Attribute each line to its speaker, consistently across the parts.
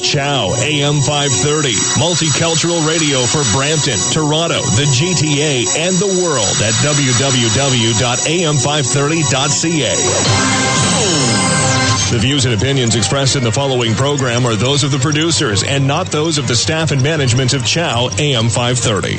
Speaker 1: Chow AM 530, multicultural radio for Brampton, Toronto, the GTA, and the world at www.am530.ca. The views and opinions expressed in the following program are those of the producers and not those of the staff and management of Chow AM 530.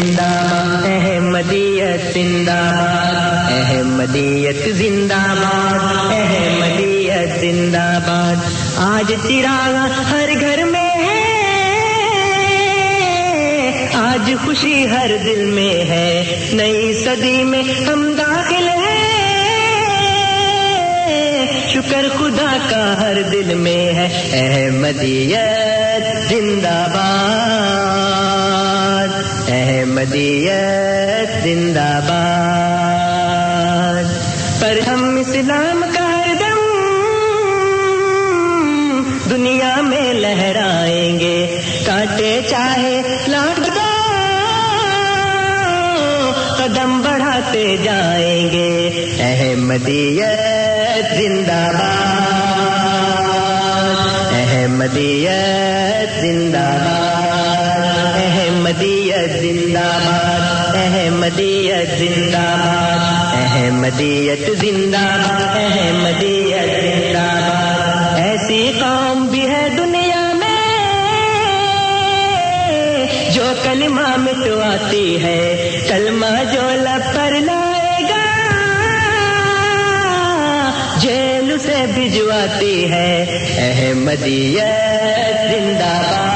Speaker 2: زندہ باد۔ احمدیت زندہ باد۔ احمدیت زندہ باد۔ احمدیت زندہ باد۔ آج چراغ ہر گھر میں ہے۔ آج خوشی ہر دل میں ہے۔ نئی صدی میں ہم داخل ہیں۔ شکر خدا کا ہر دل میں ہے۔ احمدیت زندہ باد۔ احمدیت زندہ باد، پر ہم اسلام کا ہر دم دنیا میں لہرائیں گے۔ کاٹے چاہے لاکھ قدم بڑھاتے جائیں گے۔ احمدیت زندہ باد، احمدیت زندہ باد۔ احمدیت زندہ باد، احمدیت زندہ باد، احمدیت زندہ باد، احمدیت زندہ باد۔ ایسی قوم بھی ہے دنیا میں، جو کلمہ مٹواتی ہے، کلمہ جو لب پر لائے گا۔ جیل سے بھجواتی ہے، احمدیت زندہ باد۔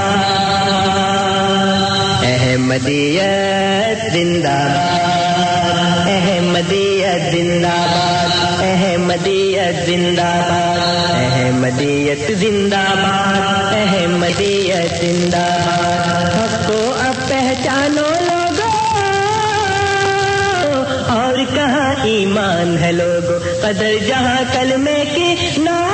Speaker 2: احمدیت زندہ باد، احمدیت زندہ باد، احمدیت زندہ باد، احمدیت زندہ باد، احمدیت زندہ باد۔ کو اب پہچانو لوگ اور کہاں ایمان ہے لوگوں؟ قدر جہاں کلمے کی نام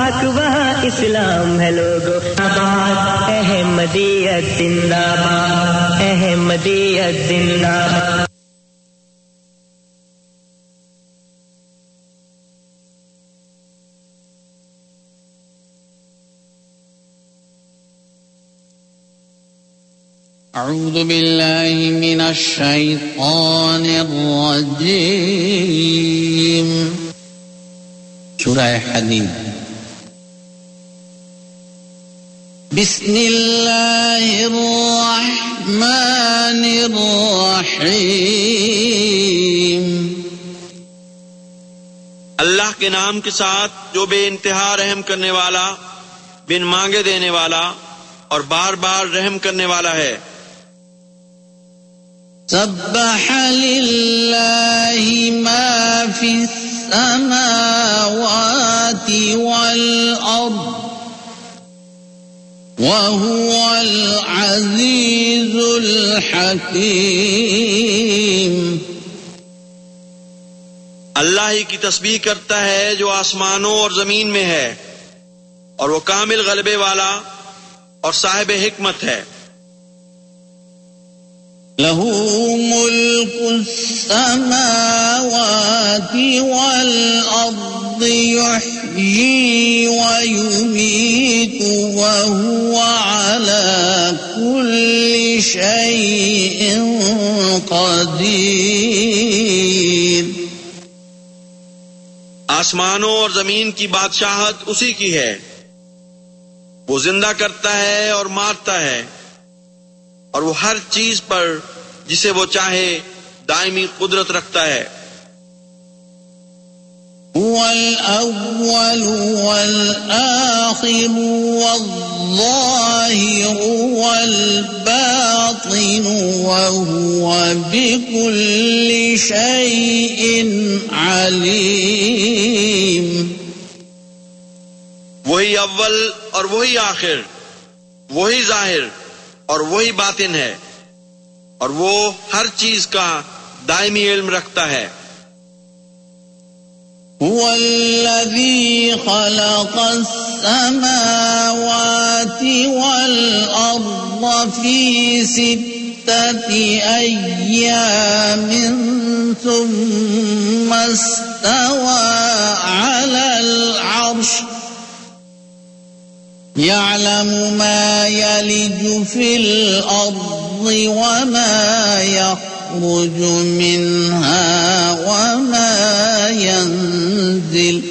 Speaker 2: پاک وہاں اسلام ہے لوگوں آباد۔ احمدیت زندہ باد۔ احمدیت زندہ باد۔
Speaker 3: أعوذ بالله من الشيطان الرجيم سورة حديد بسم الله الرحمن الرحيم.
Speaker 4: اللہ کے نام کے ساتھ جو بے انتہا رحم کرنے والا بن مانگے دینے والا اور بار بار رحم کرنے والا ہے۔
Speaker 3: سبح لله ما في السماوات والأرض وهو العزيز الحكيم
Speaker 4: اللہ ہی کی تسبیح کرتا ہے جو آسمانوں اور زمین میں ہے اور وہ کامل غلبے والا اور صاحب حکمت ہے۔
Speaker 3: له ملك السماوات والأرض يحيي ويميت وهو على كل شيء قدير.
Speaker 4: آسمانوں اور زمین کی بادشاہت اسی کی ہے۔ وہ زندہ کرتا ہے اور مارتا ہے۔ اور وہ ہر چیز پر جسے وہ چاہے دائمی قدرت رکھتا ہے۔
Speaker 3: الأول والآخر والظاهر والباطن وهو بكل شيء عليم.
Speaker 4: وہی اول اور وہی آخر، وہی ظاہر اور وہی باطن ہے اور وہ ہر چیز کا دائمی علم رکھتا ہے۔
Speaker 3: هو الذي خلق السماوات والأرض في ستة أيام ثم استوى على العرش. يعلم ما يلج في الأرض وما يخرج يخرج منها وما ينزل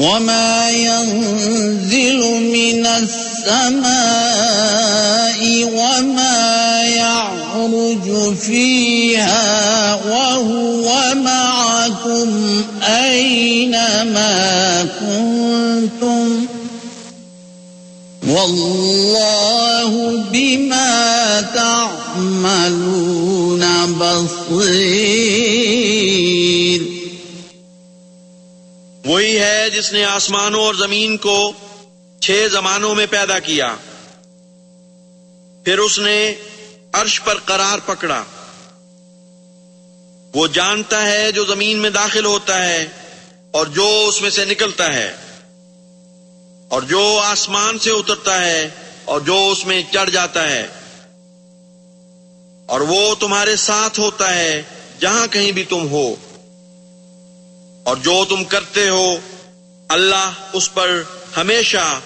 Speaker 3: وما ينزل من السماء وما يعرج فيها وهو معكم أينما كنتم والله بما تعملون بصير۔
Speaker 4: وہی ہے جس نے آسمانوں اور زمین کو چھ زمانوں میں پیدا کیا۔ پھر اس نے عرش پر قرار پکڑا۔ وہ جانتا ہے جو زمین میں داخل ہوتا ہے اور جو اس میں سے نکلتا ہے۔ اور جو آسمان سے اترتا ہے اور جو اس میں چڑھ جاتا ہے۔ اور وہ تمہارے ساتھ ہوتا ہے، جہاں کہیں بھی تم ہو۔ اور جو تم کرتے ہو، اللہ اس پر ہمیشہ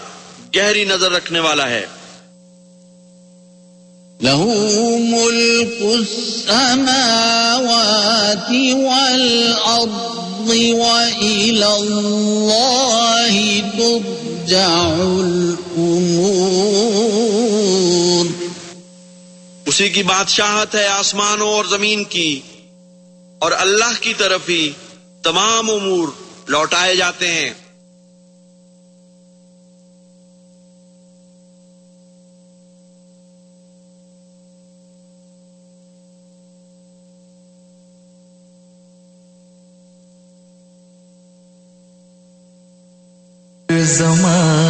Speaker 4: گہری نظر رکھنے والا ہے۔
Speaker 3: له ملك السماوات والأرض وإلى الله ترجع الأمور۔
Speaker 4: اسی کی بادشاہت ہے آسمانوں اور زمین کی۔ اور اللہ کی طرف ہی تمام امور لوٹائے جاتے ہیں۔
Speaker 5: زمان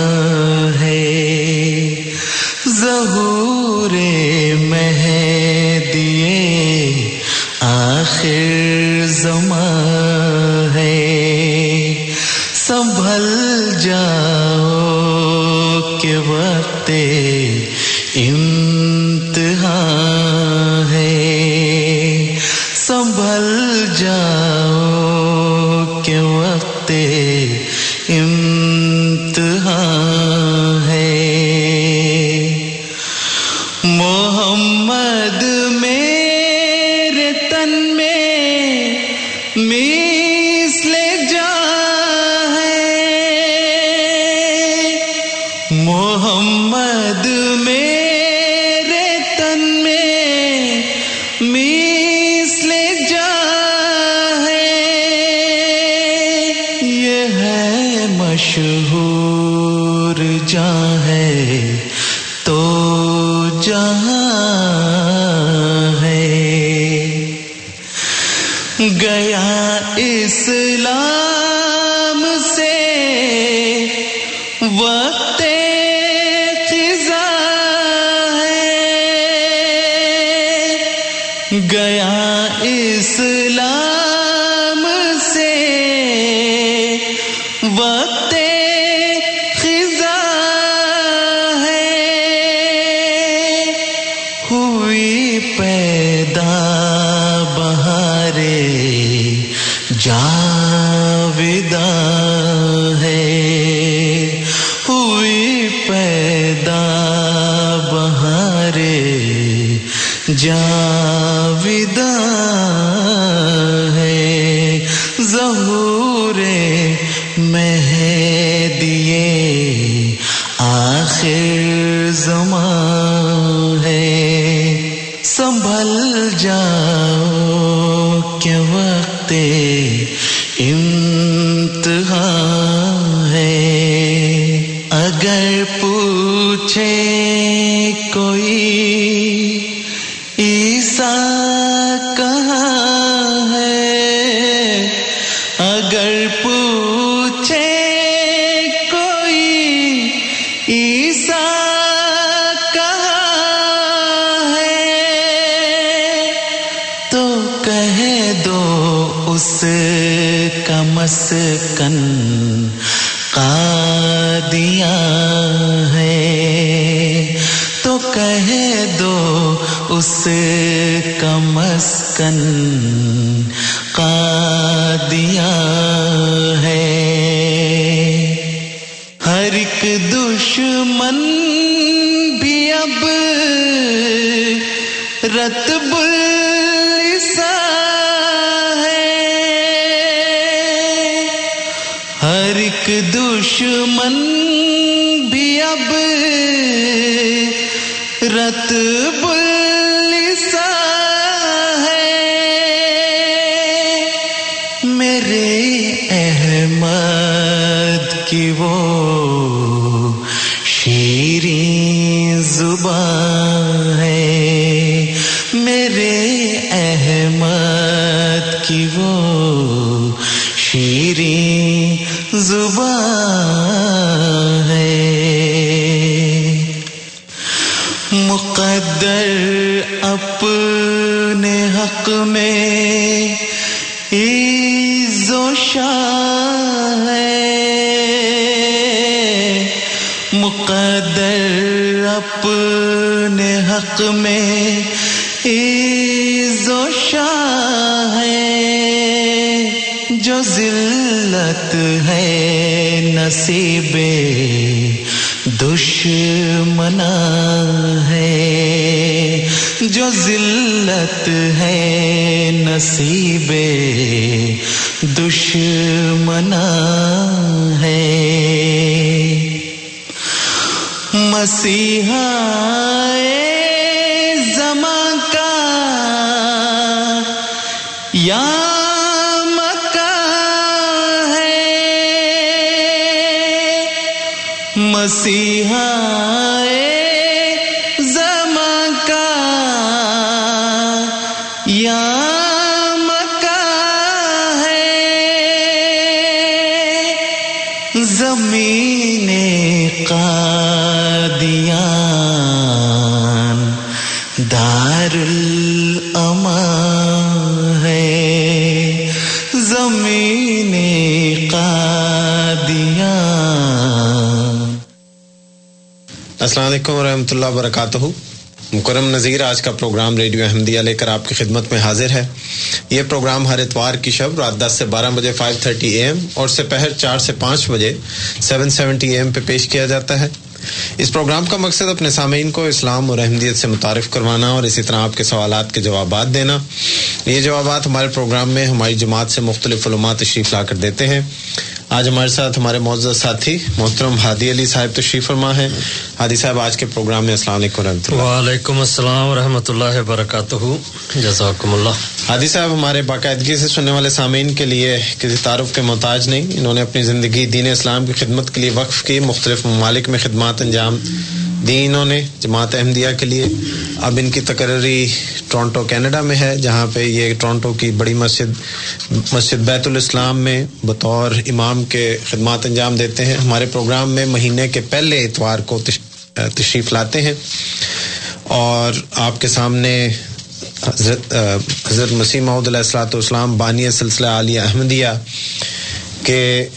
Speaker 5: کی وہ
Speaker 6: ورحمۃ اللہ وبرکاتہ مکرم نذیر، آج کا پروگرام ریڈیو احمدیہ لے کر آپ کی خدمت میں حاضر ہے۔ یہ پروگرام ہر اتوار کی شب رات دس سے بارہ بجے فائیو تھرٹی اے ایم اور سپہر چار سے پانچ بجے سیون سیونٹی اے ایم پہ پیش کیا جاتا ہے۔ اس پروگرام کا مقصد اپنے سامعین کو اسلام اور احمدیت سے متعارف کروانا اور اسی طرح آپ کے سوالات کے جوابات دینا۔ یہ جوابات ہمارے پروگرام میں ہماری جماعت سے مختلف علومات تشریف لا کر دیتے ہیں۔ آج ہمارے ساتھ ہمارے معزز ساتھی محترم ہادی علی صاحب تشریف فرما ہے ہادی صاحب آج کے پروگرام میں السلام علیکم ورحمۃ اللہ۔
Speaker 7: وعلیکم السلام ورحمۃ اللہ وبرکاتہ۔ جزاکم اللہ۔
Speaker 6: ہادی صاحب ہمارے باقاعدگی سے سننے والے سامعین کے لیے کسی تعارف کے محتاج نہیں۔ انہوں نے اپنی زندگی دین اسلام کی خدمت کے لیے وقف کی مختلف ممالک میں خدمات انجام دی انہوں نے جماعت احمدیہ کے لیے اب ان کی تقرری ٹورنٹو کینیڈا میں ہے، جہاں پہ یہ ٹورنٹو کی بڑی مسجد مسجد بیت الاسلام میں بطور امام کے خدمات انجام دیتے ہیں۔ ہمارے پروگرام میں مہینے کے پہلے اتوار کو تشریف لاتے ہیں۔ اور آپ کے سامنے حضرت حضرت مسیح محدود علیہ السلاۃ والسلام، بانی سلسلہ عالیہ احمدیہ کے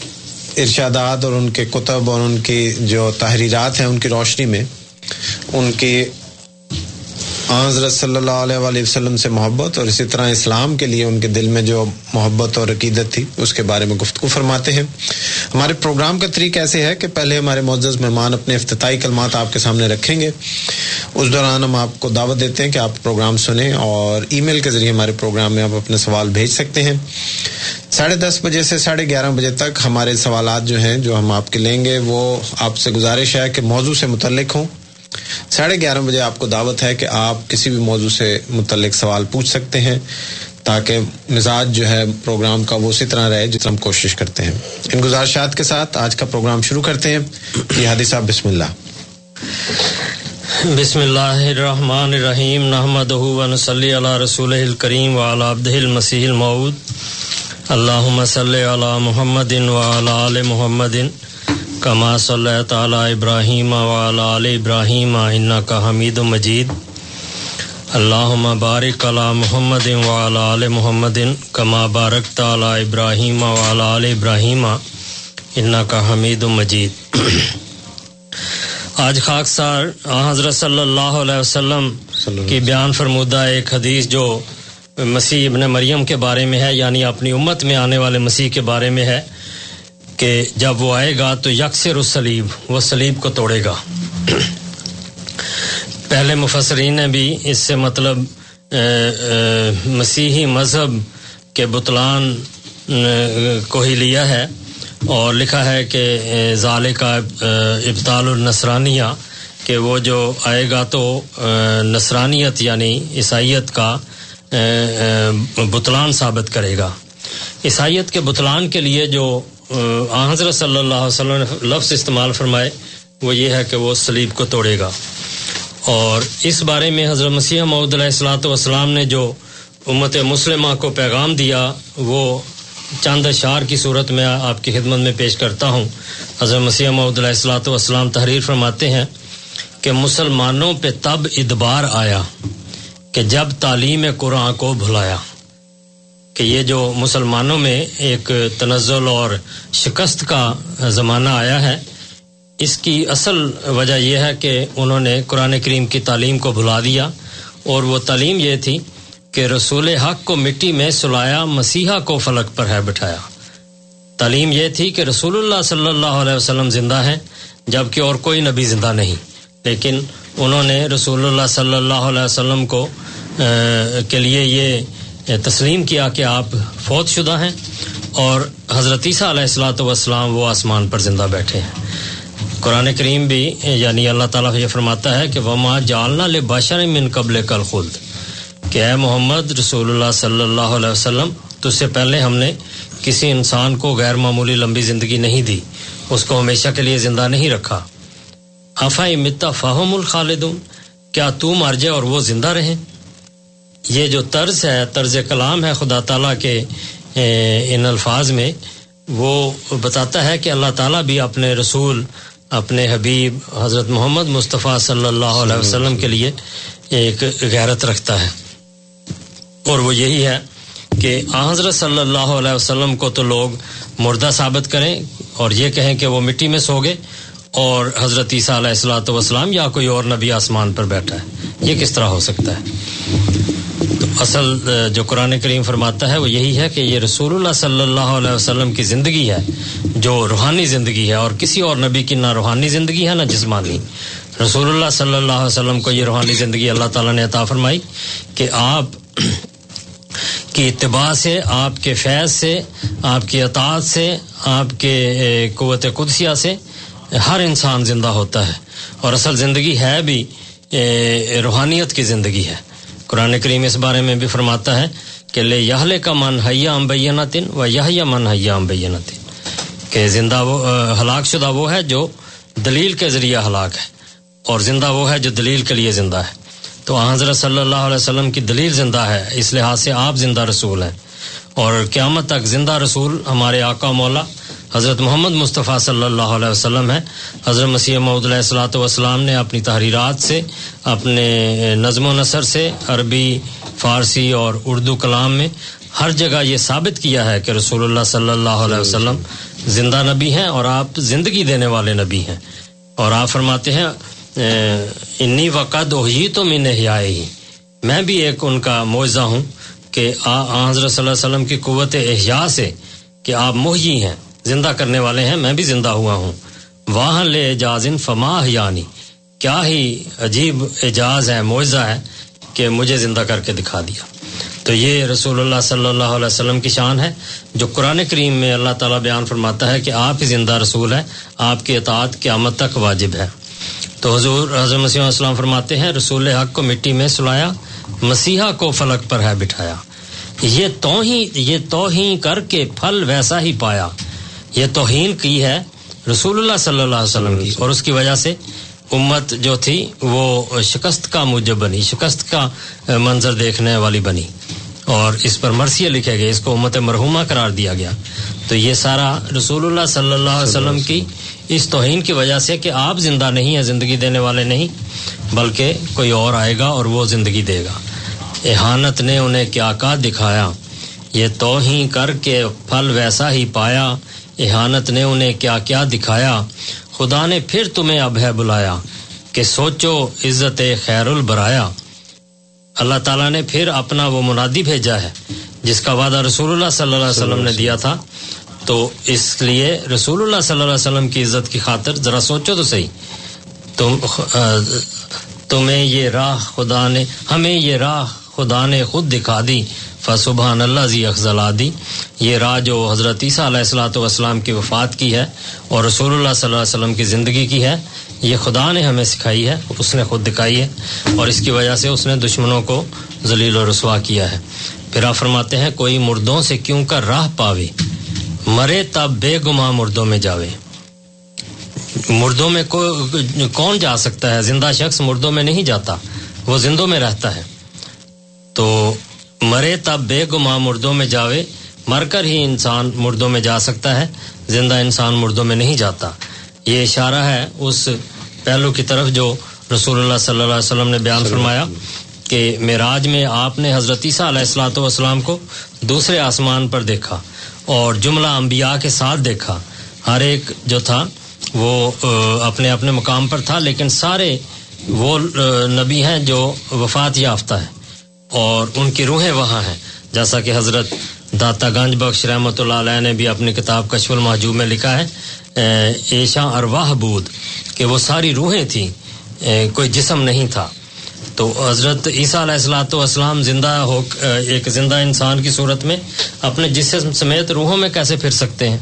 Speaker 6: ارشادات اور ان کے کتب اور ان کی جو تحریرات ہیں، ان کی روشنی میں، ان کی حضرت صلی اللہ علیہ وآلہ وسلم سے محبت اور اسی طرح اسلام کے لیے ان کے دل میں جو محبت اور عقیدت تھی، اس کے بارے میں گفتگو فرماتے ہیں۔ ہمارے پروگرام کا طریقہ ایسے ہے کہ پہلے ہمارے معزز مہمان اپنے افتتاحی کلمات آپ کے سامنے رکھیں گے۔ اس دوران ہم آپ کو دعوت دیتے ہیں کہ آپ پروگرام سنیں اور ای میل کے ذریعے ہمارے پروگرام میں آپ اپنے سوال بھیج سکتے ہیں۔ ساڑھے دس بجے سے ساڑھے گیارہ بجے تک ہمارے سوالات جو ہیں جو ہم آپ کے لیں گے، وہ آپ سے گزارش ہے کہ موضوع سے متعلق ہوں۔ ساڑھے گیارہ بجے آپ کو دعوت ہے کہ آپ کسی بھی موضوع سے متعلق سوال پوچھ سکتے ہیں تاکہ مزاج جو ہے پروگرام کا وہ اسی طرح رہے جس طرح ہم کوشش کرتے ہیں۔ ان گزارشات کے ساتھ آج کا پروگرام شروع کرتے ہیں۔ یہ حادی صاحب بسم اللہ۔
Speaker 7: بسم اللہ الرحمن الرحیم۔ نحمد ونصلی علی رسول الکریم وعلی عبدہ المسیح المعود اللہم صلی علی محمد وعلی آل محمد۔ کما صلی تعالی ابراہیم وعلی آل ابراہیم انکا حمید مجید اللہم بارک علی محمد وعلی آل محمد کما بارک تعالی ابراہیم وعلی آل ابراہیم انکا حمید مجید آج خاک سار حضرت صلی اللہ علیہ وسلم کی بیان فرمودہ ایک حدیث جو مسیح ابن مریم کے بارے میں ہے یعنی اپنی امت میں آنے والے مسیح کے بارے میں ہے۔ کہ جب وہ آئے گا تو یکسر السلیب وہ سلیب کو توڑے گا۔ پہلے مفسرین نے بھی اس سے مطلب مسیحی مذہب کے بطلان کو ہی لیا ہے۔ اور لکھا ہے کہ ظال کا ابتال النصرانیہ، کہ وہ جو آئے گا تو نصرانیت یعنی عیسائیت کا بطلان ثابت کرے گا۔ عیسائیت کے بطلان کے لیے جو حضرت صلی اللہ علیہ وسلم نے لفظ استعمال فرمائے، وہ یہ ہے کہ وہ سلیب کو توڑے گا۔ اور اس بارے میں حضرت مسیح محدود علیہ السلاۃ والسلام نے جو امت مسلمہ کو پیغام دیا، وہ چاند اشار کی صورت میں آپ کی خدمت میں پیش کرتا ہوں۔ حضرت مسیح محدود علیہ السلاۃ والسلام تحریر فرماتے ہیں کہ مسلمانوں پہ تب ادبار آیا کہ جب تعلیم قرآن کو بھلایا۔ کہ یہ جو مسلمانوں میں ایک تنزل اور شکست کا زمانہ آیا ہے، اس کی اصل وجہ یہ ہے کہ انہوں نے قرآن کریم کی تعلیم کو بھلا دیا۔ اور وہ تعلیم یہ تھی کہ رسول حق کو مٹی میں سلایا، مسیحا کو فلک پر ہے بٹھایا۔ تعلیم یہ تھی کہ رسول اللہ صلی اللہ علیہ وسلم زندہ ہیں، جبکہ اور کوئی نبی زندہ نہیں۔ لیکن انہوں نے رسول اللہ صلی اللہ علیہ وسلم کو کے لیے یہ تسلیم کیا کہ آپ فوت شدہ ہیں اور حضرت عیسیٰ علیہ السلاۃ والسلام وہ آسمان پر زندہ بیٹھے ہیں۔ قرآن کریم بھی یعنی اللہ تعالیٰ یہ فرماتا ہے کہ وما جالنا لے من قبل کل خلد کہ اے محمد، رسول اللہ صلی اللہ علیہ وسلم تو اس سے پہلے ہم نے کسی انسان کو غیر معمولی لمبی زندگی نہیں دی، اس کو ہمیشہ کے لیے زندہ نہیں رکھا۔ افا متا فاہم الخالدون، کیا تو مر جائے اور وہ زندہ رہیں؟ یہ جو طرز ہے، طرز کلام ہے خدا تعالیٰ کے ان الفاظ میں، وہ بتاتا ہے کہ اللہ تعالیٰ بھی اپنے رسول، اپنے حبیب حضرت محمد مصطفیٰ صلی اللہ علیہ وسلم کے لیے ایک غیرت رکھتا ہے۔ اور وہ یہی ہے کہ حضرت صلی اللہ علیہ وسلم کو تو لوگ مردہ ثابت کریں اور یہ کہیں کہ وہ مٹی میں سو گئے اور حضرت عیسیٰ علیہ السلاۃ والسلام یا کوئی اور نبی آسمان پر بیٹھا ہے۔ یہ کس طرح ہو سکتا ہے؟ اصل جو قرآن کریم فرماتا ہے وہ یہی ہے کہ یہ رسول اللہ صلی اللہ علیہ وسلم کی زندگی ہے، جو روحانی زندگی ہے، اور کسی اور نبی کی نہ روحانی زندگی ہے، نہ جسمانی۔ رسول اللہ صلی اللہ علیہ وسلم کو یہ روحانی زندگی اللہ تعالیٰ نے عطا فرمائی کہ آپ کی اتباع سے، آپ کے فیض سے، آپ کی اطاعت سے، آپ کے قوت قدسیہ سے ہر انسان زندہ ہوتا ہے۔ اور اصل زندگی ہے بھی روحانیت کی زندگی ہے۔ قرآن کریم اس بارے میں بھی فرماتا ہے کہ لے یہ کا من حیا امبینہ تن و یہ من حیا امبینہ تن کہ زندہ وہ ہلاک شدہ وہ ہے جو دلیل کے ذریعہ ہلاک ہے اور زندہ وہ ہے جو دلیل کے لیے زندہ ہے۔ تو حضرت صلی اللہ علیہ وسلم کی دلیل زندہ ہے، اس لحاظ سے آپ زندہ رسول ہیں۔ اور قیامت تک زندہ رسول ہمارے آقا مولا حضرت محمد مصطفیٰ صلی اللہ علیہ وسلم ہے حضرت مسیح محدود علیہ السلاۃ والسلام نے اپنی تحریرات سے، اپنے نظم و نثر سے عربی، فارسی اور اردو کلام میں ہر جگہ یہ ثابت کیا ہے کہ رسول اللہ صلی اللہ علیہ وسلم زندہ نبی ہیں اور آپ زندگی دینے والے نبی ہیں۔ اور آپ فرماتے ہیں انی وقت ہی تو میں نہیں آئے ہی میں بھی ایک ان کا معاوضہ ہوں کہ حضرت صلی اللہ علیہ وسلم کی قوت احیاء سے کہ آپ محی ہیں۔ زندہ کرنے والے ہیں، میں بھی زندہ ہوا ہوں۔ واہ لے اعجاز فما یعنی۔ کیا ہی عجیب اعجاز ہے معاوضہ ہے کہ مجھے زندہ کر کے دکھا دیا۔ تو یہ رسول اللہ صلی اللہ علیہ وسلم کی شان ہے، جو قرآن کریم میں اللہ تعالیٰ بیان فرماتا ہے کہ آپ ہی زندہ رسول ہے آپ کی اطاعت قیامت تک واجب ہے۔ تو حضور حضرت مسیح السلام فرماتے ہیں، رسول حق کو مٹی میں سلایا مسیحا کو فلک پر ہے بٹھایا۔ یہ توہین یہ توہین کر کے پھل ویسا ہی پایا۔ یہ توہین کی ہے رسول اللہ صلی اللہ علیہ وسلم کی، اور اس کی وجہ سے امت جو تھی وہ شکست کا موجب بنی، شکست کا منظر دیکھنے والی بنی۔ اور اس پر مرثیہ لکھے گئے، اس کو امت مرحومہ قرار دیا گیا۔ تو یہ سارا رسول اللہ صلی اللہ علیہ وسلم کی اس توہین کی وجہ سے کہ آپ زندہ نہیں ہیں، زندگی دینے والے نہیں، بلکہ کوئی اور آئے گا اور وہ زندگی دے گا۔ احانت نے انہیں کیا کا دکھایا۔ یہ توہین کر کے پھل ویسا ہی پایا۔ احانت نے انہیں کیا کیا دکھایا۔ خدا نے پھر تمہیں اب ہے بلایا کہ سوچو عزت خیر البرایا۔ اللہ تعالیٰ نے پھر اپنا وہ منادی بھیجا ہے جس کا وعدہ رسول اللہ صلی اللہ علیہ وسلم نے دیا تھا۔ تو اس لیے رسول اللہ صلی اللہ علیہ وسلم کی عزت کی خاطر ذرا سوچو تو صحیح۔ تم تمہیں یہ راہ خدا نے، ہمیں یہ راہ خدا نے خود دکھا دی۔ فسبحان اللہ زی اخذلا دی یہ راہ جو حضرت عیسیٰ علیہ السلاۃ والسلام کی وفات کی ہے اور رسول اللہ صلی اللہ علیہ وسلم کی زندگی کی ہے، یہ خدا نے ہمیں سکھائی ہے، اس نے خود دکھائی ہے اور اس کی وجہ سے اس نے دشمنوں کو ذلیل و رسوا کیا ہے۔ پھر آپ فرماتے ہیں، کوئی مردوں سے کیوں کر راہ پاوے؟ مرے تب بے گما مردوں میں جاوے۔ مردوں میں کون جا سکتا ہے؟ زندہ شخص مردوں میں نہیں جاتا، وہ زندوں میں رہتا ہے۔ تو مرے تب بے گما مردوں میں جاوے مر کر ہی انسان مردوں میں جا سکتا ہے زندہ انسان مردوں میں نہیں جاتا۔ یہ اشارہ ہے اس پہلو کی طرف جو رسول اللہ صلی اللہ علیہ وسلم نے بیان فرمایا کہ معراج میں آپ نے حضرت عیسیٰ علیہ السلاۃ والسلام کو دوسرے آسمان پر دیکھا اور جملہ انبیاء کے ساتھ دیکھا۔ ہر ایک جو تھا وہ اپنے اپنے مقام پر تھا لیکن سارے وہ نبی ہیں جو وفات یافتہ ہیں۔ اور ان کی روحیں وہاں ہیں۔ جیسا کہ حضرت داتا گنج بخش رحمۃ اللہ علیہ نے بھی اپنی کتاب کشف المحجوب میں لکھا ہے ایشا ارواہ بود، کہ وہ ساری روحیں تھیں کوئی جسم نہیں تھا۔ تو حضرت عیسیٰ علیہ السلاۃ والسلام زندہ ہو ایک زندہ انسان کی صورت میں اپنے جسم سمیت روحوں میں کیسے پھر سکتے ہیں؟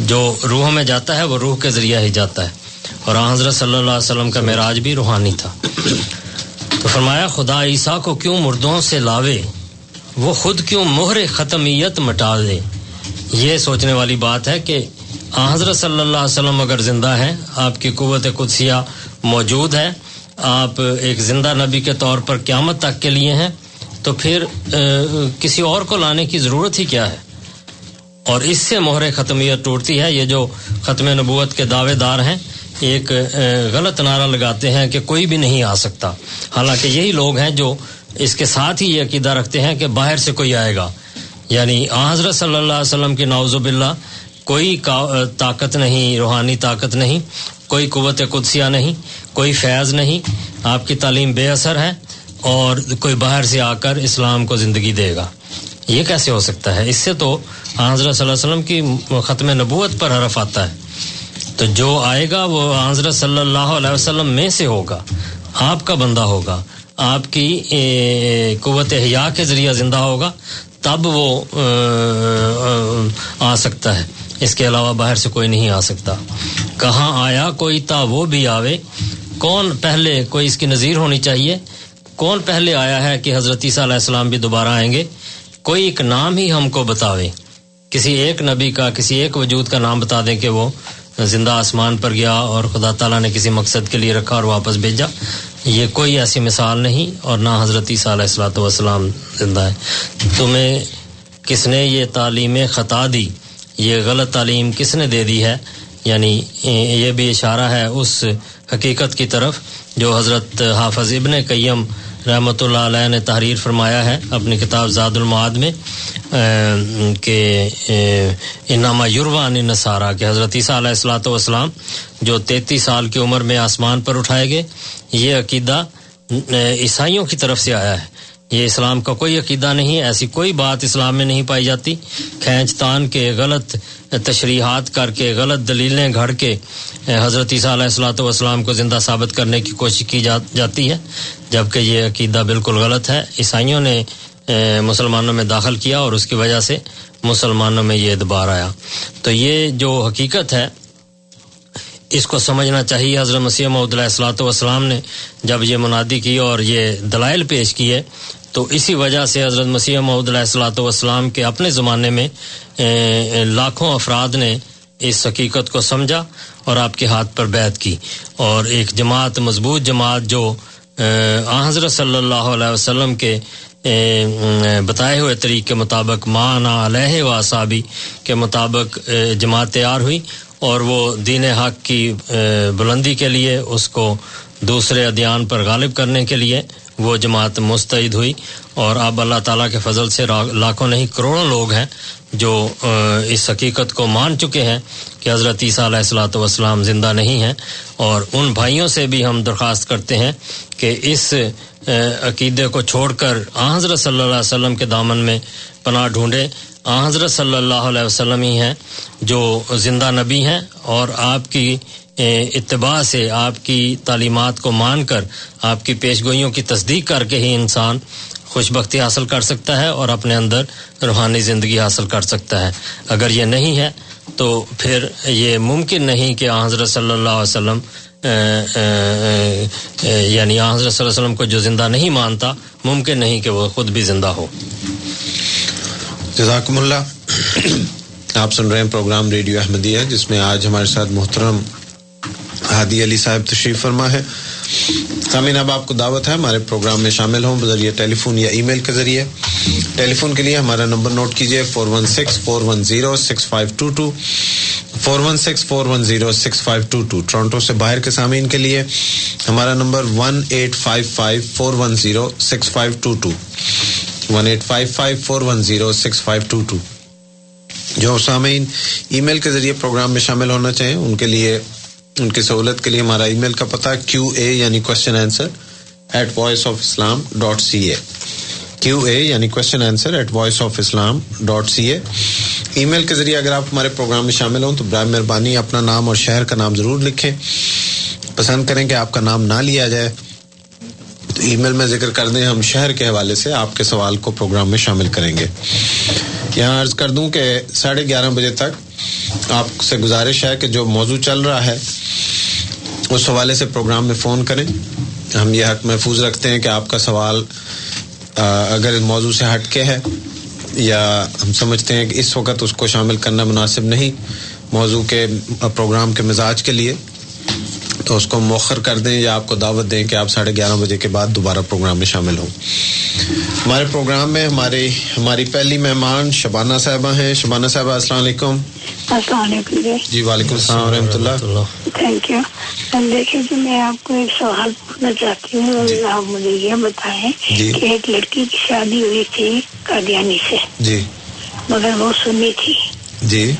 Speaker 7: جو روحوں میں جاتا ہے، وہ روح کے ذریعہ ہی جاتا ہے۔ اور حضرت صلی اللہ علیہ وسلم کا معراج بھی روحانی تھا۔ تو فرمایا، خدا عیسیٰ کو کیوں مردوں سے لاوے؟ وہ خود کیوں مہر ختمیت مٹا دے؟ یہ سوچنے والی بات ہے کہ حضرت صلی اللہ علیہ وسلم اگر زندہ ہیں، آپ کی قوت قدسیہ موجود ہے، آپ ایک زندہ نبی کے طور پر قیامت تک کے لیے ہیں، تو پھر کسی اور کو لانے کی ضرورت ہی کیا ہے؟ اور اس سے مہر ختمیت ٹوٹتی ہے، یہ جو ختم نبوت کے دعوے دار ہیں ایک غلط نعرہ لگاتے ہیں کہ کوئی بھی نہیں آ سکتا۔ حالانکہ یہی لوگ ہیں جو اس کے ساتھ ہی یہ عقیدہ رکھتے ہیں کہ باہر سے کوئی آئے گا۔ یعنی حضرت صلی اللہ علیہ وسلم کی ناوز باللہ، کوئی طاقت نہیں، روحانی طاقت نہیں، کوئی قوت قدسیہ نہیں، کوئی فیض نہیں۔ آپ کی تعلیم بے اثر ہے اور کوئی باہر سے آ کر اسلام کو زندگی دے گا۔ یہ کیسے ہو سکتا ہے؟ اس سے تو حضرت صلی اللہ علیہ وسلم کی ختم نبوت پر حرف آتا ہے۔ تو جو آئے گا وہ حضرت صلی اللہ علیہ وسلم میں سے ہوگا، آپ کا بندہ ہوگا، آپ کی قوت حیا کے ذریعہ زندہ ہوگا، تب وہ آ سکتا ہے۔ اس کے علاوہ باہر سے کوئی نہیں آ سکتا۔ کہاں آیا، کوئی تا وہ بھی آوے۔ کون پہلے کوئی اس کی نظیر ہونی چاہیے؟ کون پہلے آیا ہے کہ حضرت عیسیٰ علیہ السلام بھی دوبارہ آئیں گے؟ کوئی ایک نام ہی ہم کو بتاوے۔ کسی ایک نبی کا، کسی ایک وجود کا نام بتا دیں کہ وہ زندہ آسمان پر گیا اور خدا تعالیٰ نے کسی مقصد کے لیے رکھا اور واپس بھیجا، یہ کوئی ایسی مثال نہیں اور نہ حضرت عیسیٰ علیہ السلاۃ والسلام زندہ ہے۔ تمہیں کس نے یہ تعلیم خطا دی؟ یہ غلط تعلیم کس نے دے دی ہے؟ یعنی یہ بھی اشارہ ہے اس حقیقت کی طرف جو حضرت حافظ ابن قیم رحمۃ اللہ علیہ نے تحریر فرمایا ہے اپنی کتاب زاد المعاد میں کہ انامہ یوروان نصارہ کہ حضرت عیسیٰ علیہ السلاۃ والسلام جو تینتیس سال کی عمر میں آسمان پر اٹھائے گئے، یہ عقیدہ عیسائیوں کی طرف سے آیا ہے۔ یہ اسلام کا کوئی عقیدہ نہیں، ایسی کوئی بات اسلام میں نہیں پائی جاتی۔ کھینچ تان کے غلط تشریحات کر کے، غلط دلیلیں گھڑ کے، حضرت عیسیٰ علیہ السلاۃ والسلام کو زندہ ثابت کرنے کی کوشش کی جاتی ہے، جبکہ یہ عقیدہ بالکل غلط ہے۔ عیسائیوں نے مسلمانوں میں داخل کیا اور اس کی وجہ سے مسلمانوں میں یہ ادبار آیا۔ تو یہ جو حقیقت ہے اس کو سمجھنا چاہیے۔ حضرت مسیح محدود السلاۃ والسلام نے جب یہ منادی کی اور یہ دلائل پیش کیے تو اسی وجہ سے حضرت مسیح محدود علیہ السلاۃ والسلام کے اپنے زمانے میں لاکھوں افراد نے اس حقیقت کو سمجھا اور آپ کے ہاتھ پر بیعت کی۔ اور ایک جماعت، مضبوط جماعت جو حضرت صلی اللہ علیہ وسلم کے بتائے ہوئے طریق کے مطابق، مانا علیہ و صابی کے مطابق جماعت تیار ہوئی۔ اور وہ دین حق کی بلندی کے لیے اس کو دوسرے ادیان پر غالب کرنے کے لیے وہ جماعت مستعد ہوئی۔ اور اب اللہ تعالیٰ کے فضل سے لاکھوں نہیں، کروڑوں لوگ ہیں جو اس حقیقت کو مان چکے ہیں کہ حضرت عیسیٰ علیہ السلاۃ والسلام زندہ نہیں ہیں۔ اور ان بھائیوں سے بھی ہم درخواست کرتے ہیں کہ اس عقیدے کو چھوڑ کر آ حضرت صلی اللہ علیہ وسلم کے دامن میں پناہ ڈھونڈے۔ حضرت صلی اللہ علیہ وسلم ہی ہیں جو زندہ نبی ہیں اور آپ کی اتباع سے آپ کی تعلیمات کو مان کر آپ کی پیشگوئیوں کی تصدیق کر کے ہی انسان خوش بختی حاصل کر سکتا ہے اور اپنے اندر روحانی زندگی حاصل کر سکتا ہے۔ اگر یہ نہیں ہے تو پھر یہ ممکن نہیں کہ حضرت صلی اللہ علیہ وسلم یعنی حضرت صلی اللہ علیہ وسلم کو جو زندہ نہیں مانتا، ممکن نہیں کہ وہ خود بھی زندہ ہو۔
Speaker 6: جزاکم اللہ۔ آپ سن رہے ہیں پروگرام ریڈیو احمدیہ، جس میں آج ہمارے ساتھ محترم ہادی علی صاحب تشریف فرما ہے۔ سامعین، اب آپ کو دعوت ہے، ہمارے پروگرام میں شامل ہوں۔ بذریعہ ٹیلی فون یا ای میل کے ذریعے۔ ٹیلی فون کے لیے ہمارا نمبر نوٹ کیجیے four one six four one zero six five two two four one six four one zero six five two two Toronto سے باہر کے سامعین کے لیے ہمارا number one eight five five four one zero six five two two one eight five five four one zero six five two two جو سامعین ای میل کے ذریعے پروگرام میں شامل ہونا چاہیں، ان کے لیے، ان کی سہولت کے لیے ہمارا ای میل کا پتہ کیو اے یعنی question answer at voice of Islam dot C A Q A یعنی question answer at voice of Islam dot C A e mail ذریعے اگر آپ ہمارے پروگرام میں شامل ہوں تو برائے مہربانی اپنا نام اور شہر کا نام ضرور لکھیں۔ پسند کریں کہ آپ کا نام نہ لیا جائے تو ای میل میں ذکر کر دیں، ہم شہر کے حوالے سے آپ کے سوال کو پروگرام میں شامل کریں گے۔ یہاں عرض کر دوں کہ ساڑھے گیارہ بجے تک آپ سے گزارش ہے کہ جو موضوع چل رہا ہے، اس حوالے سے پروگرام میں فون کریں۔ ہم یہ حق محفوظ رکھتے ہیں کہ آپ کا سوال اگر موضوع سے ہٹ کے ہے، یا ہم سمجھتے ہیں کہ اس وقت اس کو شامل کرنا مناسب نہیں، موضوع کے، پروگرام کے مزاج کے لیے۔ تو اس کو مؤخر کر دیں یا آپ کو دعوت دیں کہ آپ ساڑھے گیارہ بجے کے بعد دوبارہ پروگرام میں شامل ہوں۔ ہمارے پروگرام میں ہماری ہماری پہلی مہمان شبانہ صاحبہ ہیں۔ شبانہ صاحبہ السلام علیکم۔
Speaker 8: السلام علیکم جی۔
Speaker 6: جی وعلیکم السلام و رحمۃ اللہ۔
Speaker 8: تھینک یو دیکھیے جی میں آپ کو ایک سوال پوچھنا چاہتی ہوں۔
Speaker 6: جی۔
Speaker 8: آپ مجھے یہ بتائیں
Speaker 6: جی۔
Speaker 8: کہ ایک لڑکی کی شادی ہوئی تھی قادیانی سے۔
Speaker 6: جی۔
Speaker 8: مگر وہ سنی تھی۔
Speaker 6: جی۔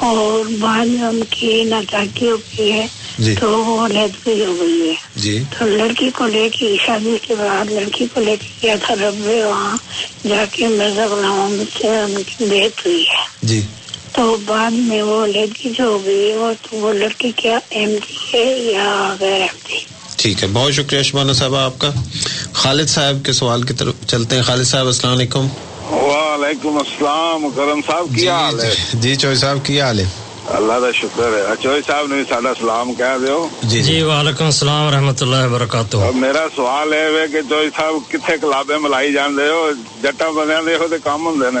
Speaker 8: اور بعد میں ان کی ناچاکی ہو گئی ہے
Speaker 6: جی۔
Speaker 8: تو وہ لیسبی ہو گئی ہے۔
Speaker 6: جی۔
Speaker 8: تو لڑکی کو لے کے شادی کے بعد لڑکی کو لے کے گیا تھا رب وہاں جا کے مرزا غلام سے ان کی بیت ہوئی ہے۔
Speaker 6: جی۔
Speaker 8: تو بعد میں وہ لڑکی جو ہو گئی وہ تو وہ لڑکی کیا ایم ڈی ہے یا غیر ایم ڈی؟
Speaker 6: ٹھیک ہے بہت شکریہ شبانہ صاحب آپ کا۔ خالد صاحب کے سوال کی طرف چلتے ہیں۔ خالد صاحب السلام علیکم۔
Speaker 9: وعلیکم السلام کرم صاحب
Speaker 6: جی
Speaker 9: کی حال ہے؟
Speaker 6: جی چوئی صاحب کی حال ہے؟
Speaker 9: اللہ کا شکر ہے۔ چوئی صاحب نے ساڈا سلام کہہ دیو۔
Speaker 6: جی
Speaker 7: جی۔ وعلیکم السلام ورحمۃ اللہ وبرکاتہ۔
Speaker 9: میرا سوال ہے وے کہ چوئی صاحب کتنے کلابے ملائی جاندے ہو؟ جٹا بندیاں دے ہو تے کام ہوندے نے؟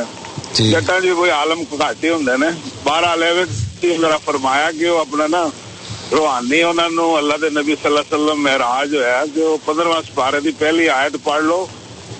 Speaker 6: جی۔
Speaker 9: جٹا جی کوئی عالم گھاٹی ہوندے نے؟ بارہ لے وے ذرا فرمایا کہ وہ اپنا نا روحانی انہاں نو اللہ دے نبی صلی اللہ علیہ وسلم معراج ہویا کہ وہ 15واں سپارے دی پہلی آیت پڑھ لو۔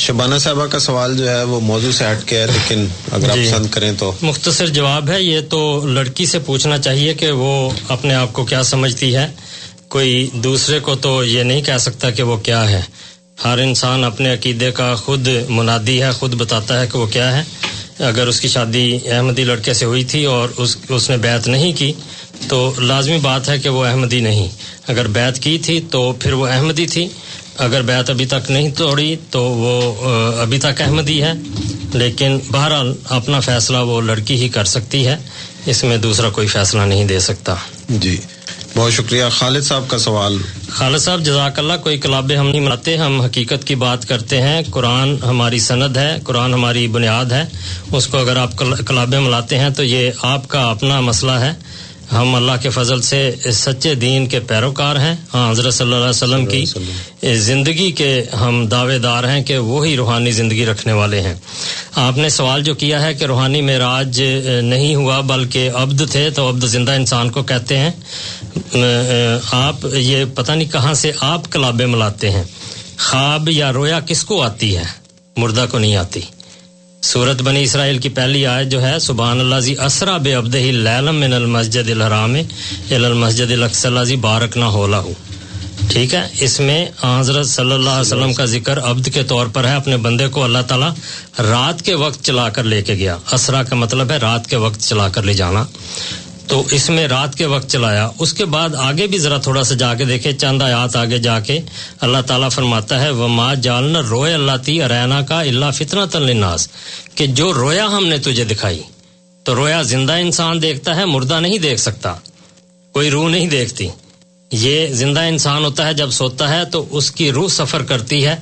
Speaker 6: شبانہ صاحبہ کا سوال جو ہے وہ موضوع سے ہٹ کے ہے لیکن اگر آپ
Speaker 7: جی۔
Speaker 6: پسند کریں تو۔
Speaker 7: مختصر جواب ہے یہ تو لڑکی سے پوچھنا چاہیے کہ وہ اپنے آپ کو کیا سمجھتی ہے۔ کوئی دوسرے کو تو یہ نہیں کہہ سکتا کہ وہ کیا ہے۔ ہر انسان اپنے عقیدے کا خود منادی ہے خود بتاتا ہے کہ وہ کیا ہے۔ اگر اس کی شادی احمدی لڑکے سے ہوئی تھی اور اس اس نے بیعت نہیں کی تو لازمی بات ہے کہ وہ احمدی نہیں۔ اگر بیعت کی تھی تو پھر وہ احمدی تھی۔ اگر بیعت ابھی تک نہیں توڑی تو وہ ابھی تک احمدی ہے لیکن بہرحال اپنا فیصلہ وہ لڑکی ہی کر سکتی ہے اس میں دوسرا کوئی فیصلہ نہیں دے سکتا۔
Speaker 6: جی۔ بہت شکریہ۔ خالد صاحب کا سوال۔
Speaker 7: خالد صاحب جزاک اللہ کوئی کلابیں ہم نہیں مناتے ہم حقیقت کی بات کرتے ہیں۔ قرآن ہماری سند ہے قرآن ہماری بنیاد ہے۔ اس کو اگر آپ کلابیں ملاتے ہیں تو یہ آپ کا اپنا مسئلہ ہے۔ ہم اللہ کے فضل سے سچے دین کے پیروکار ہیں۔ ہاں حضرت صلی اللہ علیہ وسلم کی زندگی کے ہم دعوے دار ہیں کہ وہی روحانی زندگی رکھنے والے ہیں۔ آپ نے سوال جو کیا ہے کہ روحانی معراج نہیں ہوا بلکہ عبد تھے تو عبد زندہ انسان کو کہتے ہیں۔ آپ یہ پتہ نہیں کہاں سے آپ کلابیں ملاتے ہیں۔ خواب یا رویا کس کو آتی ہے؟ مردہ کو نہیں آتی۔ سورت بنی اسرائیل کی پہلی آیت جو ہے، سبحان اللہ زی اسرا بے ابد لیلم من المسجد الحرام المسجد الاقصی بارک نہ ہو ہو ٹھیک ہے؟ اس میں حضرت صلی اللہ علیہ وسلم کا ذکر عبد کے طور پر ہے، اپنے بندے کو اللہ تعالیٰ رات کے وقت چلا کر لے کے گیا۔ اسرا کا مطلب ہے رات کے وقت چلا کر لے جانا۔ تو اس میں رات کے وقت چلایا۔ اس کے بعد آگے بھی ذرا تھوڑا سا جا کے دیکھے چند آیات آگے جا کے اللہ تعالیٰ فرماتا ہے وہ ماں جالنا روئے اللہ تی ارینا کا اللہ فتنا تلناس کہ جو رویا ہم نے تجھے دکھائی، تو رویا زندہ انسان دیکھتا ہے، مردہ نہیں دیکھ سکتا۔ کوئی روح نہیں دیکھتی۔ یہ زندہ انسان ہوتا ہے، جب سوتا ہے تو اس کی روح سفر کرتی ہے۔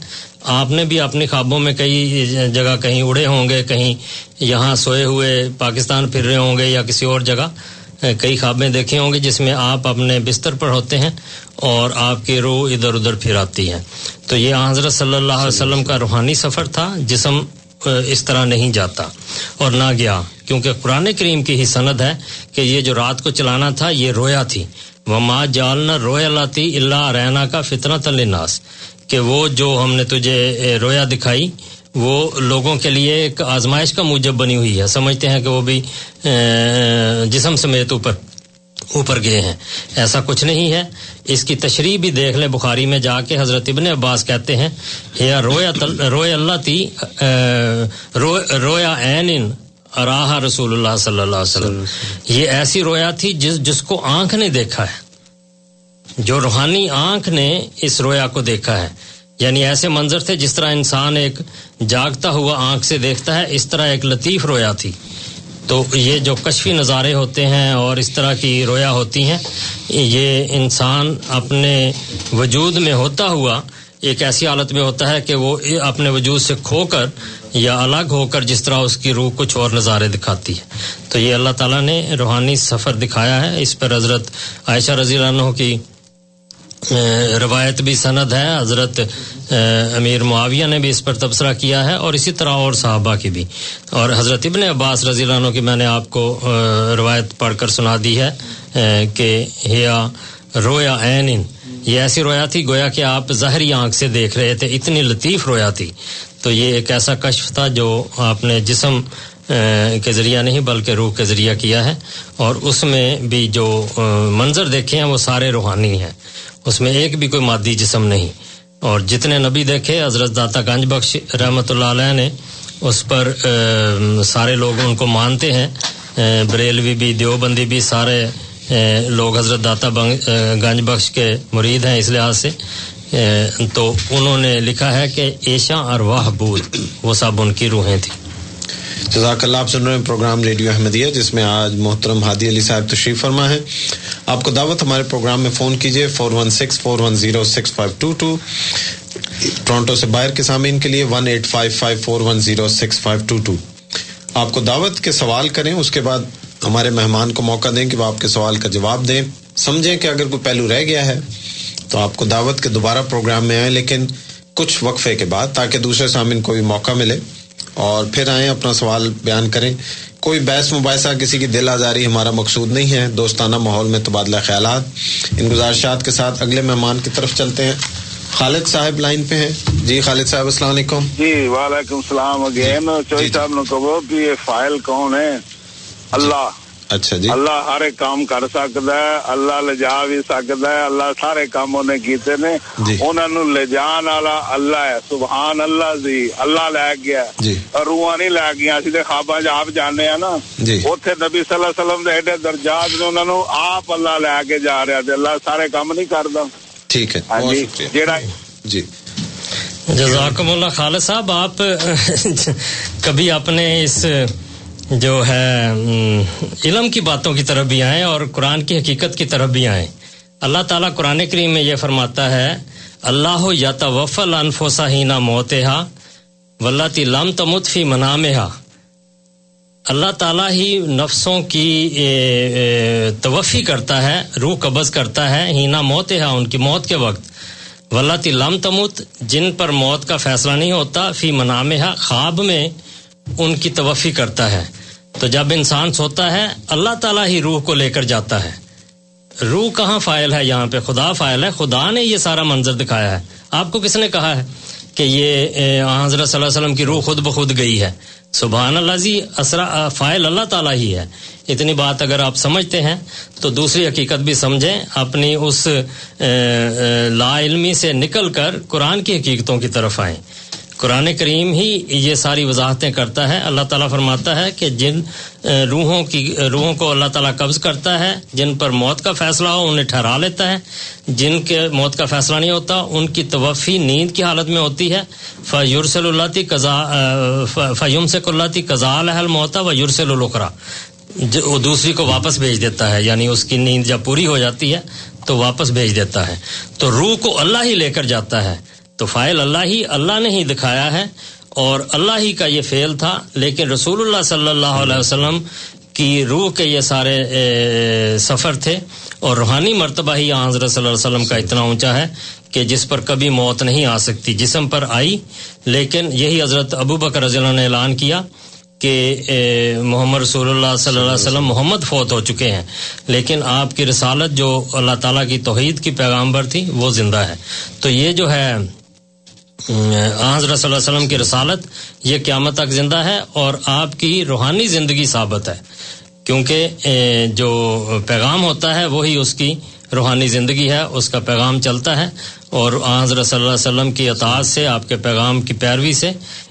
Speaker 7: آپ نے بھی اپنی خوابوں میں کئی جگہ کہیں اڑے ہوں گے، کہیں یہاں سوئے ہوئے پاکستان پھر رہے ہوں گے یا کسی اور جگہ۔ کئی خوابیں دیکھے ہوں گے جس میں آپ اپنے بستر پر ہوتے ہیں اور آپ کی روح ادھر ادھر پھر آتی ہے۔ تو یہ حضرت صلی اللہ علیہ وسلم کا روحانی سفر تھا، جسم اس طرح نہیں جاتا اور نہ گیا، کیونکہ قرآن کریم کی ہی سند ہے کہ یہ جو رات کو چلانا تھا، یہ رویا تھی۔ وہ ماں جالنا رویا لاتی اللہ رینا کا فطرت الناس کہ وہ جو ہم نے تجھے رویا دکھائی وہ لوگوں کے لیے ایک آزمائش کا موجب بنی ہوئی ہے۔ سمجھتے ہیں کہ وہ بھی جسم سمیت اوپر اوپر گئے ہیں۔ ایسا کچھ نہیں ہے۔ اس کی تشریح بھی دیکھ لیں۔ بخاری میں جا کے حضرت ابن عباس کہتے ہیں یا رویا رویا اللہ تی رویا این اراہ رسول اللہ صلی اللہ علیہ وسلم۔ یہ ایسی رویا تھی جس جس کو آنکھ نے دیکھا ہے۔ جو روحانی آنکھ نے اس رویا کو دیکھا ہے۔ یعنی ایسے منظر تھے جس طرح انسان ایک جاگتا ہوا آنکھ سے دیکھتا ہے، اس طرح ایک لطیف رویا تھی۔ تو یہ جو کشفی نظارے ہوتے ہیں اور اس طرح کی رویا ہوتی ہیں، یہ انسان اپنے وجود میں ہوتا ہوا ایک ایسی حالت میں ہوتا ہے کہ وہ اپنے وجود سے کھو کر یا الگ ہو کر جس طرح اس کی روح کچھ اور نظارے دکھاتی ہے۔ تو یہ اللہ تعالیٰ نے روحانی سفر دکھایا ہے۔ اس پر حضرت عائشہ رضی اللہ عنہ کی روایت بھی سند ہے، حضرت امیر معاویہ نے بھی اس پر تبصرہ کیا ہے اور اسی طرح اور صحابہ کی بھی۔ اور حضرت ابن عباس رضی اللہ عنہ کی میں نے آپ کو روایت پڑھ کر سنا دی ہے کہ ہیا رویا عین، یہ ایسی رویا تھی گویا کہ آپ ظاہری آنکھ سے دیکھ رہے تھے، اتنی لطیف رویا تھی۔ تو یہ ایک ایسا کشف تھا جو آپ نے جسم کے ذریعہ نہیں، بلکہ روح کے ذریعہ کیا ہے۔ اور اس میں بھی جو منظر دیکھے ہیں وہ سارے روحانی ہیں۔ اس میں ایک بھی کوئی مادی جسم نہیں۔ اور جتنے نبی دیکھے، حضرت داتا گنج بخش رحمۃ اللہ علیہ نے، اس پر سارے لوگ ان کو مانتے ہیں۔ بریلوی بھی، دیوبندی بھی، سارے لوگ حضرت داتا گنج بخش کے مرید ہیں اس لحاظ سے۔ تو انہوں نے لکھا ہے کہ ایشا اور واہ بود وہ سب ان کی روحیں تھیں۔
Speaker 6: جزاک اللہ، آپ سن رہے ہیں پروگرام ریڈیو احمدیہ، جس میں آج محترم ہادی علی صاحب تشریف فرما ہے آپ کو دعوت، ہمارے پروگرام میں فون کیجیے four one six four one zero six five two two Toronto سے باہر کے سامعین کے لیے one eight five five four one zero six five two two آپ کو دعوت کے سوال کریں، اس کے بعد ہمارے مہمان کو موقع دیں کہ وہ آپ کے سوال کا جواب دیں۔ سمجھیں کہ اگر کوئی پہلو رہ گیا ہے، تو آپ کو دعوت کے دوبارہ پروگرام میں آئیں، لیکن کچھ وقفے کے بعد تاکہ دوسرے سامعین کو بھی موقع ملے۔ اور پھر آئیں اپنا سوال بیان کریں۔ کوئی بحث مباحثہ کسی کی دل آزاری ہمارا مقصود نہیں ہے۔ دوستانہ ماحول میں تبادلہ خیالات۔ ان گزارشات کے ساتھ اگلے مہمان کی طرف چلتے ہیں۔ خالد صاحب لائن پہ ہیں۔ جی خالد صاحب السلام علیکم۔
Speaker 9: جی وعلیکم السلام۔ اگین چوئی صاحب نے کہو کہ یہ فائل کون ہے؟ اللہ۔
Speaker 6: اچھا جی۔
Speaker 9: اللہ ہر ایک کام کر سکتا ہے اللہ لجا بھی سکتا ہے اللہ سارے کام انہیں کیتے نے۔ انہوں نے لے جان والا اللہ ہے سبحان اللہ جی اللہ لے گیا۔ روحاں نہیں لے گیا اسی تے خواباں آپ جانے ہیں نا۔ اوتھے نبی صلی اللہ علیہ وسلم دے ایڈے درجات نے انہوں نے آپ اللہ لے کے جا رہا تے اللہ سارے کام نہیں کردا۔
Speaker 6: ٹھیک ہے
Speaker 9: ہاں جی جیڑا
Speaker 6: جی۔
Speaker 7: جزاکم اللہ خالد صاحب آپ کبھی اپنے اس جو ہے علم کی باتوں کی طرف بھی آئیں اور قرآن کی حقیقت کی طرف بھی آئیں۔ اللہ تعالیٰ قرآن کریم میں یہ فرماتا ہے، اللہ یا توفل انفوسا ہینا موتحا ولتی لم تمت فی منامہا۔ اللہ تعالیٰ ہی نفسوں کی توفی کرتا ہے، روح قبض کرتا ہے ہینا موت ہے ان کی موت کے وقت۔ ولتی لم تمت، جن پر موت کا فیصلہ نہیں ہوتا، فی منامہ خواب میں ان کی توفی کرتا ہے۔ تو جب انسان سوتا ہے، اللہ تعالیٰ ہی روح کو لے کر جاتا ہے۔ روح کہاں فائل ہے؟ یہاں پہ خدا فائل ہے۔ خدا نے یہ سارا منظر دکھایا ہے۔ آپ کو کس نے کہا ہے کہ یہ حضرت صلی اللہ علیہ وسلم کی روح خود بخود گئی ہے؟ سبحان اللہ جی اسرا، فائل اللہ تعالیٰ ہی ہے۔ اتنی بات اگر آپ سمجھتے ہیں، تو دوسری حقیقت بھی سمجھیں۔ اپنی اس لا علمی سے نکل کر قرآن کی حقیقتوں کی طرف آئیں۔ قرآن کریم ہی یہ ساری وضاحتیں کرتا ہے۔ اللہ تعالیٰ فرماتا ہے کہ جن روحوں کی، روحوں کو اللہ تعالیٰ قبض کرتا ہے، جن پر موت کا فیصلہ ہو انہیں ٹھہرا لیتا ہے۔ جن کے موت کا فیصلہ نہیں ہوتا، ان کی توفی نیند کی حالت میں ہوتی ہے۔ فیورسل اللہ تی قزا فیم سے قلتی قزا الحل موتا و یورسل القرا وہ دوسری کو واپس بھیج دیتا ہے یعنی اس کی نیند جب پوری ہو جاتی ہے تو واپس بھیج دیتا ہے۔ تو روح کو اللہ ہی لے کر جاتا ہے۔ تو فائل اللہ ہی اللہ نے ہی دکھایا ہے اور اللہ ہی کا یہ فعل تھا لیکن رسول اللہ صلی اللہ علیہ وسلم کی روح کے یہ سارے سفر تھے اور روحانی مرتبہ ہی حضرت صلی اللہ علیہ وسلم کا اتنا اونچا ہے کہ جس پر کبھی موت نہیں آ سکتی جسم پر آئی لیکن یہی حضرت ابو بکر رضی اللہ نے اعلان کیا کہ محمد رسول اللہ صلی اللہ علیہ وسلم محمد فوت ہو چکے ہیں۔ لیکن آپ کی رسالت جو اللہ تعالیٰ کی توحید کی پیغامبر تھی وہ زندہ ہے۔ تو یہ جو ہے آن صلی اللہ علیہ وسلم کی رسالت یہ قیامت تک زندہ ہے اور آپ کی روحانی زندگی ثابت ہے۔ کیونکہ جو پیغام ہوتا ہے وہی اس کی روحانی زندگی ہے، اس کا پیغام چلتا ہے اور آن حضرت صلی اللہ علیہ وسلم کی اطاعت سے، آپ کے پیغام کی پیروی سے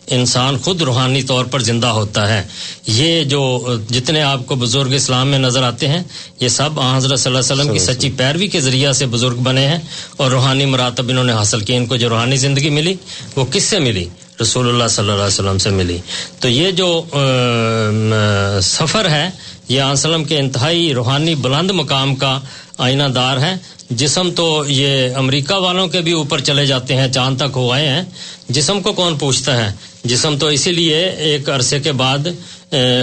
Speaker 7: انسان خود روحانی طور پر زندہ ہوتا ہے۔ یہ جو جتنے آپ کو بزرگ اسلام میں نظر آتے ہیں یہ سب آن حضرت صلی اللہ علیہ وسلم کی سچی پیروی کے ذریعہ سے بزرگ بنے ہیں اور روحانی مراتب انہوں نے حاصل کیے ان کو جو روحانی زندگی ملی وہ کس سے ملی؟ رسول اللہ صلی اللہ علیہ وسلم سے ملی۔ تو یہ جو سفر ہے یہ آن وسلم کے انتہائی روحانی بلند مقام کا آئینہ دار ہے جسم تو یہ امریکہ والوں کے بھی اوپر چلے جاتے ہیں، چاند تک ہو آئے ہیں۔ جسم کو کون پوچھتا ہے؟ جسم تو اسی لیے ایک عرصے کے بعد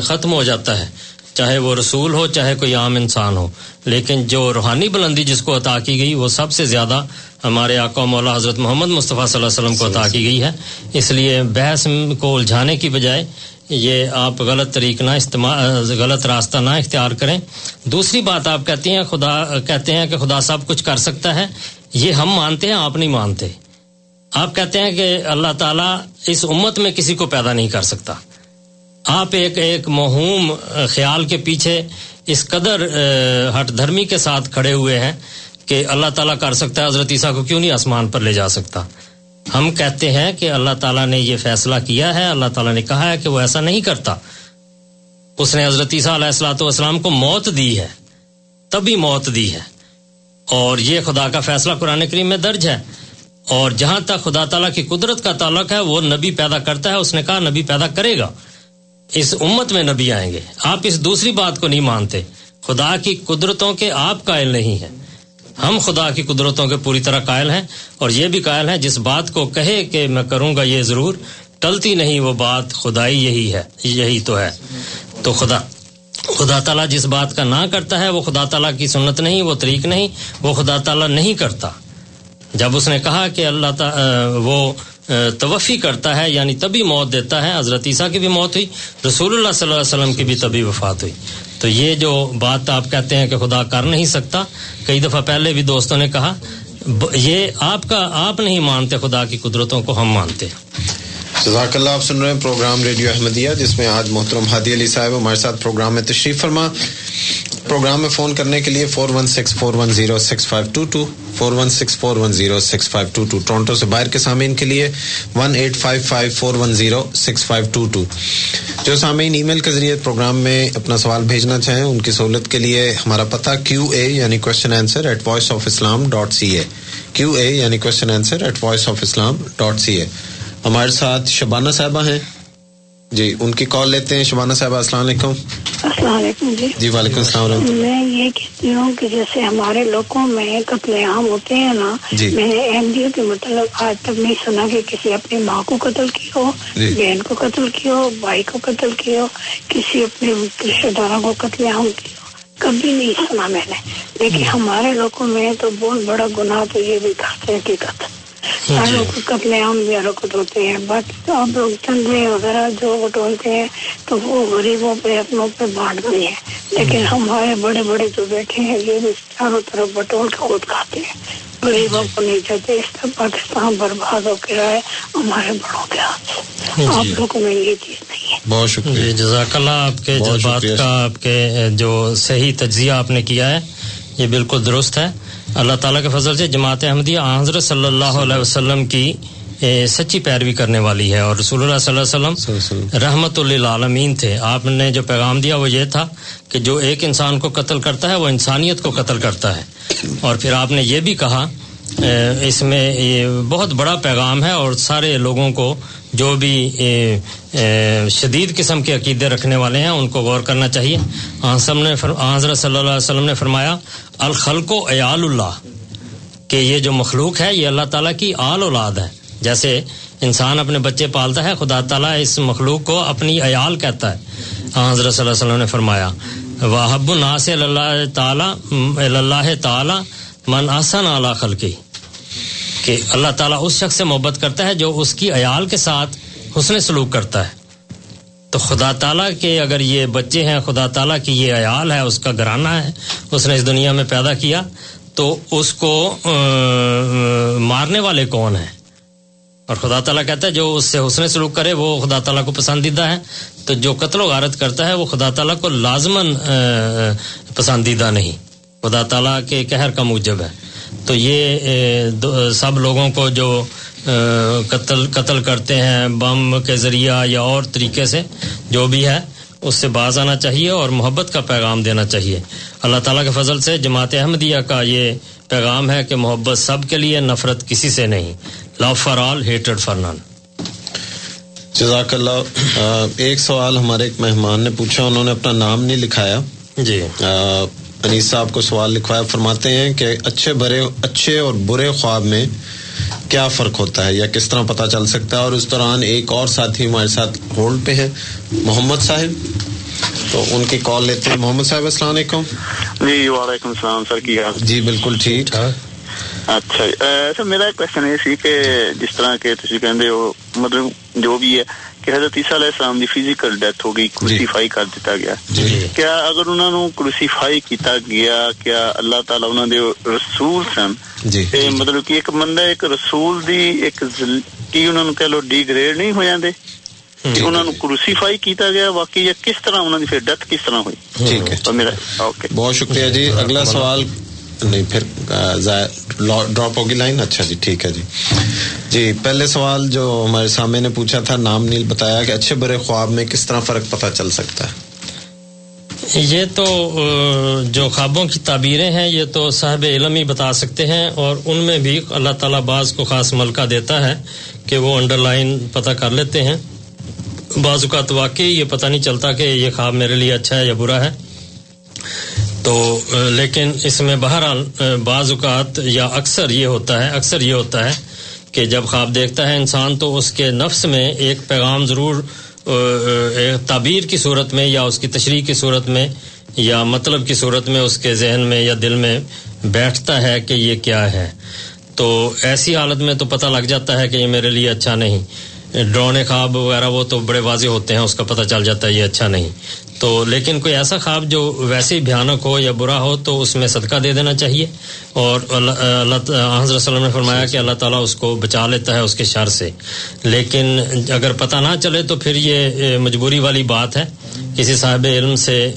Speaker 7: ختم ہو جاتا ہے۔ چاہے وہ رسول ہو، چاہے کوئی عام انسان ہو۔ لیکن جو روحانی بلندی جس کو عطا کی گئی، وہ سب سے زیادہ ہمارے آقا مولا حضرت محمد مصطفیٰ صلی اللہ علیہ وسلم کو عطا کی گئی ہے۔ اس لیے بحث کو الجھانے کی بجائے یہ آپ غلط طریق نہ استعمال غلط راستہ نہ اختیار کریں۔ دوسری بات آپ کہتے ہیں، خدا کہتے ہیں کہ خدا سب کچھ کر سکتا ہے۔ یہ ہم مانتے ہیں، آپ نہیں مانتے۔ آپ کہتے ہیں کہ اللہ تعالیٰ اس امت میں کسی کو پیدا نہیں کر سکتا۔ آپ ایک ایک مہوم خیال کے پیچھے اس قدر ہٹ دھرمی کے ساتھ کھڑے ہوئے ہیں کہ اللہ تعالیٰ کر سکتا ہے، حضرت عیسیٰ کو کیوں نہیں آسمان پر لے جا سکتا؟ ہم کہتے ہیں کہ اللہ تعالیٰ نے یہ فیصلہ کیا ہے، اللہ تعالیٰ نے کہا ہے کہ وہ ایسا نہیں کرتا۔ اس نے حضرت عیسیٰ علیہ السلاۃ والسلام کو موت دی ہے، تبھی موت دی ہے۔ اور یہ خدا کا فیصلہ قرآن کریم میں درج ہے۔ اور جہاں تک خدا تعالیٰ کی قدرت کا تعلق ہے، وہ نبی پیدا کرتا ہے، اس نے کہا نبی پیدا کرے گا۔ اس امت میں نبی آئیں گے۔ آپ اس دوسری بات کو نہیں مانتے۔ خدا کی قدرتوں کے آپ قائل نہیں ہیں۔ ہم خدا کی قدرتوں کے پوری طرح قائل ہیں اور یہ بھی قائل ہیں جس بات کو کہے کہ میں کروں گا یہ ضرور، ٹلتی نہیں وہ بات، خدائی یہی ہے، یہی تو ہے۔ تو خدا خدا تعالیٰ جس بات کا نہ کرتا ہے وہ خدا تعالیٰ کی سنت نہیں، وہ طریق نہیں، وہ خدا تعالیٰ نہیں کرتا۔ جب اس نے کہا کہ اللہ تعالیٰ وہ توفی کرتا ہے یعنی تبھی موت دیتا ہے، حضرت عیسیٰ کی بھی موت ہوئی، رسول اللہ صلی اللہ علیہ وسلم کی بھی تبھی وفات ہوئی۔ تو یہ جو بات آپ کہتے ہیں کہ خدا کر نہیں سکتا، کئی دفعہ پہلے بھی دوستوں نے کہا یہ آپ کا، آپ نہیں مانتے، خدا کی قدرتوں کو ہم مانتے
Speaker 6: جزاک اللہ، آپ سن رہے ہیں پروگرام ریڈیو احمدیہ، جس میں آج محترم ہادی علی صاحب ہمارے ساتھ پروگرام میں تشریف فرما۔ پروگرام میں فون کرنے کے لیے four one six four one zero six five two two four one six four one zero six five two two Toronto سے باہر کے سامعین کے لیے one eight five five four one zero six five two two جو سامعین ای میل کے ذریعے پروگرام میں اپنا سوال بھیجنا چاہیں، ان کی سہولت کے لیے ہمارا پتہ کیو اے یعنی question answer at voice of Islam dot C A Q A یعنی question answer at voice of Islam dot C A ہمارے ساتھ شبانہ صاحبہ ہیں۔ جی ان کی کال لیتے ہیں۔ شبانہ صاحب السلام علیکم۔
Speaker 8: السلام علیکم جی۔
Speaker 6: جی وعلیکم السلام
Speaker 8: میں یہ کہتی ہوں کہ جیسے ہمارے لوگوں میں قتل عام ہوتے ہیں نا
Speaker 6: جی۔
Speaker 8: میں نے احمدیوں کے مطلب آج تک نہیں سنا کہ کسی اپنی ماں کو قتل کیا ہو
Speaker 6: جی۔
Speaker 8: بہن کو قتل کیا ہو بھائی کو قتل کیا ہو کسی اپنے رشتے داروں کو قتل عام کیا ہو۔ کبھی نہیں سنا میں نے۔ لیکن ہمارے لوگوں میں تو بہت بڑا گناہ تو یہ بھی کرتے ہیں کہ قتل ہر لوگ قتل عام بھی حرکت ہوتے ہیں۔ باقی تو آپ لوگ چندے وغیرہ جو بٹولتے ہیں تو وہ غریبوں پہ اپنوں پہ بانٹتے ہیں۔ لیکن ہمارے بڑے بڑے جو بیٹھے ہیں یہ بھی چاروں طرف بٹول کے خود کھاتے ہیں۔ غریبوں کو نہیں چاہتے اس طرح پاکستان برباد ہو کے رہا ہے ہمارے بڑوں کے ہاتھ۔ سے
Speaker 7: جی۔
Speaker 8: آپ لوگوں میں یہ چیز نہیں ہے۔
Speaker 6: بہت شکریہ۔
Speaker 7: جی جزاک اللہ آپ کے جذبات۔ کا آپ کے جو صحیح تجزیہ آپ نے کیا ہے یہ بالکل درست ہے۔ اللہ تعالیٰ کے فضل سے جماعت احمدیہ حضرت صلی اللہ علیہ وسلم کی سچی پیروی کرنے والی ہے اور رسول اللہ صلی اللہ علیہ وسلم۔ رحمت للعالمین تھے۔ آپ نے جو پیغام دیا وہ یہ تھا کہ جو ایک انسان کو قتل کرتا ہے وہ انسانیت کو قتل کرتا ہے۔ اور پھر آپ نے یہ بھی کہا اس میں یہ بہت بڑا پیغام ہے اور سارے لوگوں کو جو بھی شدید قسم کے عقیدے رکھنے والے ہیں، ان کو غور کرنا چاہیے۔ آنسم نے حضرت صلی اللہ علیہ وسلم نے فرمایا، الخلق و ایال اللہ، کہ یہ جو مخلوق ہے، یہ اللہ تعالیٰ کی آل اولاد ہے۔ جیسے انسان اپنے بچے پالتا ہے، خدا تعالیٰ اس مخلوق کو اپنی عیال کہتا ہے۔ حضرت صلی اللہ علیہ وسلم نے فرمایا واحب الناس اللہ تعالیٰ اللہ تعالیٰ من آسن اعلیٰ خلقی، کہ اللہ تعالیٰ اس شخص سے محبت کرتا ہے جو اس کی عیال کے ساتھ حسن سلوک کرتا ہے۔ تو خدا تعالیٰ کے اگر یہ بچے ہیں، خدا تعالیٰ کی یہ عیال ہے، اس کا گھرانہ ہے، اس نے اس دنیا میں پیدا کیا، تو اس کو مارنے والے کون ہیں؟ اور خدا تعالیٰ کہتا ہے جو اس سے حسن سلوک کرے، وہ خدا تعالیٰ کو پسندیدہ ہے۔ تو جو قتل و غارت کرتا ہے، وہ خدا تعالیٰ کو لازماً پسندیدہ نہیں۔ خدا تعالیٰ کے قہر کا موجب ہے۔ تو یہ سب لوگوں کو جو قتل قتل کرتے ہیں بم کے ذریعہ یا اور طریقے سے جو بھی ہے اس سے باز آنا چاہیے اور محبت کا پیغام دینا چاہیے۔ اللہ تعالیٰ کے فضل سے جماعت احمدیہ کا یہ پیغام ہے کہ محبت سب کے لیے نفرت کسی سے نہیں۔ لو فار آل ہیٹڈ فار نان
Speaker 6: جزاک اللہ ایک سوال ہمارے ایک مہمان نے پوچھا انہوں نے اپنا نام نہیں لکھایا۔
Speaker 7: جی۔
Speaker 6: انیس صاحب کو سوال لکھوایا فرماتے ہیں کہ اچھے برے اچھے اور برے خواب میں کیا فرق ہوتا ہے یا کس طرح پتا چل سکتا ہے؟ اور اس دوران ایک اور ساتھی ہمارے ساتھ ہولڈ پہ ہیں محمد صاحب۔ تو ان کی کال لیتے ہیں۔ محمد صاحب السلام علیکم۔
Speaker 10: جی وعلیکم السلام۔ سر کی
Speaker 6: جی بالکل ٹھیک۔
Speaker 10: اچھا سر میرا ایک کوشچن یہ سی کہ جس طرح کے تھی کہ مطلب جو بھی ہے کہ حضرت عیسیٰ علیہ السلام دی فیزیکل ڈیتھ ہو گئی کروسیفائی کر
Speaker 6: دیتا
Speaker 10: گیا کیا اگر انہوں نے کروسیفائی کیتا گیا کیا اللہ تعالیٰ انہوں نے رسول
Speaker 6: سن
Speaker 10: تے مطلب کہ ایک بندہ ایک رسول دی ایک کی انہوں نے کہہ لو ڈی گریڈ نہیں ہو جاندے کہ انہوں نے کروسیفائی کیتا گیا واقعی یا کس طرح انہوں نے پھر ڈیتھ کس طرح ہوئی
Speaker 6: ٹھیک ہے بہت شکریہ جی اگلا سوال نہیں، پھر ڈراپ ہوگی لائن اچھا جی ٹھیک ہے جی۔ جی پہلے سوال جو ہمارے سامنے نے پوچھا تھا، نام نیل بتایا کہ اچھے برے خواب میں کس طرح فرق پتہ چل سکتا ہے؟
Speaker 7: یہ تو جو خوابوں کی تعبیریں ہیں، یہ تو صاحب علم ہی بتا سکتے ہیں، اور ان میں بھی اللہ تعالیٰ بعض کو خاص ملکہ دیتا ہے کہ وہ انڈر لائن پتہ کر لیتے ہیں۔ بعض اوقات واقعی یہ پتہ نہیں چلتا کہ یہ خواب میرے لیے اچھا ہے یا برا ہے۔ تو لیکن اس میں بہرحال بعض اوقات یا اکثر یہ ہوتا ہے، اکثر یہ ہوتا ہے کہ جب خواب دیکھتا ہے انسان تو اس کے نفس میں ایک پیغام ضرور تعبیر کی صورت میں یا اس کی تشریح کی صورت میں یا مطلب کی صورت میں اس کے ذہن میں یا دل میں بیٹھتا ہے کہ یہ کیا ہے۔ تو ایسی حالت میں تو پتہ لگ جاتا ہے کہ یہ میرے لیے اچھا نہیں۔ ڈرونے خواب وغیرہ وہ تو بڑے واضح ہوتے ہیں، اس کا پتہ چل جاتا ہے یہ اچھا نہیں۔ تو لیکن کوئی ایسا خواب جو ویسے ہی بھیانک ہو یا برا ہو تو اس میں صدقہ دے دینا چاہیے اور اللہ اللہ حضرت وسلم نے فرمایا کہ اللہ تعالیٰ اس کو بچا لیتا ہے اس کے شر سے۔ لیکن اگر پتہ نہ چلے تو پھر یہ مجبوری والی بات ہے۔ کسی صاحب علم سے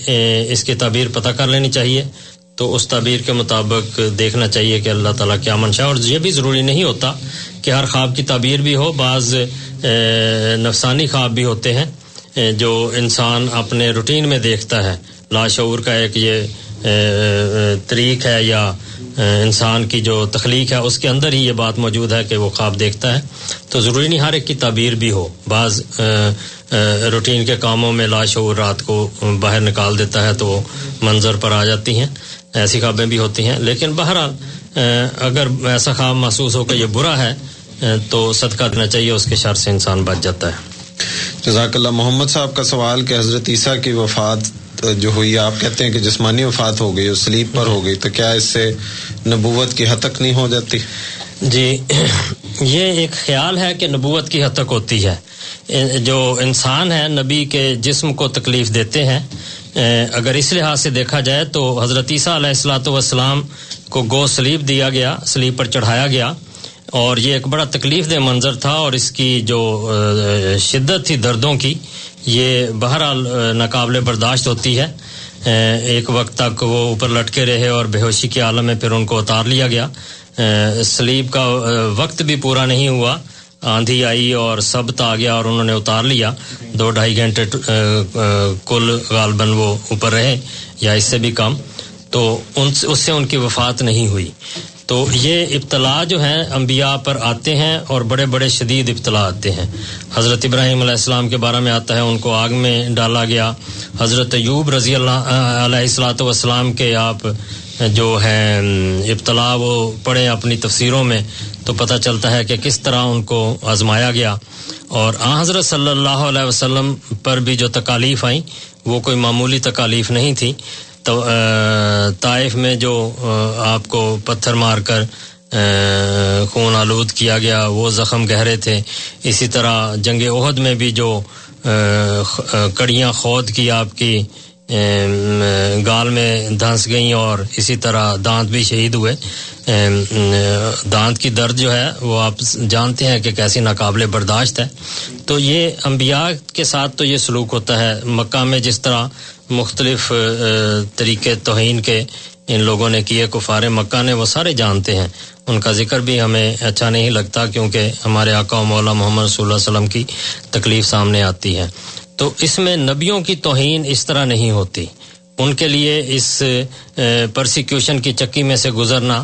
Speaker 7: اس کی تعبیر پتہ کر لینی چاہیے۔ تو اس تعبیر کے مطابق دیکھنا چاہیے کہ اللہ تعالیٰ کیا منشا اور یہ بھی ضروری نہیں ہوتا کہ ہر خواب کی تعبیر بھی ہو، بعض نفسانی خواب بھی ہوتے ہیں۔ جو انسان اپنے روٹین میں دیکھتا ہے، لاشعور کا ایک یہ طریق ہے یا انسان کی جو تخلیق ہے، اس کے اندر ہی یہ بات موجود ہے کہ وہ خواب دیکھتا ہے۔ تو ضروری نہیں ہر ایک کی تعبیر بھی ہو۔ بعض روٹین کے کاموں میں لاش ہو رات کو باہر نکال دیتا ہے تو منظر پر آ جاتی ہیں۔ ایسی خوابیں بھی ہوتی ہیں۔ لیکن بہرحال اگر ایسا خواب محسوس ہو کہ یہ برا ہے تو صدقہ دینا چاہیے، اس کے شر سے انسان بچ جاتا ہے۔
Speaker 6: جزاک اللہ محمد صاحب کا سوال کہ حضرت عیسیٰ کی وفات جو ہوئی، آپ کہتے ہیں کہ جسمانی وفات ہو گئی سلیب پر ہو گئی، تو کیا اس سے نبوت کی حد تک نہیں ہو جاتی؟
Speaker 7: جی یہ ایک خیال ہے کہ نبوت کی حد تک ہوتی ہے۔ جو انسان ہے، نبی کے جسم کو تکلیف دیتے ہیں۔ اگر اس لحاظ سے دیکھا جائے تو حضرت عیسیٰ علیہ السلاۃ والسلام کو گو سلیب دیا گیا، سلیب پر چڑھایا گیا۔ اور یہ ایک بڑا تکلیف دہ منظر تھا اور اس کی جو شدت تھی دردوں کی، یہ بہرحال ناقابل برداشت ہوتی ہے۔ ایک وقت تک وہ اوپر لٹکے رہے اور بے ہوشی کے عالم میں پھر ان کو اتار لیا گیا۔ سلیب کا وقت بھی پورا نہیں ہوا۔ آندھی آئی اور سب آ گیا اور انہوں نے اتار لیا۔ دو ڈھائی گھنٹے کل غالباً وہ اوپر رہے یا اس سے بھی کم۔ تو ان، اس سے ان کی وفات نہیں ہوئی۔ تو یہ ابتلا جو ہیں انبیاء پر آتے ہیں اور بڑے بڑے شدید ابتلا آتے ہیں۔ حضرت ابراہیم علیہ السلام کے بارے میں آتا ہے، ان کو آگ میں ڈالا گیا۔ حضرت ایوب رضی اللہ علیہ السلاۃ والسلام کے آپ جو ہیں ابتلا وہ پڑھے اپنی تفسیروں میں تو پتہ چلتا ہے کہ کس طرح ان کو آزمایا گیا۔ اور آ حضرت صلی اللہ علیہ وسلم پر بھی جو تکالیف آئیں، وہ کوئی معمولی تکالیف نہیں تھی۔ تو طائف میں جو آپ کو پتھر مار کر خون آلود کیا گیا، وہ زخم گہرے تھے۔ اسی طرح جنگ عہد میں بھی جو کڑیاں خود کی آپ کی گال میں دھنس گئیں اور اسی طرح دانت بھی شہید ہوئے۔ دانت کی درد جو ہے، وہ آپ جانتے ہیں کہ کیسی ناقابل برداشت ہے۔ تو یہ انبیاء کے ساتھ تو یہ سلوک ہوتا ہے۔ مکہ میں جس طرح مختلف طریقے توہین کے ان لوگوں نے کیے، کفار مکہ نے، وہ سارے جانتے ہیں۔ ان کا ذکر بھی ہمیں اچھا نہیں لگتا کیونکہ ہمارے آقا و مولا محمد صلی اللہ علیہ وسلم کی تکلیف سامنے آتی ہے۔ تو اس میں نبیوں کی توہین اس طرح نہیں ہوتی۔ ان کے لیے اس پرسیکیوشن کی چکی میں سے گزرنا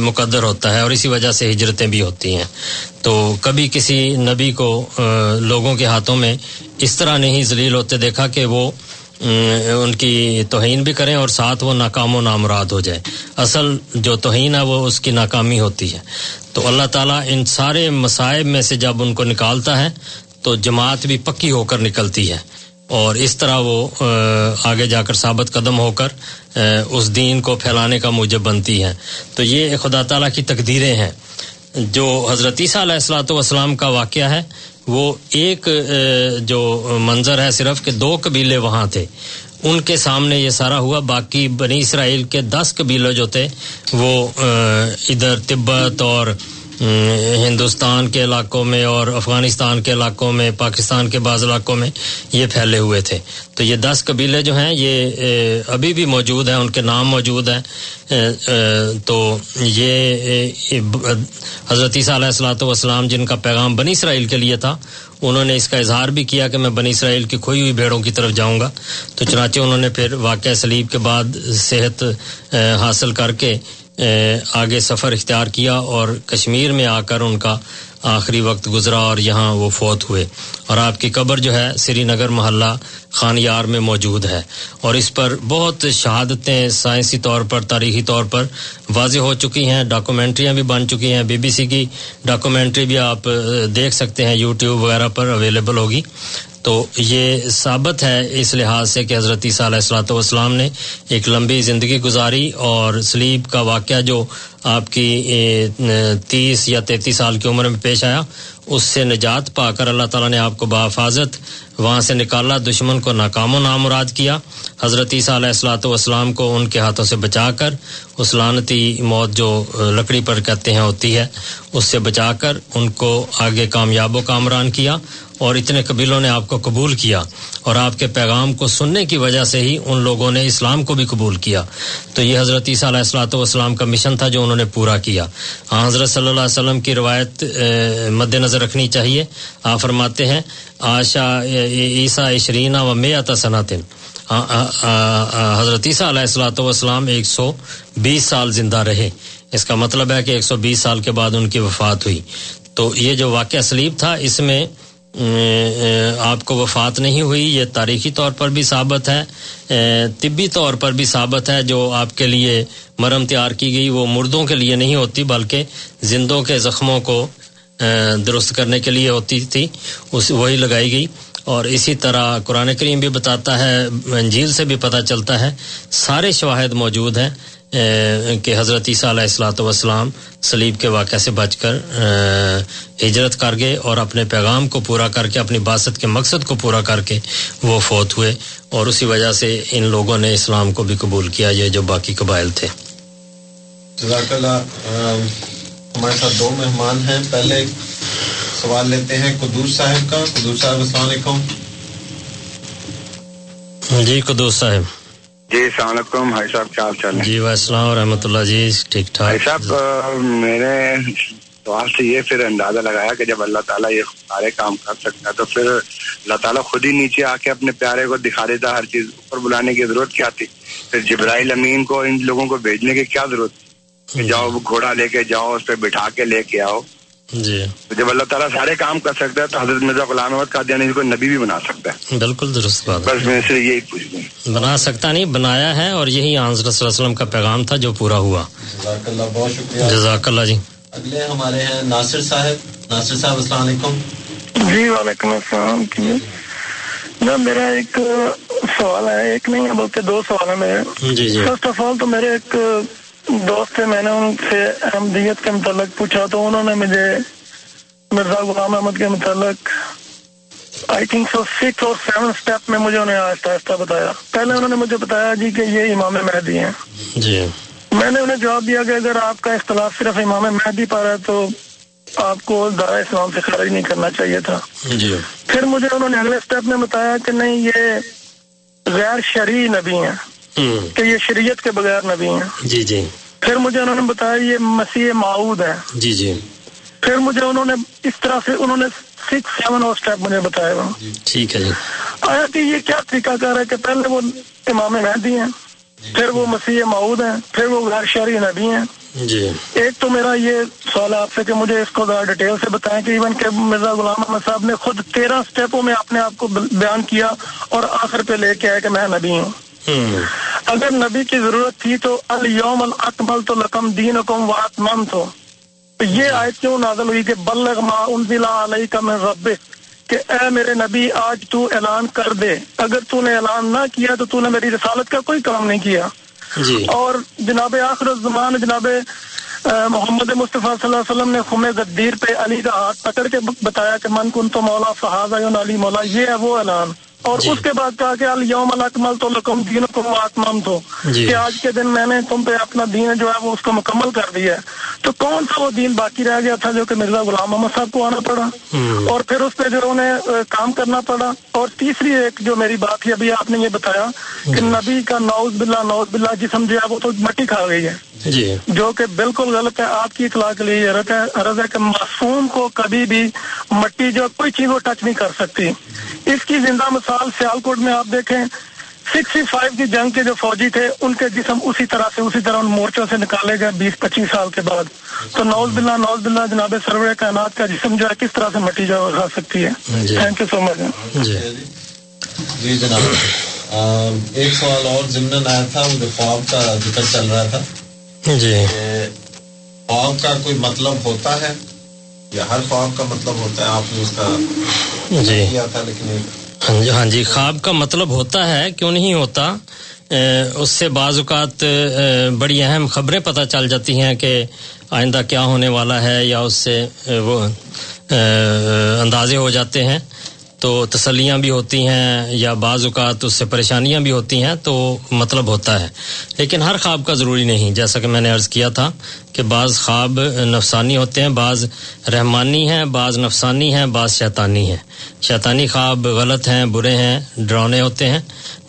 Speaker 7: مقدر ہوتا ہے اور اسی وجہ سے ہجرتیں بھی ہوتی ہیں۔ تو کبھی کسی نبی کو لوگوں کے ہاتھوں میں اس طرح نہیں ذلیل ہوتے دیکھا کہ وہ ان کی توہین بھی کریں اور ساتھ وہ ناکام و نامراد ہو جائے اصل جو توہین ہے وہ اس کی ناکامی ہوتی ہے۔ تو اللہ تعالیٰ ان سارے مصائب میں سے جب ان کو نکالتا ہے، تو جماعت بھی پکی ہو کر نکلتی ہے۔ اور اس طرح وہ آگے جا کر ثابت قدم ہو کر اس دین کو پھیلانے کا موجب بنتی ہے تو یہ خدا تعالیٰ کی تقدیریں ہیں۔ جو حضرت عیسیٰ علیہ السلاۃ والسلام کا واقعہ ہے وہ ایک جو منظر ہے صرف کہ دو قبیلے وہاں تھے۔ ان کے سامنے یہ سارا ہوا، باقی بنی اسرائیل کے دس قبیلے جو تھے، وہ ادھر تبت اور ہندوستان کے علاقوں میں اور افغانستان کے علاقوں میں، پاکستان کے بعض علاقوں میں یہ پھیلے ہوئے تھے۔ تو یہ دس قبیلے جو ہیں، یہ ابھی بھی موجود ہیں، ان کے نام موجود ہیں۔ تو یہ حضرت عیسیٰ علیہ السلاۃ والسلام جن کا پیغام بنی اسرائیل کے لیے تھا، انہوں نے اس کا اظہار بھی کیا کہ میں بنی اسرائیل کی کھوئی ہوئی بھیڑوں کی طرف جاؤں گا۔ تو چنانچہ انہوں نے پھر واقعہ سلیب کے بعد صحت حاصل کر کے آگے سفر اختیار کیا اور کشمیر میں آ کر ان کا آخری وقت گزرا اور یہاں وہ فوت ہوئے۔ اور آپ کی قبر جو ہے، سری نگر محلہ خانیار میں موجود ہے۔ اور اس پر بہت شہادتیں سائنسی طور پر، تاریخی طور پر واضح ہو چکی ہیں۔ ڈاکومنٹریاں بھی بن چکی ہیں۔ بی بی سی کی ڈاکومنٹری بھی آپ دیکھ سکتے ہیں، یوٹیوب وغیرہ پر اویلیبل ہوگی۔ تو یہ ثابت ہے اس لحاظ سے کہ حضرت عیسیٰ علیہ السلاۃ والسلام نے ایک لمبی زندگی گزاری اور سلیب کا واقعہ جو آپ کی تیس یا تینتیس سال کی عمر میں پیش آیا، اس سے نجات پا کر اللہ تعالیٰ نے آپ کو بحفاظت وہاں سے نکالا، دشمن کو ناکام و نامراد کیا۔ حضرت عیسیٰ علیہ السلاۃ والسلام کو ان کے ہاتھوں سے بچا کر، اس لانتی موت جو لکڑی پر کہتے ہیں ہوتی ہے، اس سے بچا کر ان کو آگے کامیاب و کامران کیا اور اتنے قبیلوں نے آپ کو قبول کیا۔ اور آپ کے پیغام کو سننے کی وجہ سے ہی ان لوگوں نے اسلام کو بھی قبول کیا۔ تو یہ حضرت عیسیٰ علیہ السلاۃ والسلام کا مشن تھا جو انہوں نے پورا کیا۔ ہاں حضرت صلی اللہ علیہ وسلم کی روایت مد نظر رکھنی چاہیے۔ آپ فرماتے ہیں آشا، عیسیٰ عشرینہ و میت صنعتن حضرت عیسیٰ علیہ السلاۃ والسلام ایک سو بیس سال زندہ رہے۔ اس کا مطلب ہے کہ ایک سو بیس سال کے بعد ان کی وفات ہوئی۔ تو یہ جو واقعہ سلیب تھا، اس میں آپ کو وفات نہیں ہوئی، یہ تاریخی طور پر بھی ثابت ہے۔ طبی طور پر بھی ثابت ہے، جو آپ کے لیے مرم تیار کی گئی، وہ مردوں کے لیے نہیں ہوتی، بلکہ زندوں کے زخموں کو درست کرنے کے لیے ہوتی تھی، اس وہی لگائی گئی۔ اور اسی طرح قرآن کریم بھی بتاتا ہے، انجیل سے بھی پتہ چلتا ہے، سارے شواہد موجود ہیں کہ حضرت عیسیٰ علیہ السلاۃ والسلام سلیب کے واقعہ سے بچ کر ہجرت کر گئے اور اپنے پیغام کو پورا کر کے، اپنی باست کے مقصد کو پورا کر کے وہ فوت ہوئے۔ اور اسی وجہ سے ان لوگوں نے اسلام کو بھی قبول کیا، یہ جو باقی قبائل تھے۔
Speaker 6: جزاک اللہ ہمارے ساتھ دو مہمان ہیں۔ پہلے سوال لیتے ہیں قدوس صاحب کا۔ قدوس صاحب السلام علیکم۔
Speaker 7: جی قدوس صاحب۔
Speaker 11: جی السلام علیکم۔ بھائی صاحب کیا حال چال ہے؟
Speaker 7: جی السلام و رحمۃ اللہ۔ جی ٹھیک ٹھاک۔
Speaker 11: بھائی صاحب میں نے سوال سے یہ پھر اندازہ لگایا کہ جب اللہ تعالیٰ یہ سارے کام کر سکتا ہے تو پھر اللہ تعالیٰ خود ہی نیچے آ کے اپنے پیارے کو دکھا دیتا ہر چیز اوپر بلانے کی ضرورت کیا تھی؟ پھر جبرائیل امین کو ان لوگوں کو بھیجنے کی کیا ضرورت تھی؟ جاؤ گھوڑا لے کے جاؤ اس پہ بٹھا کے لے کے آؤ۔
Speaker 7: جی۔
Speaker 11: جب اللہ تعالیٰ سارے کام کر سکتا ہے تو حضرت مرزا غلام احمد قادیانی کو نبی بھی بنا سکتا ہے۔
Speaker 7: بالکل درست بات
Speaker 11: بس میں سے یہی پوچھ دوں
Speaker 7: بنا سکتا نہیں بنایا ہے اور یہی حضرت صلی اللہ علیہ وسلم کا پیغام تھا جو پورا ہوا۔
Speaker 6: جزاک اللہ بہت شکریہ۔
Speaker 7: جزاک اللہ جی۔
Speaker 6: اگلے ہمارے ہیں ناصر صاحب۔ ناصر صاحب السلام علیکم۔
Speaker 12: جی وعلیکم السلام۔ جی۔ میرا ایک سوال ہے ایک نہیں ہے بلکہ دو سوال ہے میرے۔
Speaker 7: جی جی۔
Speaker 12: فرسٹ آف آل تو میرے ایک دوست تھے میں نے ان سے احمدیت کے متعلق پوچھا تو انہوں نے مجھے مرزا غلام احمد کے متعلق آئی تھنک سو سکس اور سیون اسٹیپ میں مجھے انہیں آہستہ آہستہ بتایا۔ پہلے انہوں نے مجھے بتایا جی کہ یہ امام مہدی ہیں۔
Speaker 7: جی۔
Speaker 12: میں نے انہیں جواب دیا کہ اگر آپ کا اختلاف صرف امام مہدی پر ہے تو آپ کو دارا اسلام سے خارج نہیں کرنا چاہیے تھا۔
Speaker 7: جی۔
Speaker 12: پھر مجھے انہوں نے اگلے اسٹیپ میں بتایا کہ نہیں یہ غیر شرعی نبی ہیں۔ کہ یہ شریعت کے بغیر نبی ہیں۔
Speaker 7: جی جی۔
Speaker 12: پھر مجھے انہوں نے بتایا یہ مسیح معود ہے۔
Speaker 7: جی جی۔
Speaker 12: پھر مجھے انہوں نے اس طرح سے انہوں نے سکس سیون اور اسٹیپ مجھے بتایا۔ ہوا
Speaker 7: ٹھیک ہے جی۔
Speaker 12: آیا کہ یہ کیا طریقہ کار ہے کہ پہلے وہ امام مہدی ہیں پھر وہ مسیح معود ہیں پھر وہ غیر شہری نبی ہیں۔
Speaker 7: جی۔
Speaker 12: ایک تو میرا یہ سوال آپ سے کہ مجھے اس کو ذرا ڈیٹیل سے بتائیں کہ ایون کہ مرزا غلام احمد صاحب نے خود تیرہ اسٹیپوں میں اپنے آپ کو بیان کیا اور آخر پہ لے کے آئے کہ میں نبی ہوں۔ اگر نبی کی ضرورت تھی تو الوم الاکمل تو لکم وات من تو یہ آیت کیوں نازل ہوئی کہ بلغ ما انزلا علیہ کا من رب کہ اے میرے نبی آج تو اعلان کر دے. اگر تو نے اعلان نہ کیا تو تو نے میری رسالت کا کوئی کام نہیں کیا.
Speaker 7: جی.
Speaker 12: اور جناب آخر الزمان جناب محمد مصطفیٰ صلی اللہ علیہ وسلم نے خم غدیر پہ علی کا ہاتھ پکڑ کے بتایا کہ من کن تو مولا فہذا علی مولا یہ ہے وہ اعلان. اور
Speaker 7: جی۔
Speaker 12: اس کے بعد کہا کہ الوم الاکمل تو لکم دین کو آتمم تو
Speaker 7: جی۔
Speaker 12: کہ آج کے دن میں نے تم پہ اپنا دین جو ہے وہ اس کو مکمل کر دیا ہے۔ تو کون سا وہ دین باقی رہ گیا تھا جو کہ مرزا غلام محمد صاحب کو آنا پڑا؟ اور پھر اس پہ جو انہیں کام کرنا پڑا۔ اور تیسری ایک جو میری بات ہے ابھی آپ نے یہ بتایا کہ نبی کا نوز باللہ نوز باللہ جسم جو ہے وہ تو مٹی کھا گئی ہے۔
Speaker 7: جی۔
Speaker 12: جو کہ بالکل غلط ہے۔ آپ کی اطلاع کے لیے یہ عرض ہے۔ عرض ہے کہ معصوم کو کبھی بھی مٹی جو کوئی چیز وہ ٹچ نہیں کر سکتی۔ اس کی زندہ مثال سیالکوٹ میں آپ دیکھیں سکسٹی فائیو کی جنگ کے جو فوجی تھے ان کے جسم اسی طرح سے اسی طرح ان مورچوں سے نکالے گئے بیس پچیس سال کے بعد۔ تو نوز باللہ نوز باللہ جناب سرور کائنات کا جسم جو ہے کس طرح سے مٹی کھا سکتی ہے؟ تھینک یو سو مچ
Speaker 7: جی۔
Speaker 6: جناب۔ ایک سوال اور ضمن آیا تھا وہ جو خواب کا ذکر چل رہا تھا۔
Speaker 7: جی۔
Speaker 6: خواب کا کوئی مطلب ہوتا ہے؟ یا ہر خواب کا مطلب ہوتا ہے؟ آپ نے اس کا
Speaker 7: جی۔
Speaker 6: کیا تھا لیکن
Speaker 7: ہاں جی ہاں جی خواب کا مطلب ہوتا ہے، کیوں نہیں ہوتا؟ اس سے بعض اوقات بڑی اہم خبریں پتہ چل جاتی ہیں کہ آئندہ کیا ہونے والا ہے یا اس سے وہ اندازے ہو جاتے ہیں۔ تو تسلیاں بھی ہوتی ہیں یا بعض اوقات اس سے پریشانیاں بھی ہوتی ہیں تو مطلب ہوتا ہے۔ لیکن ہر خواب کا ضروری نہیں، جیسا کہ میں نے عرض کیا تھا کہ بعض خواب نفسانی ہوتے ہیں، بعض رحمانی ہیں، بعض نفسانی ہیں، بعض شیطانی ہیں۔ شیطانی خواب غلط ہیں، برے ہیں ڈرونے ہوتے ہیں۔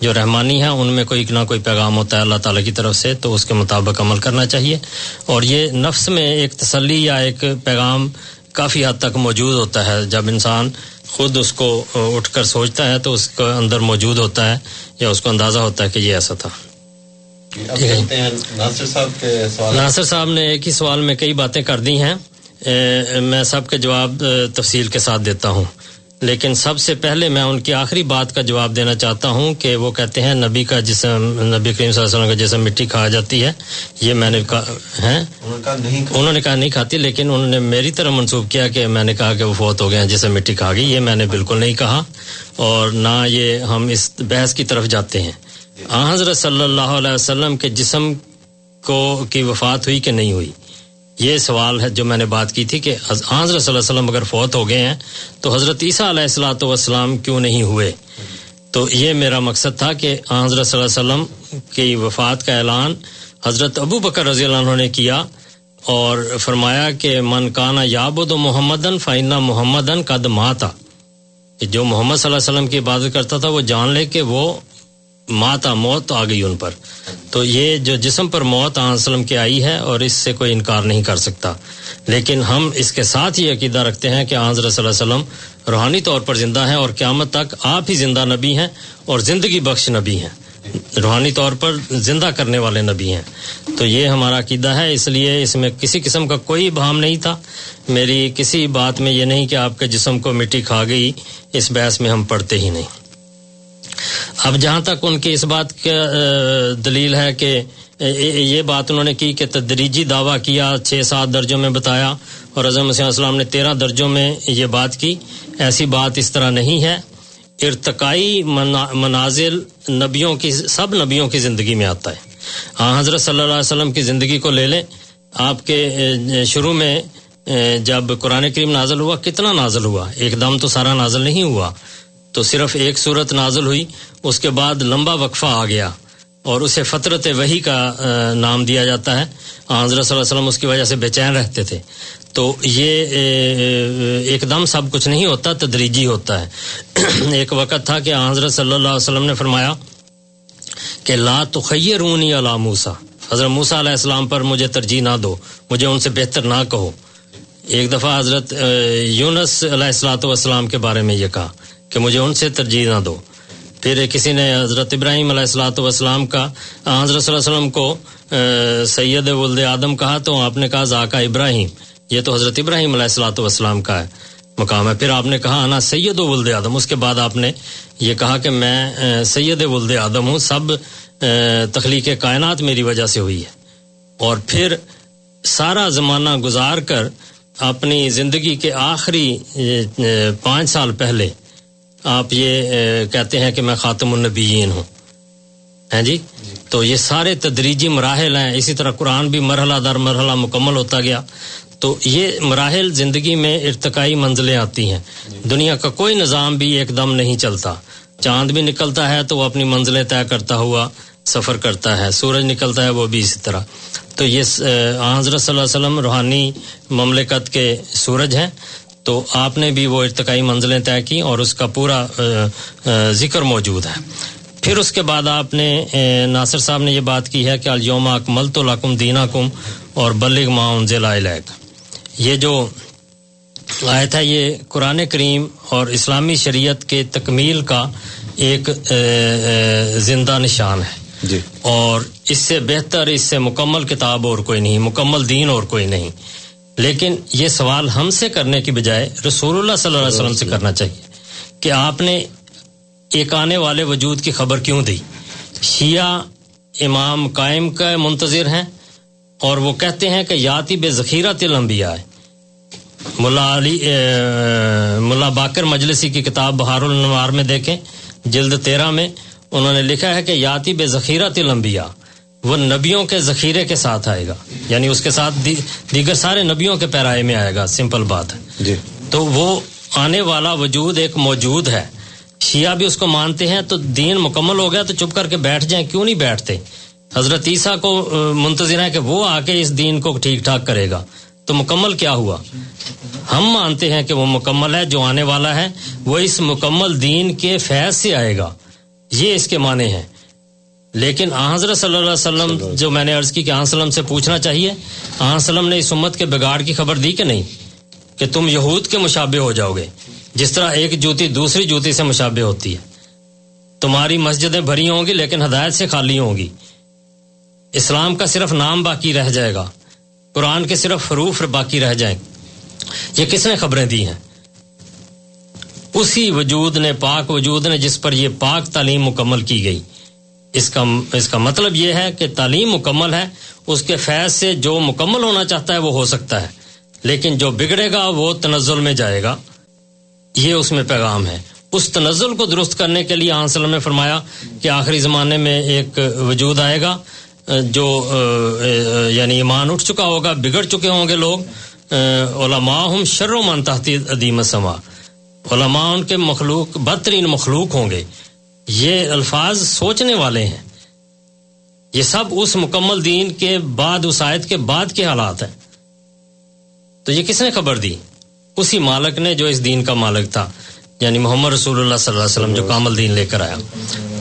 Speaker 7: جو رحمانی ہیں، ان میں کوئی نہ کوئی پیغام ہوتا ہے اللہ تعالیٰ کی طرف سے، تو اس کے مطابق عمل کرنا چاہیے۔ اور یہ نفس میں ایک تسلی یا ایک پیغام کافی حد تک موجود ہوتا ہے۔ جب انسان خود اس کو اٹھ کر سوچتا ہے تو اس کے اندر موجود ہوتا ہے یا اس کو اندازہ ہوتا ہے کہ یہ ایسا تھا۔
Speaker 6: ناصر صاحب کے سوال۔
Speaker 7: ناصر صاحب نے ایک ہی سوال میں کئی باتیں کر دی ہیں۔ میں سب کے جواب تفصیل کے ساتھ دیتا ہوں۔ لیکن سب سے پہلے میں ان کی آخری بات کا جواب دینا چاہتا ہوں کہ وہ کہتے ہیں نبی کا جسم نبی کریم صلی اللہ علیہ وسلم کا جسم مٹی کھا جاتی ہے۔ یہ میں نے کہا ہیں؟ انہوں نے کہا نہیں کھاتی۔ لیکن انہوں نے میری طرح منسوخ کیا کہ میں نے کہا کہ وہ فوت ہو گئے ہیں جسے مٹی کھا گئی۔ یہ میں نے بالکل نہیں کہا۔ اور نہ یہ ہم اس بحث کی طرف جاتے ہیں۔ حضرت صلی اللہ علیہ وسلم کے جسم کو کی وفات ہوئی کہ نہیں ہوئی؟ یہ سوال ہے جو میں نے بات کی تھی کہ حضرت صلی اللہ علیہ وسلم اگر فوت ہو گئے ہیں تو حضرت عیسیٰ علیہ السلاۃ والسلام کیوں نہیں ہوئے؟ تو یہ میرا مقصد تھا کہ آن حضرت صلی اللہ علیہ وسلم کی وفات کا اعلان حضرت ابو بکر رضی اللہ عنہ نے کیا اور فرمایا کہ من کانا یابد محمدن فائنہ محمدن قد ماتا۔ جو محمد صلی اللہ علیہ وسلم کی عبادت کرتا تھا وہ جان لے کہ وہ ماتا موت آ گئی ان پر۔ تو یہ جو جسم پر موت آن وسلم کی آئی ہے اور اس سے کوئی انکار نہیں کر سکتا۔ لیکن ہم اس کے ساتھ یہ عقیدہ رکھتے ہیں کہ آن صلی اللہ علیہ وسلم روحانی طور پر زندہ ہیں اور قیامت تک آپ ہی زندہ نبی ہیں اور زندگی بخش نبی ہیں۔ روحانی طور پر زندہ کرنے والے نبی ہیں۔ تو یہ ہمارا عقیدہ ہے، اس لیے اس میں کسی قسم کا کوئی بہام نہیں تھا۔ میری کسی بات میں یہ نہیں کہ آپ کے جسم کو مٹی کھا گئی، اس بحث میں ہم پڑھتے ہی نہیں۔ اب جہاں تک ان کی اس بات کا دلیل ہے کہ یہ بات انہوں نے کی کہ تدریجی دعویٰ کیا، چھ سات درجوں میں بتایا اور رضم مسیح السلام نے تیرہ درجوں میں یہ بات کی۔ ایسی بات اس طرح نہیں ہے۔ ارتقائی منازل نبیوں کی، سب نبیوں کی زندگی میں آتا ہے۔ ہاں حضرت صلی اللہ علیہ وسلم کی زندگی کو لے لیں۔ آپ کے شروع میں جب قرآن کریم نازل ہوا، کتنا نازل ہوا؟ ایک دم تو سارا نازل نہیں ہوا۔ تو صرف ایک صورت نازل ہوئی، اس کے بعد لمبا وقفہ آ گیا اور اسے فطرت وہی کا نام دیا جاتا ہے۔ حضرت صلی اللہ علیہ وسلم اس کی وجہ سے بے چین رہتے تھے۔ تو یہ ایک دم سب کچھ نہیں ہوتا، تدریجی ہوتا ہے۔ ایک وقت تھا کہ حضرت صلی اللہ علیہ وسلم نے فرمایا کہ لا تخیرونی علی موسا حضرت موسیٰ علیہ السلام پر مجھے ترجیح نہ دو، مجھے ان سے بہتر نہ کہو۔ ایک دفعہ حضرت یونس علیہ السلاۃ والسلام کے بارے میں یہ کہا۔ کہ مجھے ان سے ترجیح نہ دو۔ پھر کسی نے حضرت ابراہیم علیہ السلاۃ والسلام کا حضرت صلی اللہ علیہ وسلم کو سید ولد آدم کہا تو آپ نے کہا ذاکا ابراہیم۔ یہ تو حضرت ابراہیم علیہ السلاۃ والسلام کا ہے۔ مقام ہے۔ پھر آپ نے کہا انا سید و ولد آدم۔ اس کے بعد آپ نے یہ کہا کہ میں سید ولد آدم ہوں۔ سب تخلیق کائنات میری وجہ سے ہوئی ہے۔ اور پھر سارا زمانہ گزار کر اپنی زندگی کے آخری پانچ سال پہلے آپ یہ کہتے ہیں کہ میں خاتم النبیین ہوں۔ ہیں جی؟ تو یہ سارے تدریجی مراحل ہیں۔ اسی طرح قرآن بھی مرحلہ در مرحلہ مکمل ہوتا گیا۔ تو یہ مراحل زندگی میں ارتقائی منزلیں آتی ہیں۔ دنیا کا کوئی نظام بھی ایک دم نہیں چلتا۔ چاند بھی نکلتا ہے تو وہ اپنی منزلیں طے کرتا ہوا سفر کرتا ہے۔ سورج نکلتا ہے وہ بھی اسی طرح۔ تو یہ حضرت صلی اللہ علیہ وسلم روحانی مملکت کے سورج ہیں۔ تو آپ نے بھی وہ ارتقائی منزلیں طے کی اور اس کا پورا ذکر موجود ہے۔ پھر اس کے بعد آپ نے ناصر صاحب نے یہ بات کی ہے کہ الوم اکمل تو لکم دینا کم اور بلغ معاون ضلع یہ جو آیت ہے یہ قرآن کریم اور اسلامی شریعت کے تکمیل کا ایک زندہ نشان ہے۔
Speaker 6: جی۔
Speaker 7: اور اس سے بہتر اس سے مکمل کتاب اور کوئی نہیں مکمل دین اور کوئی نہیں۔ لیکن یہ سوال ہم سے کرنے کی بجائے رسول اللہ صلی اللہ علیہ وسلم سے کرنا چاہیے کہ آپ نے ایک آنے والے وجود کی خبر کیوں دی؟ شیعہ امام قائم کا منتظر ہیں اور وہ کہتے ہیں کہ یاتی بے ذخیرہ تل انبیاء ہے۔ ملا علی ملا باقر مجلسی کی کتاب بہار النوار میں دیکھیں، جلد تیرہ میں انہوں نے لکھا ہے کہ یاتی بے ذخیرہ تل انبیاء۔ وہ نبیوں کے ذخیرے کے ساتھ آئے گا۔ یعنی اس کے ساتھ دی- دیگر سارے نبیوں کے پیرائے میں آئے گا۔ سمپل بات ہے۔
Speaker 6: جی۔
Speaker 7: تو وہ آنے والا وجود ایک موجود ہے۔ شیعہ بھی اس کو مانتے ہیں۔ تو دین مکمل ہو گیا تو چپ کر کے بیٹھ جائیں۔ کیوں نہیں بیٹھتے؟ حضرت عیسیٰ کو منتظر ہے کہ وہ آ کے اس دین کو ٹھیک ٹھاک کرے گا۔ تو مکمل کیا ہوا؟ ہم مانتے ہیں کہ وہ مکمل ہے جو آنے والا ہے وہ اس مکمل دین کے فیض سے آئے گا۔ یہ اس کے معنی ہیں۔ لیکن آن حضرت صلی اللہ علیہ وسلم جو میں نے عرض کی کہ آن وسلم سے پوچھنا چاہیے آن وسلم نے اس امت کے بگاڑ کی خبر دی کہ نہیں؟ کہ تم یہود کے مشابہ ہو جاؤ گے جس طرح ایک جوتی دوسری جوتی سے مشابہ ہوتی ہے۔ تمہاری مسجدیں بھری ہوں گی لیکن ہدایت سے خالی ہوں گی۔ اسلام کا صرف نام باقی رہ جائے گا قرآن کے صرف حروف باقی رہ جائیں۔ یہ کس نے خبریں دی ہیں؟ اسی وجود نے پاک وجود نے جس پر یہ پاک تعلیم مکمل کی گئی۔ اس کا اس کا مطلب یہ ہے کہ تعلیم مکمل ہے، اس کے فیض سے جو مکمل ہونا چاہتا ہے وہ ہو سکتا ہے۔ لیکن جو بگڑے گا، وہ تنزل میں جائے گا۔ یہ اس میں پیغام ہے۔ اس تنزل کو درست کرنے کے لیے آنسل نے فرمایا کہ آخری زمانے میں ایک وجود آئے گا، جو یعنی ایمان اٹھ چکا ہوگا، بگڑ چکے ہوں گے لوگ۔ علماء ہم شر و من تحتی ادیم سما۔ علماء ان کے مخلوق، بدترین مخلوق ہوں گے۔ یہ الفاظ سوچنے والے ہیں۔ یہ سب اس مکمل دین کے بعد، اس آیت کے بعد کے حالات ہیں۔ تو یہ کس نے خبر دی؟ اسی مالک نے جو اس دین کا مالک تھا یعنی محمد رسول اللہ صلی اللہ علیہ وسلم، جو کامل دین لے کر آیا۔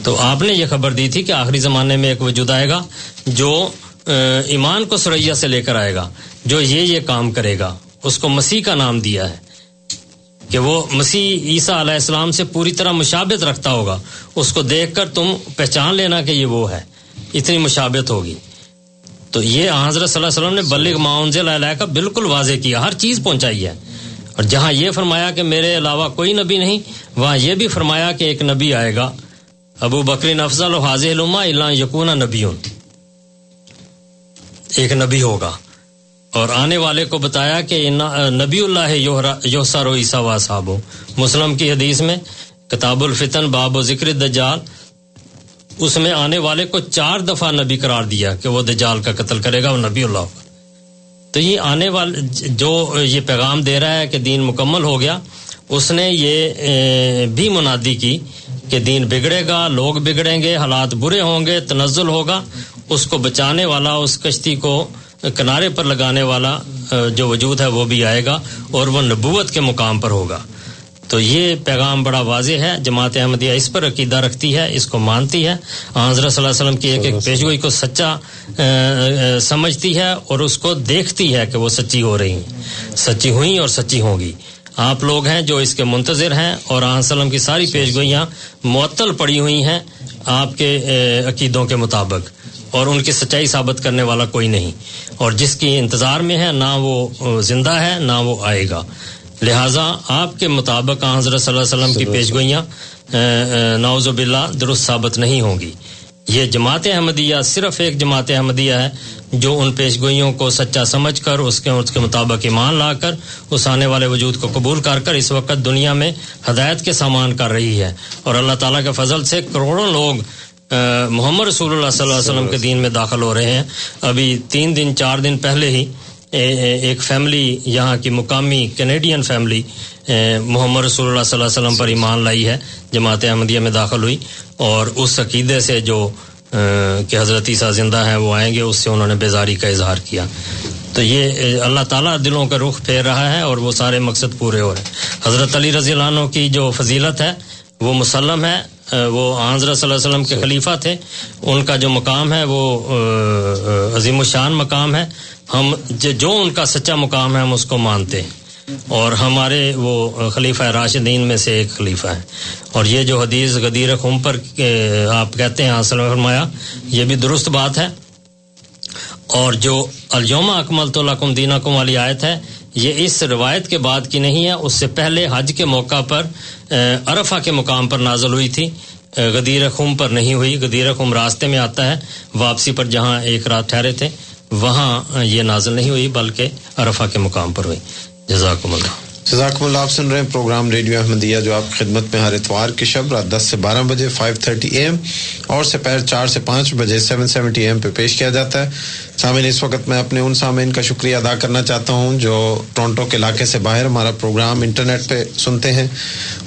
Speaker 7: تو آپ نے یہ خبر دی تھی کہ آخری زمانے میں ایک وجود آئے گا، جو ایمان کو سریا سے لے کر آئے گا، جو یہ یہ کام کرے گا، اس کو مسیح کا نام دیا ہے۔ کہ وہ مسیح عیسیٰ علیہ السلام سے پوری طرح مشابت رکھتا ہوگا، اس کو دیکھ کر تم پہچان لینا کہ یہ وہ ہے۔ اتنی مشابت ہوگی۔ تو یہ حضرت صلی اللہ علیہ وسلم نے بلغ معاون علیہ کا بالکل واضح کیا، ہر چیز پہنچائی ہے۔ اور جہاں یہ فرمایا کہ میرے علاوہ کوئی نبی نہیں، وہاں یہ بھی فرمایا کہ ایک نبی آئے گا۔ ابو بکرین افضل و حاضر اللہ یقون نبی ایک نبی ہوگا۔ اور آنے والے کو بتایا کہ نبی اللہ یوسر و عیسیٰ وا صاحب مسلم کی حدیث میں کتاب الفتن، باب و ذکر دجال اس میں آنے والے کو چار دفعہ نبی قرار دیا کہ وہ دجال کا قتل کرے گا وہ نبی اللہ تو یہ آنے والے جو یہ پیغام دے رہا ہے کہ دین مکمل ہو گیا، اس نے یہ بھی منادی کی کہ دین بگڑے گا، لوگ بگڑیں گے، حالات برے ہوں گے، تنزل ہوگا، اس کو بچانے والا، اس کشتی کو کنارے پر لگانے والا جو وجود ہے وہ بھی آئے گا اور وہ نبوت کے مقام پر ہوگا۔ تو یہ پیغام بڑا واضح ہے جماعت احمدیہ اس پر عقیدہ رکھتی ہے اس کو مانتی ہے۔ حضرت صلی اللہ علیہ وسلم کی ایک ایک پیشگوئی کو سچا سمجھتی ہے اور اس کو دیکھتی ہے کہ وہ سچی ہو رہی ہیں۔ سچی ہوئی اور سچی ہوں گی۔ آپ لوگ ہیں جو اس کے منتظر ہیں اور وسلم کی ساری پیشگوئیاں معطل پڑی ہوئی ہیں آپ کے عقیدوں کے مطابق۔ اور ان کی سچائی ثابت کرنے والا کوئی نہیں۔ اور جس کی انتظار میں ہے نہ وہ زندہ ہے نہ وہ آئے گا۔ لہٰذا آپ کے مطابق حضرت صلی اللہ علیہ وسلم کی پیش گوئیاں نوز باللہ درست ثابت نہیں ہوں گی۔ یہ جماعت احمدیہ صرف ایک جماعت احمدیہ ہے جو ان پیش گوئیوں کو سچا سمجھ کر اس کے اس کے مطابق ایمان لا کر اس آنے والے وجود کو قبول کر کر اس وقت دنیا میں ہدایت کے سامان کر رہی ہے۔ اور اللہ تعالیٰ کے فضل سے کروڑوں لوگ محمد رسول اللہ صلی اللہ علیہ وسلم کے دین میں داخل ہو رہے ہیں۔ ابھی تین دن، چار دن پہلے ہی ایک فیملی یہاں کی مقامی کینیڈین فیملی محمد رسول اللہ صلی اللہ علیہ وسلم پر ایمان لائی ہے، جماعت احمدیہ میں داخل ہوئی۔ اور اس عقیدے سے جو کہ حضرت عیسیٰ زندہ ہیں، وہ آئیں گے، اس سے انہوں نے بیزاری کا اظہار کیا۔ تو یہ اللہ تعالیٰ دلوں کا رخ پھیر رہا ہے اور وہ سارے مقصد پورے ہو رہے ہیں۔ حضرت علی رضی اللہ عنہ کی جو فضیلت ہے، وہ مسلم ہے۔ وہ حضرت صلی اللہ علیہ وسلم کے خلیفہ تھے۔ ان کا جو مقام ہے وہ عظیم الشان مقام ہے۔ ہم جو ان کا سچا مقام ہے ہم اس کو مانتے ہیں۔ اور ہمارے وہ خلیفہ راشدین میں سے ایک خلیفہ ہے۔ اور یہ جو حدیث غدیر خم پر آپ کہتے ہیں حاصل فرمایا یہ بھی درست بات ہے۔ اور جو الوم اکمل تو لکم دینا کم والی آیت ہے یہ اس روایت کے بعد کی نہیں ہے، اس سے پہلے حج کے موقع پر عرفہ کے مقام پر نازل ہوئی تھی۔ غدیر خم پر نہیں ہوئی۔ غدیر خم راستے میں آتا ہے۔ واپسی پر جہاں ایک رات ٹھہرے تھے، وہاں یہ نازل نہیں ہوئی، بلکہ عرفہ کے مقام پر ہوئی۔ جزاکم اللہ۔
Speaker 6: جزاکم اللہ، آپ سن رہے ہیں پروگرام ریڈیو احمدیہ، جو آپ کی خدمت میں ہر اتوار کی شب رات دس سے بارہ بجے فائیو تھرٹی اے ایم اور سپہر چار سے پانچ بجے سیون سیونٹی اے ایم پہ پیش کیا جاتا ہے۔ سامعین، اس وقت میں اپنے ان سامعین کا شکریہ ادا کرنا چاہتا ہوں جو ٹورنٹو کے علاقے سے باہر ہمارا پروگرام انٹرنیٹ پہ سنتے ہیں۔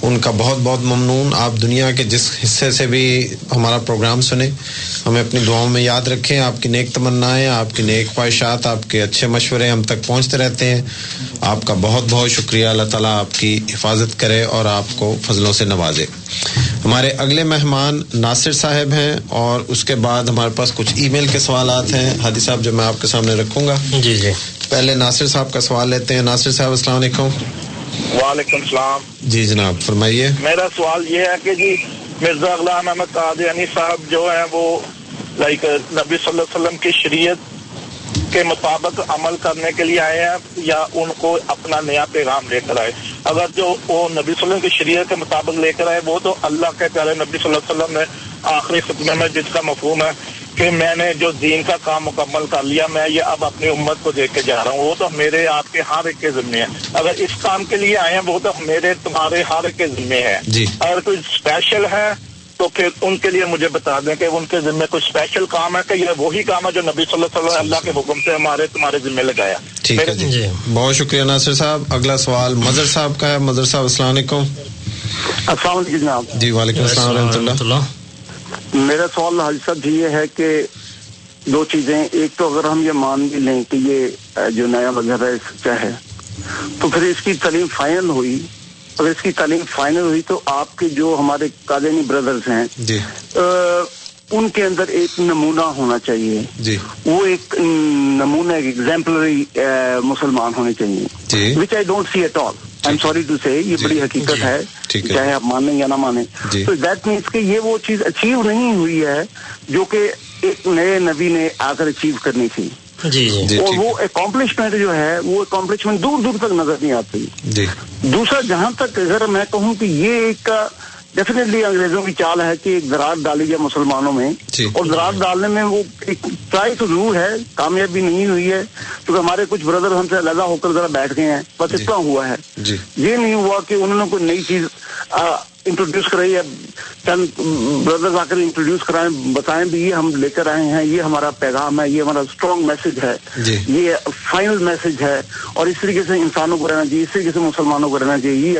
Speaker 6: ان کا بہت بہت ممنون۔ آپ دنیا کے جس حصے سے بھی ہمارا پروگرام سنیں، ہمیں اپنی دعاؤں میں یاد رکھیں۔ آپ کی نیک تمنائیں، آپ کی نیک خواہشات، آپ کے اچھے مشورے ہم تک پہنچتے رہتے ہیں۔ آپ کا بہت بہت شکریہ۔ اللہ تعالیٰ آپ کی حفاظت کرے اور آپ کو فضلوں سے نوازے۔ ہمارے اگلے مہمان ناصر صاحب ہیں اور اس کے بعد ہمارے پاس کچھ ای میل کے سوالات ہیں۔ ہادی صاحب جو میں آپ کے سامنے رکھوں گا۔
Speaker 7: جی جی۔
Speaker 6: پہلے ناصر صاحب کا سوال لیتے ہیں۔ ناصر صاحب السلام علیکم۔
Speaker 13: وعلیکم السلام۔
Speaker 6: جی جناب فرمائیے۔
Speaker 13: میرا سوال یہ ہے کہ جی مرزا غلام احمد قادیانی صاحب جو ہیں وہ لائک نبی صلی اللہ علیہ وسلم کی شریعت کے مطابق عمل کرنے کے لیے آئے ہیں یا ان کو اپنا نیا پیغام لے کر آئے۔ اگر جو وہ نبی صلی اللہ علیہ وسلم کی شریعت کے مطابق لے کر آئے وہ تو اللہ کے پیارے نبی صلی اللہ علیہ وسلم نے آخری خطبے میں جس کا مفہوم ہے کہ میں نے جو دین کا کام مکمل کر لیا میں یہ اب اپنی امت کو دیکھ کے جا رہا ہوں۔ وہ تو میرے آپ کے ہر ایک کے ذمے ہے اگر اس کام کے لیے آئے ہیں وہ تو میرے تمہارے ہر ایک کے ذمے ہے
Speaker 6: جی۔
Speaker 13: اگر کوئی اسپیشل ہے تو پھر ان کے لیے مجھے بتا دیں کہ ان کے ذمے کوئی اسپیشل کام ہے کہ یہ وہی کام ہے جو نبی صلی اللہ علیہ وسلم اللہ کے حکم سے ہمارے تمہارے ذمے لگایا؟
Speaker 6: ٹھیک ہے جی۔ بہت شکریہ ناصر صاحب۔ اگلا سوال مظہر صاحب کا ہے۔ مظہر صاحب السلام علیکم۔
Speaker 14: السلام علیکم جناب۔
Speaker 6: جی وعلیکم السلام ورحمۃ اللہ۔
Speaker 14: میرا سوال حاجی صاحب یہ ہے کہ دو چیزیں۔ ایک تو اگر ہم یہ مان بھی لیں کہ یہ جو نیا ہے سچا ہے تو پھر اس کی تعلیم فائنل ہوئی۔ اگر اس کی تعلیم فائنل ہوئی تو آپ کے جو ہمارے قادینی بردرز ہیں
Speaker 6: جی۔
Speaker 14: ان کے اندر ایک نمونہ ہونا چاہیے۔
Speaker 6: جی۔
Speaker 14: وہ ایک نمونہ ایک ایگزامپلری مسلمان ہونے چاہیے۔ Which I don't see at all I am sorry to say یہ بڑی حقیقت ہے۔ چاہے آپ مانیں یا نہ مانیں۔ تو دیٹ مینس کہ یہ وہ چیز اچیو نہیں ہوئی ہے جو کہ ایک نئے نبی نے آ کر اچیو کرنی تھی۔
Speaker 7: جی جی۔
Speaker 14: اور وہ اکمپلشمنٹ جو ہے وہ اکمپلشمنٹ دور دور تک نظر نہیں آتی۔
Speaker 6: جی۔
Speaker 14: دوسرا جہاں تک اگر میں کہوں کہ یہ ایک ڈیفینیٹلی انگریزوں کی چال ہے کہ ایک زراعت ڈالی جائے مسلمانوں میں۔ اور زراعت ڈالنے میں وہ ایک ٹرائی تو ضرور ہے کامیابی نہیں ہوئی ہے کیونکہ ہمارے کچھ بردر ہم سے علیحدہ ہو کر ذرا بیٹھ گئے ہیں۔ بس اتنا ہوا ہے۔
Speaker 6: جی۔
Speaker 14: یہ نہیں ہوا کہ انہوں نے کوئی نئی چیز انٹروڈیوس کرائی ہے۔ چند بردرز آ کر انٹروڈیوس کرائیں بتائیں بھی یہ ہم لے کر آئے ہیں۔ یہ ہمارا پیغام ہے یہ ہمارا اسٹرانگ میسج ہے۔ یہ فائنل میسج ہے۔ اور اس طریقے سے انسانوں کو رہنا چاہیے اس طریقے سے مسلمانوں کو رہنا چاہیے۔ یہ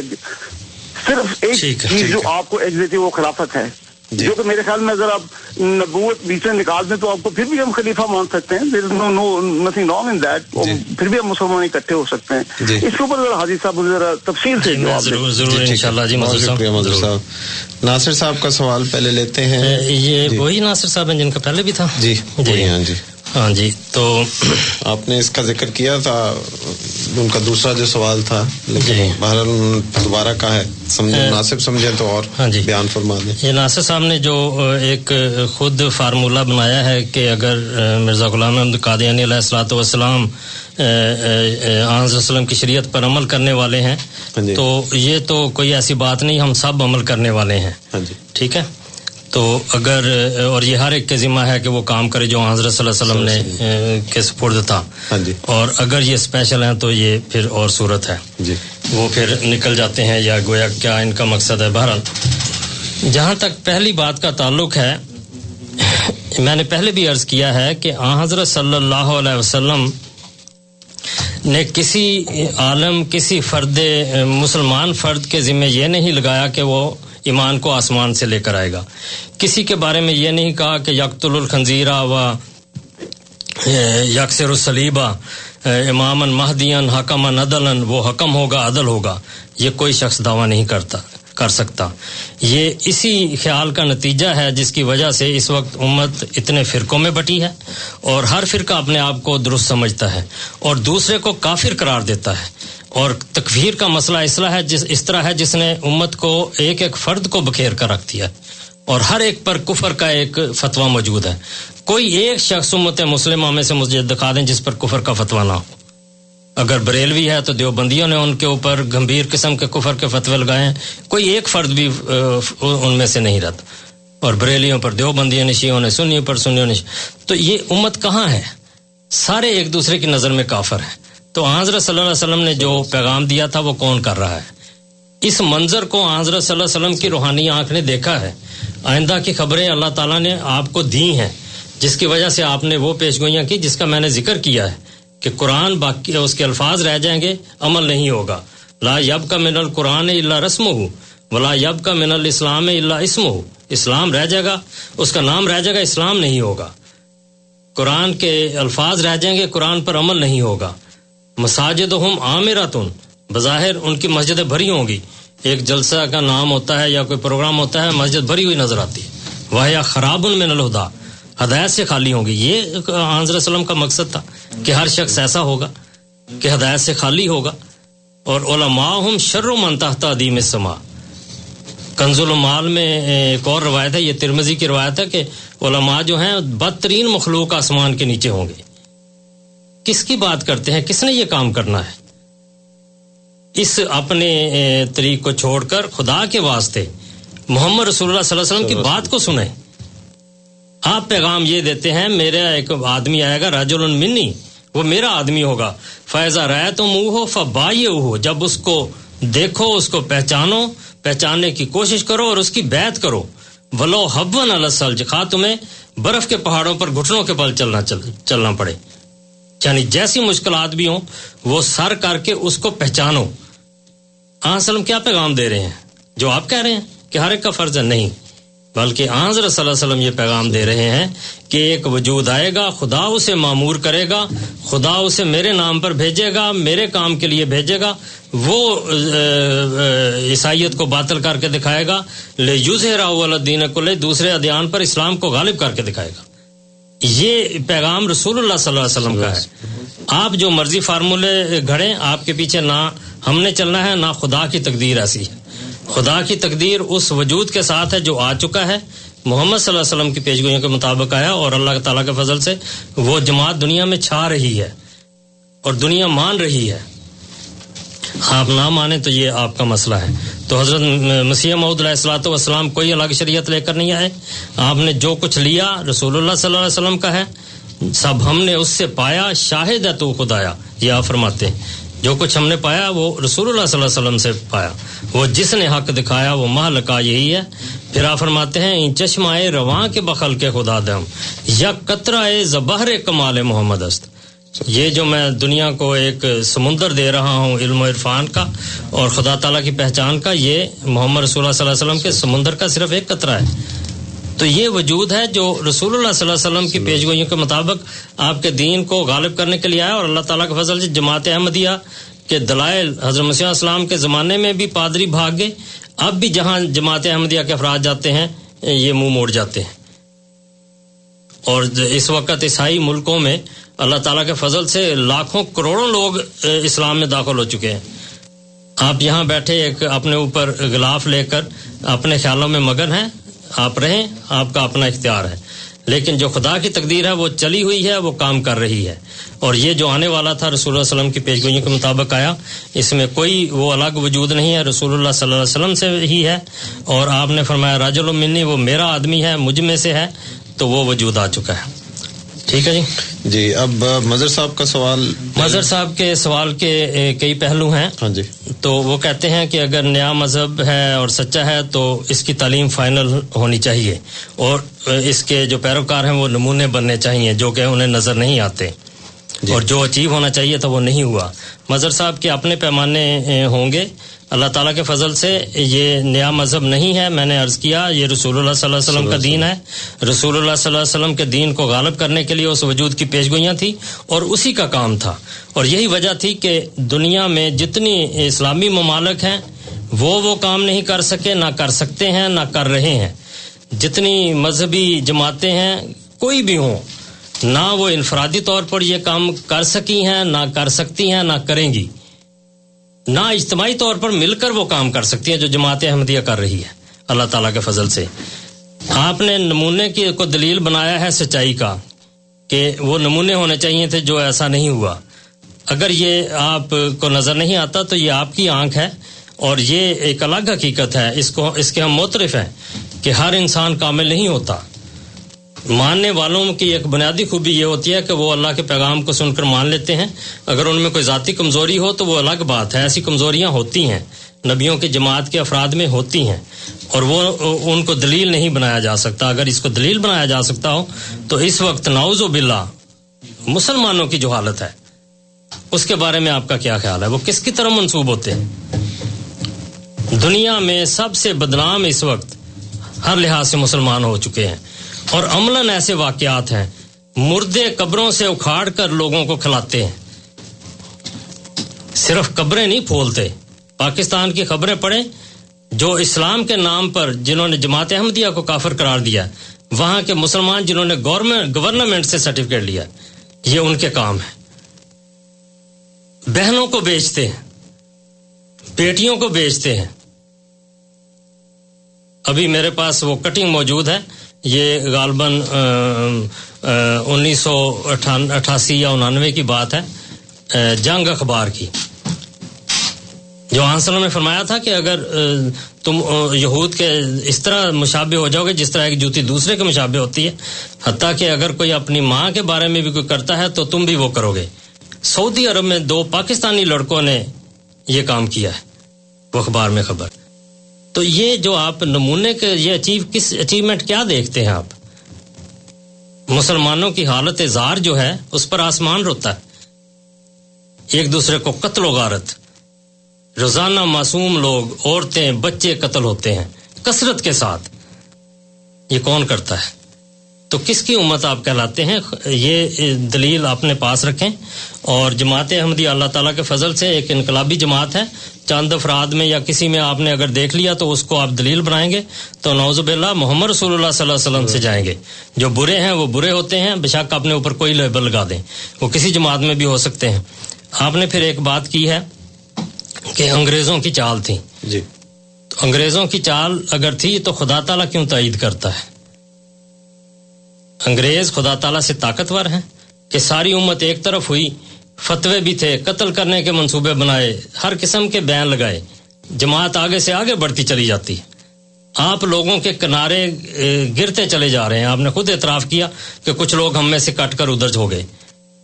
Speaker 14: صرف ایک چیز جو آپ کو ایج دیتی ہے وہ خلافت ہے۔ جو کہ میرے خیال میں اگر آپ نبوت بیچ میں نکال دیں تو آپ کو پھر بھی ہم خلیفہ مان سکتے ہیں۔ No no nothing wrong in that پھر بھی ہم مسلمان اکٹھے ہو سکتے ہیں۔ اس کے اوپر ذرا حاجی صاحب ذرا تفصیل سے
Speaker 7: ضرور ضرور انشاءاللہ جی
Speaker 6: شکریہ مظہر صاحب۔ ناصر صاحب کا سوال پہلے لیتے ہیں۔
Speaker 7: یہ وہی ناصر صاحب ہیں جن کا پہلے بھی تھا۔
Speaker 6: جی جی۔ ہاں جی۔
Speaker 7: ہاں جی تو
Speaker 6: آپ نے اس کا ذکر کیا تھا ان کا دوسرا جو سوال تھا لیکن بہرحال دوبارہ کا ہے مناسب سمجھے تو اور
Speaker 7: ہاں جی۔
Speaker 6: بیان فرما دیں۔
Speaker 7: یہ ناصر صاحب نے جو ایک خود فارمولہ بنایا ہے کہ اگر مرزا غلام احمد قادیانی علیہ السلاۃ والسلام وسلم کی شریعت پر عمل کرنے والے ہیں تو یہ تو کوئی ایسی بات نہیں ہم سب عمل کرنے والے ہیں۔ ٹھیک ہے؟ تو اگر اور یہ ہر ایک کے ذمہ ہے کہ وہ کام کرے جو حضرت صلی اللہ علیہ وسلم نے کے سپرد تھا اور اگر یہ اسپیشل ہیں تو یہ پھر اور صورت ہے۔
Speaker 6: جی۔
Speaker 7: وہ پھر نکل جاتے ہیں یا گویا کیا ان کا مقصد ہے۔ بہرحال جہاں تک پہلی بات کا تعلق ہے میں نے پہلے بھی عرض کیا ہے کہ آ حضرت صلی اللہ علیہ وسلم نے کسی عالم کسی فرد مسلمان فرد کے ذمہ یہ نہیں لگایا کہ وہ ایمان کو آسمان سے لے کر آئے گا۔ کسی کے بارے میں یہ نہیں کہا کہ یکت الخنزیرہ و یکسر السلیبہ امام مہدین حکم عدل وہ حکم ہوگا، عدل ہوگا۔ یہ کوئی شخص دعویٰ نہیں کرتا، کر سکتا۔ یہ اسی خیال کا نتیجہ ہے جس کی وجہ سے اس وقت امت اتنے فرقوں میں بٹی ہے اور ہر فرقہ اپنے آپ کو درست سمجھتا ہے اور دوسرے کو کافر قرار دیتا ہے۔ اور تکفیر کا مسئلہ اصلاح ہے، جس اس طرح ہے جس نے امت کو ایک ایک فرد کو بکھیر کر رکھ دیا۔ اور ہر ایک پر کفر کا ایک فتویٰ موجود ہے۔ کوئی ایک شخص امت مسلمہ میں سے مجھے دکھا دیں جس پر کفر کا فتویٰ نہ ہو۔ اگر بریلوی ہے تو دیوبندیوں نے ان کے اوپر گمبھیر قسم کے کفر کے فتوے لگائے ہیں۔ کوئی ایک فرد بھی ان میں سے نہیں رہتا۔ اور بریلیوں پر دیوبندیوں نے شیوں نے، سنیوں پر، سنیوں نے۔ تو یہ امت کہاں ہے؟ سارے ایک دوسرے کی نظر میں کافر ہیں۔ تو حضرت صلی اللہ علیہ وسلم نے جو پیغام دیا تھا وہ کون کر رہا ہے؟ اس منظر کو حضرت صلی اللہ علیہ وسلم کی روحانی آنکھ نے دیکھا ہے۔ آئندہ کی خبریں اللہ تعالیٰ نے آپ کو دی ہیں، جس کی وجہ سے آپ نے وہ پیش گوئیاں کی جس کا میں نے ذکر کیا ہے کہ قرآن باقی اس کے الفاظ رہ جائیں گے، عمل نہیں ہوگا۔ لا یب کا من القرآن اللہ رسم ہو ولا یب کا من الاسلام اللہ اسم ہو اسلام رہ جائے گا، اس کا نام رہ جائے گا، اسلام نہیں ہوگا۔ قرآن کے الفاظ رہ جائیں گے، قرآن پر عمل نہیں ہوگا۔ مساجد ہم عامراتن بظاہر ان کی مسجدیں بھری ہوں گی۔ ایک جلسہ کا نام ہوتا ہے یا کوئی پروگرام ہوتا ہے، مسجد بھری ہوئی نظر آتی ہے۔ وہ یا خراب ان میں الہدا، ہدایت سے خالی ہوں گی۔ یہ حضرت وسلم کا مقصد تھا کہ ہر شخص ایسا ہوگا کہ ہدایت سے خالی ہوگا۔ اور علماء ہم شر و منتحت عدیم سما کنز المال میں ایک اور روایت ہے، یہ ترمزی کی روایت ہے کہ علماء جو ہیں بدترین مخلوق آسمان کے نیچے ہوں گے۔ کس کی بات کرتے ہیں؟ کس نے یہ کام کرنا ہے؟ اس اپنے طریق کو چھوڑ کر خدا کے واسطے محمد رسول اللہ صلی اللہ علیہ وسلم کی بات کو سنیں۔ آپ پیغام یہ دیتے ہیں، میرا ایک آدمی آئے گا راج المنی وہ میرا آدمی ہوگا۔ فیضا رائے تو منہ ہو فبا ہو جب اس کو دیکھو، اس کو پہچانو، پہچاننے کی کوشش کرو اور اس کی بیعت کرو۔ ولو حبن السلج خواہ تمہیں برف کے پہاڑوں پر، گھٹنوں کے پل چلنا چلنا پڑے۔ یعنی جیسی مشکلات بھی ہوں، وہ سر کر کے اس کو پہچانو۔ آن سلم کیا پیغام دے رہے ہیں؟ جو آپ کہہ رہے ہیں کہ ہر ایک کا فرض ہے نہیں، بلکہ آنظر صلی اللہ علیہ وسلم یہ پیغام دے رہے ہیں کہ ایک وجود آئے گا، خدا اسے معمور کرے گا، خدا اسے میرے نام پر بھیجے گا، میرے کام کے لیے بھیجے گا، وہ عیسائیت کو باطل کر کے دکھائے گا، لے یوز الدین کو لے دوسرے ادیان پر اسلام کو غالب کر کے دکھائے گا۔ یہ پیغام رسول اللہ صلی اللہ علیہ وسلم کا ہے۔ آپ جو مرضی فارمولے گھڑیں، آپ کے پیچھے نہ ہم نے چلنا ہے، نہ خدا کی تقدیر ایسی ہے۔ خدا کی تقدیر اس وجود کے ساتھ ہے جو آ چکا ہے۔ محمد صلی اللہ علیہ وسلم کی پیشگوئیوں کے مطابق آیا اور اللہ تعالیٰ کے فضل سے وہ جماعت دنیا میں چھا رہی ہے اور دنیا مان رہی ہے۔ آپ نہ مانیں تو یہ آپ کا مسئلہ ہے۔ تو حضرت مسیح محدود علیہ السلاۃ والسلام کوئی الگ شریعت لے کر نہیں آئے۔ آپ نے جو کچھ لیا رسول اللہ صلی اللہ علیہ وسلم کا ہے، سب ہم نے اس سے پایا، شاہد ہے تو خدایا یہ آپ فرماتے ہیں۔ جو کچھ ہم نے پایا، وہ رسول اللہ صلی اللہ علیہ وسلم سے پایا۔ وہ جس نے حق دکھایا، وہ ماہ لکا یہی ہے۔ پھر آپ فرماتے ہیں چشمائے رواں کے بخل کے خدا دم یا قطرہ زبہر کمال محمد است۔ یہ جو میں دنیا کو ایک سمندر دے رہا ہوں علم و عرفان کا اور خدا تعالیٰ کی پہچان کا یہ محمد رسول اللہ صلی اللہ علیہ وسلم کے سمندر کا صرف ایک قطرہ ہے۔ تو یہ وجود ہے جو رسول اللہ صلی اللہ علیہ وسلم کی پیشگوئیوں کے مطابق آپ کے دین کو غالب کرنے کے لیے آیا اور اللہ تعالیٰ کے فضل سے جماعت احمدیہ کے دلائل حضرت مسیح السلام کے زمانے میں بھی پادری بھاگ گئے۔ اب بھی جہاں جماعت احمدیہ کے افراد جاتے ہیں یہ منہ موڑ جاتے ہیں۔ اور اس وقت عیسائی ملکوں میں اللہ تعالیٰ کے فضل سے لاکھوں کروڑوں لوگ اسلام میں داخل ہو چکے ہیں۔ آپ یہاں بیٹھے، ایک اپنے اوپر غلاف لے کر اپنے خیالوں میں مگن ہیں۔ آپ رہیں، آپ کا اپنا اختیار ہے۔ لیکن جو خدا کی تقدیر ہے، وہ چلی ہوئی ہے، وہ کام کر رہی ہے۔ اور یہ جو آنے والا تھا رسول اللہ علیہ وسلم کی پیشگوئیوں کے مطابق آیا، اس میں کوئی وہ الگ وجود نہیں ہے۔ رسول اللہ صلی اللہ علیہ وسلم سے ہی ہے۔ اور آپ نے فرمایا راج المنی وہ میرا آدمی ہے، مجھ میں سے ہے، تو وہ وجود آ چکا ہے۔ ٹھیک ہے جی؟
Speaker 6: جی اب مظہر صاحب کا سوال
Speaker 7: مظہر صاحب کے سوال کے کئی پہلو ہیں۔
Speaker 6: ہاں جی۔
Speaker 7: تو وہ کہتے ہیں کہ اگر نیا مذہب ہے اور سچا ہے تو اس کی تعلیم فائنل ہونی چاہیے اور اس کے جو پیروکار ہیں وہ نمونے بننے چاہیے جو کہ انہیں نظر نہیں آتے۔ جی۔ اور جو اچیو ہونا چاہیے تھا وہ نہیں ہوا۔ مظہر صاحب کے اپنے پیمانے ہوں گے۔ اللہ تعالیٰ کے فضل سے یہ نیا مذہب نہیں ہے۔ میں نے عرض کیا یہ رسول اللہ صلی اللہ علیہ وسلم کا دین ہے۔ رسول اللہ صلی اللہ علیہ وسلم کے دین کو غالب کرنے کے لیے اس وجود کی پیشگوئیاں تھیں اور اسی کا کام تھا۔ اور یہی وجہ تھی کہ دنیا میں جتنی اسلامی ممالک ہیں وہ وہ کام نہیں کر سکے نہ کر سکتے ہیں نہ کر رہے ہیں۔ جتنی مذہبی جماعتیں ہیں کوئی بھی ہوں نہ وہ انفرادی طور پر یہ کام کر سکی ہیں نہ کر سکتی ہیں نہ کریں گی۔ نہ اجتماعی طور پر مل کر وہ کام کر سکتی ہیں جو جماعت احمدیہ کر رہی ہے۔ اللہ تعالیٰ کے فضل سے۔ آپ نے نمونے کی کو دلیل بنایا ہے سچائی کا کہ وہ نمونے ہونے چاہیے تھے جو ایسا نہیں ہوا۔ اگر یہ آپ کو نظر نہیں آتا تو یہ آپ کی آنکھ ہے اور یہ ایک الگ حقیقت ہے۔ اس کو اس کے ہم مترف ہیں کہ ہر انسان کامل نہیں ہوتا۔ ماننے والوں کی ایک بنیادی خوبی یہ ہوتی ہے کہ وہ اللہ کے پیغام کو سن کر مان لیتے ہیں۔ اگر ان میں کوئی ذاتی کمزوری ہو تو وہ الگ بات ہے۔ ایسی کمزوریاں ہوتی ہیں۔ نبیوں کی جماعت کے افراد میں ہوتی ہیں۔ اور وہ ان کو دلیل نہیں بنایا جا سکتا۔ اگر اس کو دلیل بنایا جا سکتا ہو تو اس وقت ناؤز و بلا مسلمانوں کی جو حالت ہے، اس کے بارے میں آپ کا کیا خیال ہے؟ وہ کس کی طرح منسوب ہوتے ہیں؟ دنیا میں سب سے بدنام اس وقت ہر لحاظ سے مسلمان ہو چکے ہیں۔ اور عملاً ایسے واقعات ہیں۔ مردے قبروں سے اکھاڑ کر لوگوں کو کھلاتے ہیں۔ صرف قبریں نہیں پھولتے۔ پاکستان کی خبریں پڑھیں۔ جو اسلام کے نام پر جنہوں نے جماعت احمدیہ کو کافر قرار دیا، وہاں کے مسلمان جنہوں نے گورنمنٹ گورنمنٹ سے سرٹیفکیٹ لیا، یہ ان کے کام ہے بہنوں کو بیچتے ہیں۔ بیٹیوں کو بیچتے ہیں۔ ابھی میرے پاس وہ کٹنگ موجود ہے۔ یہ غالباً انیس سو اٹھاسی یا انانوے کی بات ہے جنگ اخبار کی۔ جو آنسلوں نے فرمایا تھا کہ اگر تم یہود کے اس طرح مشابہ ہو جاؤ گے، جس طرح ایک جوتی دوسرے کے مشابہ ہوتی ہے، حتیٰ کہ اگر کوئی اپنی ماں کے بارے میں بھی کوئی کرتا ہے، تو تم بھی وہ کرو گے۔ سعودی عرب میں دو پاکستانی لڑکوں نے یہ کام کیا ہے، وہ اخبار میں خبر۔ تو یہ جو آپ نمونے کے یہ اچیو کس اچیومنٹ کیا دیکھتے ہیں آپ؟ مسلمانوں کی حالت زار جو ہے، اس پر آسمان روتا ہے۔ ایک دوسرے کو قتل و غارت۔ روزانہ معصوم لوگ، عورتیں، بچے قتل ہوتے ہیں۔ کثرت کے ساتھ۔ یہ کون کرتا ہے؟ تو کس کی امت آپ کہلاتے ہیں؟ یہ دلیل اپنے پاس رکھیں۔ اور جماعت احمدی اللہ تعالیٰ کے فضل سے ایک انقلابی جماعت ہے۔ چاند افراد میں یا کسی میں آپ نے اگر دیکھ لیا تو اس کو آپ دلیل بنائیں گے۔ تو نوزب اللہ محمد رسول اللہ صلی اللہ علیہ وسلم سے جائیں گے۔ جو برے ہیں وہ برے ہوتے ہیں بے شک اپنے اوپر کوئی لیبل لگا دیں۔ وہ کسی جماعت میں بھی ہو سکتے ہیں۔ آپ نے پھر ایک بات کی ہے کہ انگریزوں کی چال تھی۔
Speaker 6: جی۔
Speaker 7: تو انگریزوں کی چال اگر تھی تو خدا تعالیٰ کیوں تائید کرتا ہے؟ انگریز خدا تعالیٰ سے طاقتور ہیں کہ ساری امت ایک طرف ہوئی، فتوے بھی تھے، قتل کرنے کے منصوبے بنائے، ہر قسم کے بیان لگائے، جماعت آگے سے آگے بڑھتی چلی جاتی۔ آپ لوگوں کے کنارے گرتے چلے جا رہے ہیں۔ آپ نے خود اعتراف کیا کہ کچھ لوگ ہم میں سے کٹ کر ادھر ہو گئے۔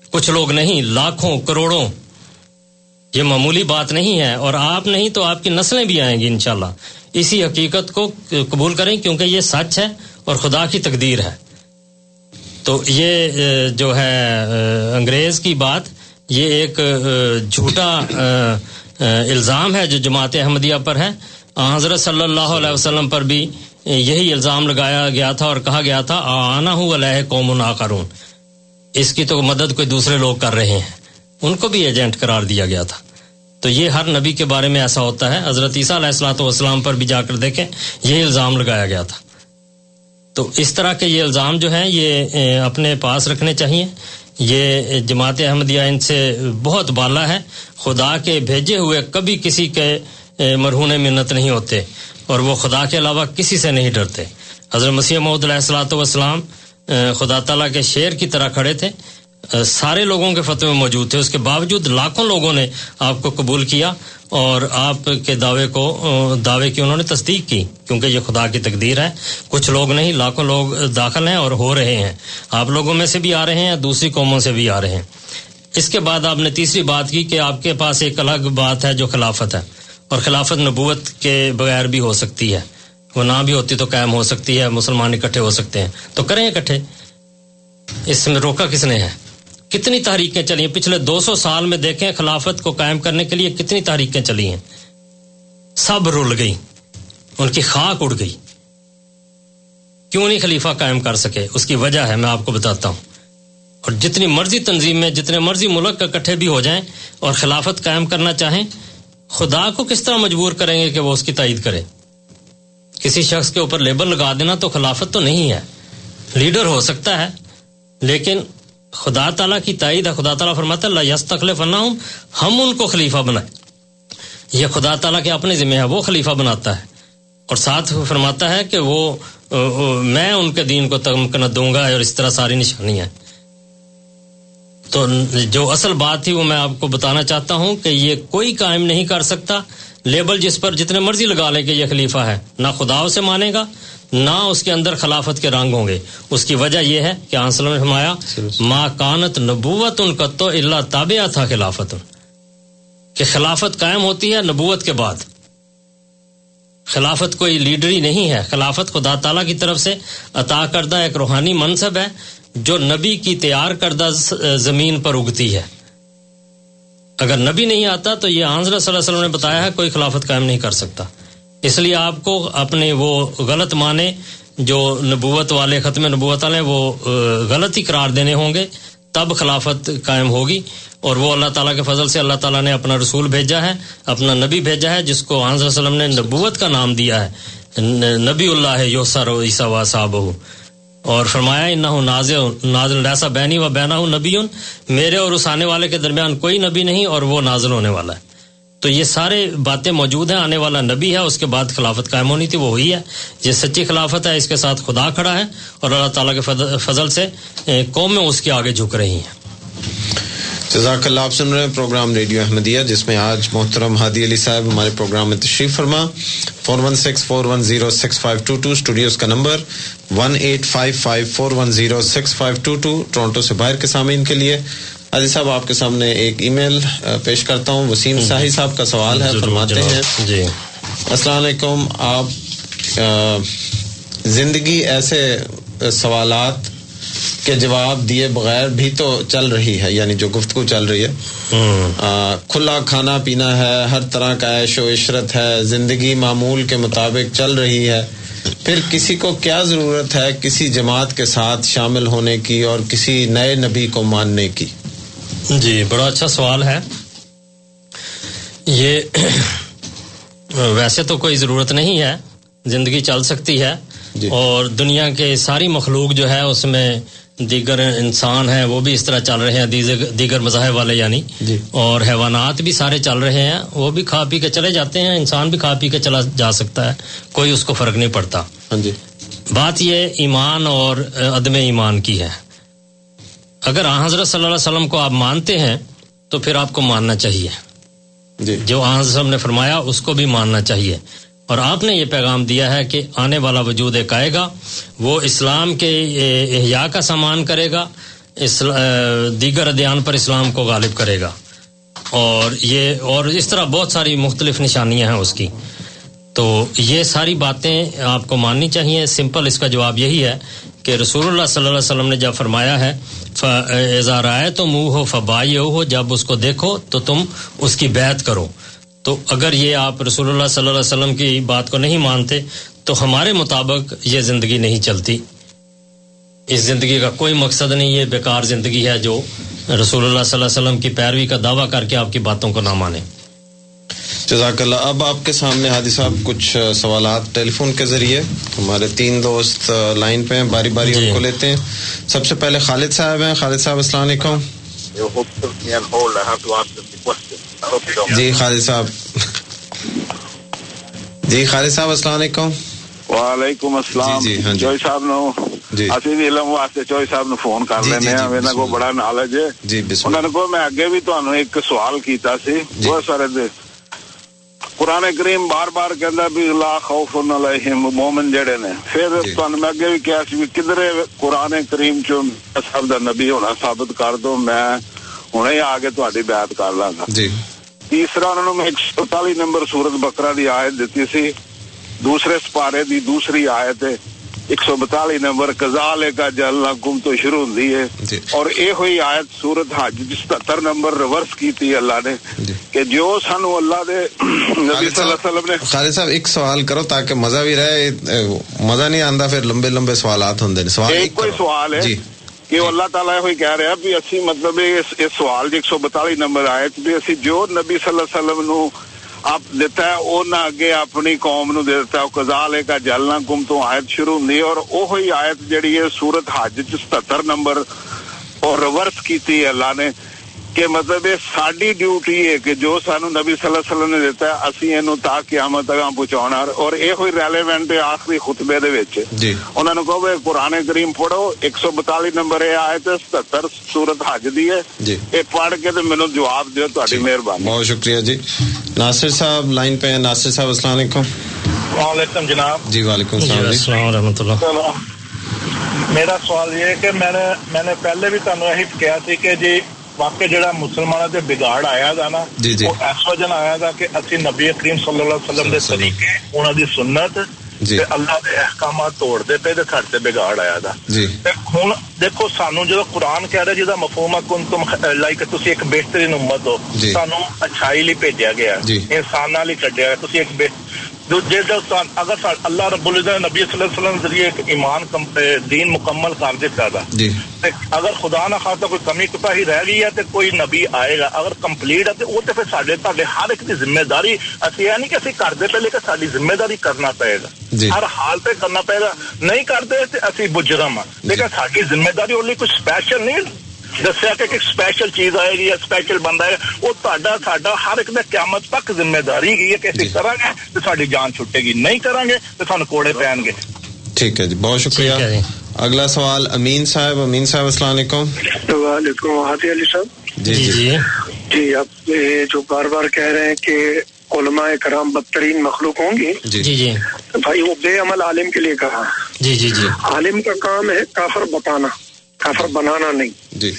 Speaker 7: کچھ لوگ نہیں، لاکھوں، کروڑوں۔ یہ معمولی بات نہیں ہے اور آپ نہیں تو آپ کی نسلیں بھی آئیں گی انشاءاللہ۔ اسی حقیقت کو قبول کریں کیونکہ یہ سچ ہے اور خدا کی تقدیر ہے۔ تو یہ جو ہے انگریز کی بات، یہ ایک جھوٹا الزام ہے جو جماعت احمدیہ پر ہے۔ حضرت صلی اللہ علیہ وسلم پر بھی یہی الزام لگایا گیا تھا اور کہا گیا تھا آنا ہوں علیہ قوم ناقرون اس کی تو مدد کوئی دوسرے لوگ کر رہے ہیں۔ ان کو بھی ایجنٹ قرار دیا گیا تھا۔ تو یہ ہر نبی کے بارے میں ایسا ہوتا ہے۔ حضرت عیسیٰ علیہ السلاۃ والسلام پر بھی جا کر دیکھیں یہ الزام لگایا گیا تھا۔ تو اس طرح کے یہ الزام جو ہیں، یہ اپنے پاس رکھنے چاہیے۔ یہ جماعت احمدیہ ان سے بہت بالا ہے۔ خدا کے بھیجے ہوئے کبھی کسی کے مرہون منت نہیں ہوتے۔ اور وہ خدا کے علاوہ کسی سے نہیں ڈرتے۔ حضرت مسیح محدود علیہ السلاۃ والسلام خدا تعالیٰ کے شعر کی طرح کھڑے تھے۔ سارے لوگوں کے فتوے موجود تھے۔ اس کے باوجود لاکھوں لوگوں نے آپ کو قبول کیا اور آپ کے دعوے کو دعوے کی انہوں نے تصدیق کی، کیونکہ یہ خدا کی تقدیر ہے۔ کچھ لوگ نہیں، لاکھوں لوگ داخل ہیں اور ہو رہے ہیں۔ آپ لوگوں میں سے بھی آ رہے ہیں دوسری قوموں سے بھی آ رہے ہیں؟ اس کے بعد آپ نے تیسری بات کی کہ آپ کے پاس ایک الگ بات ہے جو خلافت ہے اور خلافت نبوت کے بغیر بھی ہو سکتی ہے۔ وہ نہ بھی ہوتی تو قائم ہو سکتی ہے، مسلمان اکٹھے ہو سکتے ہیں۔ تو کریں اکٹھے۔ اس میں روکا کس نے ہے؟ کتنی تحریکیں چلی ہیں؟ پچھلے دو سو سال میں دیکھیں خلافت کو قائم کرنے کے لیے کتنی تحریکیں چلی ہیں؟ سب رول گئی ان کی خاک اڑ گئی۔ کیوں نہیں خلیفہ قائم کر سکے؟ اس کی وجہ ہے، میں آپ کو بتاتا ہوں۔ اور جتنی مرضی تنظیم میں، جتنے مرضی ملک اکٹھے بھی ہو جائیں اور خلافت قائم کرنا چاہیں، خدا کو کس طرح مجبور کریں گے کہ وہ اس کی تائید کرے؟ کسی شخص کے اوپر لیبل لگا دینا تو خلافت تو نہیں ہے۔ لیڈر ہو سکتا ہے، لیکن خدا تعالیٰ کی تائید ہے، خدا تعالیٰ فرماتا اللہ یس تخلیف ہم ان کو خلیفہ بنائے۔ یہ خدا تعالیٰ کے اپنے ذمہ ہے، وہ خلیفہ بناتا ہے۔ اور ساتھ فرماتا ہے کہ وہ، میں ان کے دین کو تمکنت دوں گا، اور اس طرح ساری نشانی ہے تو جو اصل بات تھی، وہ میں آپ کو بتانا چاہتا ہوں کہ یہ کوئی قائم نہیں کر سکتا۔ لیبل جس پر جتنے مرضی لگا لے کہ یہ خلیفہ ہے، نہ خدا اسے مانے گا نہ اس کے اندر خلافت کے رنگ ہوں گے۔ اس کی وجہ یہ ہے کہ آنسل نے فرمایا ماں کانت نبوت ان کا تو اللہ تابعہ تھا خلافت. کہ خلافت قائم ہوتی ہے نبوت کے بعد۔ خلافت کوئی لیڈری نہیں ہے۔ خلافت خدا تعالیٰ کی طرف سے عطا کردہ ایک روحانی منصب ہے، جو نبی کی تیار کردہ زمین پر اگتی ہے۔ اگر نبی نہیں آتا تو یہ آنظر صلی اللہ علیہ وسلم نے بتایا ہے، کوئی خلافت قائم نہیں کر سکتا۔ اس لیے آپ کو اپنے وہ غلط معنی جو نبوت والے ختم نبوت والے وہ غلط ہی قرار دینے ہوں گے، تب خلافت قائم ہوگی۔ اور وہ اللہ تعالیٰ کے فضل سے اللہ تعالیٰ نے اپنا رسول بھیجا ہے، اپنا نبی بھیجا ہے، جس کو آنظر وسلم نے نبوت کا نام دیا ہے۔ نبی اللہ ہے یوسر و عیسیٰ و صاحب اور فرمایا انہوں نازل نازل ایسا بینی و بینا ہوں نبی میرے اور اس آنے والے کے درمیان کوئی نبی نہیں اور وہ نازل ہونے والا ہے۔ تو یہ سارے باتیں موجود ہیں، آنے والا نبی ہے، اس کے بعد خلافت قائم ہونی تھی، وہ ہوئی ہے۔ یہ سچی خلافت ہے، اس کے ساتھ خدا کھڑا ہے اور اللہ تعالیٰ کے فضل سے قومیں اس کے آگے جھک رہی ہیں۔
Speaker 6: جزاک اللہ، آپ سن رہے ہیں پروگرام ریڈیو احمدیہ، جس میں آج محترم ہادی علی صاحب ہمارے پروگرام میں تشریف فرما۔ Four one six four one zero six five two two studios کا number one eight five five four one zero six five two two Toronto سے باہر کے سامعین کے لیے۔ علی صاحب آپ کے سامنے ایک ای میل پیش کرتا ہوں۔ وسیم شاہی صاحب کا سوال ہے فرماتے ہیں۔ جی۔ السلام علیکم۔ آپ زندگی ایسے سوالات کے جواب دیے بغیر بھی تو چل رہی ہے یعنی جو گفتگو چل رہی ہے۔ کھلا کھانا پینا ہے ہر طرح کا عیش و عشرت ہے زندگی معمول کے مطابق چل رہی ہے۔ پھر کسی کو کیا ضرورت ہے کسی جماعت کے ساتھ شامل ہونے کی اور کسی نئے نبی کو ماننے کی؟
Speaker 7: جی بڑا اچھا سوال ہے۔ یہ ویسے تو کوئی ضرورت نہیں ہے زندگی چل سکتی ہے۔ جی۔ اور دنیا کے ساری مخلوق جو ہے اس میں دیگر انسان ہیں وہ بھی اس طرح چل رہے ہیں دیگر مذاہب والے یعنی۔ جی۔ اور حیوانات بھی سارے چل رہے ہیں وہ بھی کھا پی کے چلے جاتے ہیں انسان بھی کھا پی کے چلا جا سکتا ہے۔ کوئی اس کو فرق نہیں پڑتا۔
Speaker 6: ہاں جی۔
Speaker 7: بات یہ ایمان اور عدم ایمان کی ہے۔ اگر حضرت صلی اللہ علیہ وسلم کو آپ مانتے ہیں تو پھر آپ کو ماننا چاہیے۔
Speaker 6: جی۔
Speaker 7: جو حضرت نے فرمایا اس کو بھی ماننا چاہیے۔ اور آپ نے یہ پیغام دیا ہے کہ آنے والا وجود ایک آئے گا وہ اسلام کے احیاء کا سامان کرے گا دیگر ادیان پر اسلام کو غالب کرے گا۔ اور یہ اور اس طرح بہت ساری مختلف نشانیاں ہیں اس کی۔ تو یہ ساری باتیں آپ کو ماننی چاہیے۔ سمپل اس کا جواب یہی ہے کہ رسول اللہ صلی اللہ علیہ وسلم نے جب فرمایا ہے رائے تو منہ ہو فبائی ہو جب اس کو دیکھو تو تم اس کی بیعت کرو۔ تو اگر یہ آپ رسول اللہ صلی اللہ علیہ وسلم کی بات کو نہیں مانتے، تو ہمارے مطابق یہ زندگی نہیں چلتی۔ اس زندگی کا کوئی مقصد نہیں، یہ بیکار زندگی ہے جو رسول اللہ صلی اللہ علیہ وسلم کی پیروی کا دعویٰ کر کے آپ کی باتوں کو نہ مانے
Speaker 6: جزاک اللہ. اب آپ کے سامنے حادی صاحب کچھ سوالات ٹیلی فون کے ذریعے. ہمارے تین دوست لائن پہ ہیں باری باری جی. ان کو لیتے ہیں. سب سے پہلے خالد صاحب ہیں. خالد صاحب السلام علیکم. جی خالد صاحب. جی خالد صاحب السلام علیکم.
Speaker 9: وعلیکم السلام. جی ہاں جی. صاحب نو اسی بھی علم واسطے چوئی صاحب نو فون کر لینے ہیں. انہاں کو بڑا نالج ہے.
Speaker 6: جی بسم
Speaker 9: انہاں کو میں اگے بھی تانوں ایک سوال کیتا سی. بہت سارے قرآن کریم بار بار کہندا بھی لا خوف علیہم مومن جڑے نے۔ پھر تانوں میں اگے بھی کہا سی کدھرے قرآن کریم چوں صاحب دا نبی ہونا ثابت کر دو میں ہوں آگے تاری بیعت کر لاں گا
Speaker 6: جی۔
Speaker 9: تیسرا انہوں نے سو چالی نمبر سورت بکرا دی آیت دیتی سی دوسرے سپارے دی دوسری آیت ایک سو بتالی نمبر کزال کا جلنا گم تو شروع ہوتی ہے۔
Speaker 6: جی.
Speaker 9: اور یہ ہوئی آیت سورت حج جس ستر نمبر ریورس کی تھی اللہ نے
Speaker 6: جی.
Speaker 9: کہ جو سانو اللہ دے نبی صلی اللہ علیہ وسلم نے
Speaker 6: خالد صاحب ایک سوال کرو تاکہ مزہ بھی رہے مزہ نہیں آندا پھر لمبے لمبے سوالات ہوندے سوال
Speaker 9: ایک کوئی سوال ہے
Speaker 6: جی۔
Speaker 9: کہ اللہ تعالیٰ کہہ رہا بھی اسی مطلب اس سوال ایک سو بتالی نمبر بھی اسی جو نبی صلی اللہ علیہ وسلم نو آپ دیتا ہے نہ اگے اپنی قوم نو دیتا ہے۔ کا جلنا گم تو آیت شروع ہوندی اور وہی آیت جڑی ہے سورت حج ستر نمبر اور ریورس کیتی ہے اللہ نے۔ کہ مطلب یہ ساری ڈیوٹی ہے کہ جو سانو نبی صلی اللہ علیہ وسلم نے دیتا ہے اسی اینو تا قیامت تک پہنچانا اور یہ ہوئی ریلیونٹ ہے آخری خطبے دے وچ۔
Speaker 6: جی۔
Speaker 9: انہوں نے کہو قرآن کریم پڑھو ایک سو بتالی نمبر یہ آئے تھے ستر سورت حج دی ہے۔
Speaker 6: جی۔
Speaker 9: یہ پڑھ کے تو مینو جواب دیو تاری مہربانی۔
Speaker 6: بہت شکریہ جی۔ ناصر صاحب لائن پہ ہیں۔ ناصر صاحب السلام علیکم۔
Speaker 13: وعلیکم جناب۔
Speaker 6: جی وعلیکم السلام جی
Speaker 7: السلام رحمۃ اللہ۔
Speaker 13: میرا سوال یہ ہے کہ میں نے میں نے پہلے بھی تمہیں یہی کہا تھی کہ جی واقع جڑا مسلمانوں سے بگاڑ آیا تھا نا
Speaker 6: جی جی۔
Speaker 13: وہ اس وجہ آیا تھا کہ اسی نبی کریم صلی اللہ علیہ وسلم دے طریقے انہاں دی سنت
Speaker 6: جی۔
Speaker 13: تے اللہ دے احکامات توڑ دے پے تے ساڈے تے بگاڑ آیا تھا
Speaker 6: جی۔
Speaker 13: تے ہن دیکھو سانو جو قرآن کہہ رہا جہاں مفہوم ہے کن تم لائک تسی ایک بہترین امت ہو۔
Speaker 6: جی۔
Speaker 13: سانو اچھائی لی بھیجیا گیا۔
Speaker 6: جی۔
Speaker 13: انسان نال ہی کڈیا گیا۔ تسی ایک بے جو جیسا سا- اگر اللہ رب العزت نبی صلی اللہ علیہ وسلم ذریعے ایک ایمان کم دین مکمل کر
Speaker 6: جی۔
Speaker 13: تے اگر خدا نہ خاصا کوئی کمی کوتا ہی رہ گئی ہے تو کوئی نبی آئے گا اگر کمپلیٹ ہے تو وہ تو پھر سارے تھے ہر ایک کی ذمہ داری اسی یہ نہیں کہ اسی کرتے پہ لیکن ساری ذمہ داری کرنا پائے گا۔
Speaker 6: جی۔
Speaker 13: ہر حال پہ کرنا پائے گا۔ نہیں کرتے تو اسی بجرم ہاں لیکن ساری ذمہ داری اور لیے کچھ اسپیشل نہیں۔ ਦੱਸਿਆ ਕਿ ਇੱਕ ਸਪੈਸ਼ਲ ਚੀਜ਼ ਆਏਗੀ ਜਾਂ ਸਪੈਸ਼ਲ ਬੰਦਾ ਹੈ ਉਹ ਤੁਹਾਡਾ ਸਾਡਾ ਹਰ ਇੱਕ ਦਾ ਕਿਆਮਤ ਤੱਕ ਜ਼ਿੰਮੇਵਾਰੀ ਹੈਗੀ ਹੈ ਕਿ ਅਸੀਂ ਕਰਾਂਗੇ ਤੇ ਸਾਡੀ ਜਾਨ ਛੁੱਟੇਗੀ ਨਹੀਂ ਕਰਾਂਗੇ ਤੇ ਸਾਨੂੰ ਕੋੜੇ ਪੈਣਗੇ
Speaker 6: ٹھیک ہے جی بہت شکریہ اگلا سوال امین صاحب امین صاحب السلام علیکم
Speaker 15: وعلیکم وحدی علی صاحب
Speaker 6: جی جی
Speaker 15: جی آپ یہ جو بار بار کہہ رہے ہیں کہ علماء کرام بدترین مخلوق ہوں گی
Speaker 6: جی
Speaker 7: جی جی
Speaker 15: بھائی وہ بے عمل عالم کے لیے کہا
Speaker 7: جی جی جی
Speaker 15: عالم کا کام ہے کافر بتانا کافر بنانا نہیں۔
Speaker 6: جی۔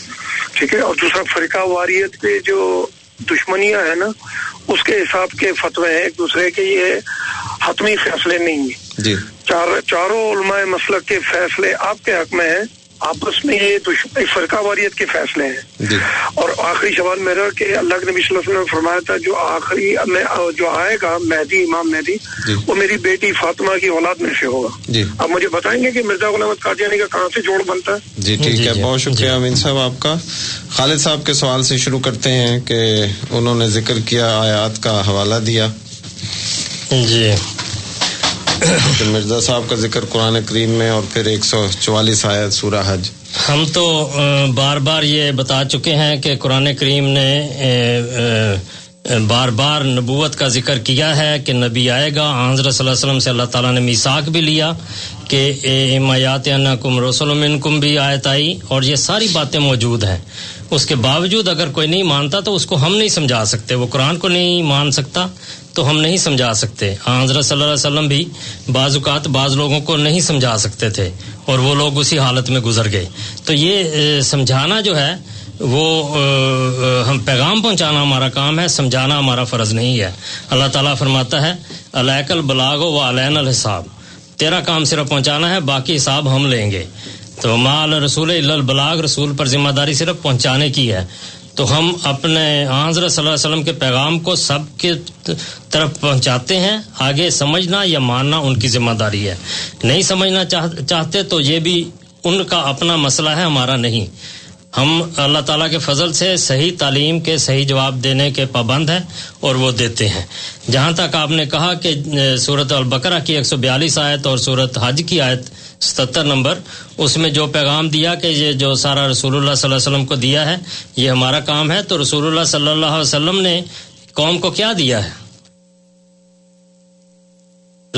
Speaker 15: ٹھیک ہے اور دوسرا فرقہ واریت پہ جو دشمنیاں ہیں نا اس کے حساب کے فتوے ہیں۔ ایک دوسرے کے یہ حتمی فیصلے نہیں ہیں۔
Speaker 6: جی۔
Speaker 15: چار چاروں علماء مسلک کے فیصلے آپ کے حق میں ہیں۔ آپس میں یہ فرقہ واریت کے فیصلے ہیں۔
Speaker 6: جی۔
Speaker 15: اور آخری سوال میرا کہ اللہ کے نبی صلی اللہ علیہ وسلم نے فرمایا تھا جو آخری جو آئے گا مہدی امام مہدی
Speaker 6: جی۔
Speaker 15: وہ میری بیٹی فاطمہ کی اولاد میں سے ہوگا۔
Speaker 6: جی۔
Speaker 15: اب مجھے بتائیں گے کہ مرزا غلام قادیانی کا کہاں سے جوڑ بنتا ہے؟
Speaker 6: جی ٹھیک ہے۔ بہت شکریہ امین صاحب آپ کا۔ خالد صاحب کے سوال سے شروع کرتے ہیں کہ انہوں نے ذکر کیا آیات کا حوالہ دیا۔
Speaker 7: جی۔
Speaker 6: مرزا صاحب کا ذکر قرآن کریم میں اور پھر ایک سو چوالیس آیت سورہ حج.
Speaker 7: ہم تو بار بار یہ بتا چکے ہیں کہ قرآن کریم نے بار بار نبوت کا ذکر کیا ہے کہ نبی آئے گا حضرت صلی اللہ علیہ وسلم سے اللہ تعالیٰ نے میساک بھی لیا کہ امیات کم رسول منکم بھی آیت آئی اور یہ ساری باتیں موجود ہیں۔ اس کے باوجود اگر کوئی نہیں مانتا تو اس کو ہم نہیں سمجھا سکتے۔ وہ قرآن کو نہیں مان سکتا تو ہم نہیں سمجھا سکتے۔ ہاں، حضرت صلی اللہ علیہ وسلم بھی بعض اوقات بعض لوگوں کو نہیں سمجھا سکتے تھے اور وہ لوگ اسی حالت میں گزر گئے۔ تو یہ سمجھانا جو ہے، وہ ہم پیغام پہنچانا ہمارا کام ہے، سمجھانا ہمارا فرض نہیں ہے۔ اللہ تعالیٰ فرماتا ہے علیک البلاغ و علین الحساب تیرا کام صرف پہنچانا ہے، باقی حساب ہم لیں گے۔ تو مال رسول البلاغ رسول پر ذمہ داری صرف پہنچانے کی ہے۔ تو ہم اپنے حضرت صلی اللہ علیہ وسلم کے پیغام کو سب کے طرف پہنچاتے ہیں۔ آگے سمجھنا یا ماننا ان کی ذمہ داری ہے۔ نہیں سمجھنا چاہتے تو یہ بھی ان کا اپنا مسئلہ ہے، ہمارا نہیں۔ ہم اللہ تعالیٰ کے فضل سے صحیح تعلیم کے صحیح جواب دینے کے پابند ہیں اور وہ دیتے ہیں۔ جہاں تک آپ نے کہا کہ صورت البقرہ کی ایک سو بیالیس آیت اور صورت حج کی آیت ستر نمبر، اس میں جو پیغام دیا کہ یہ جو سارا رسول اللہ صلی اللہ علیہ وسلم کو دیا ہے، یہ ہمارا کام ہے۔ تو رسول اللہ صلی اللہ علیہ وسلم نے قوم کو کیا دیا ہے؟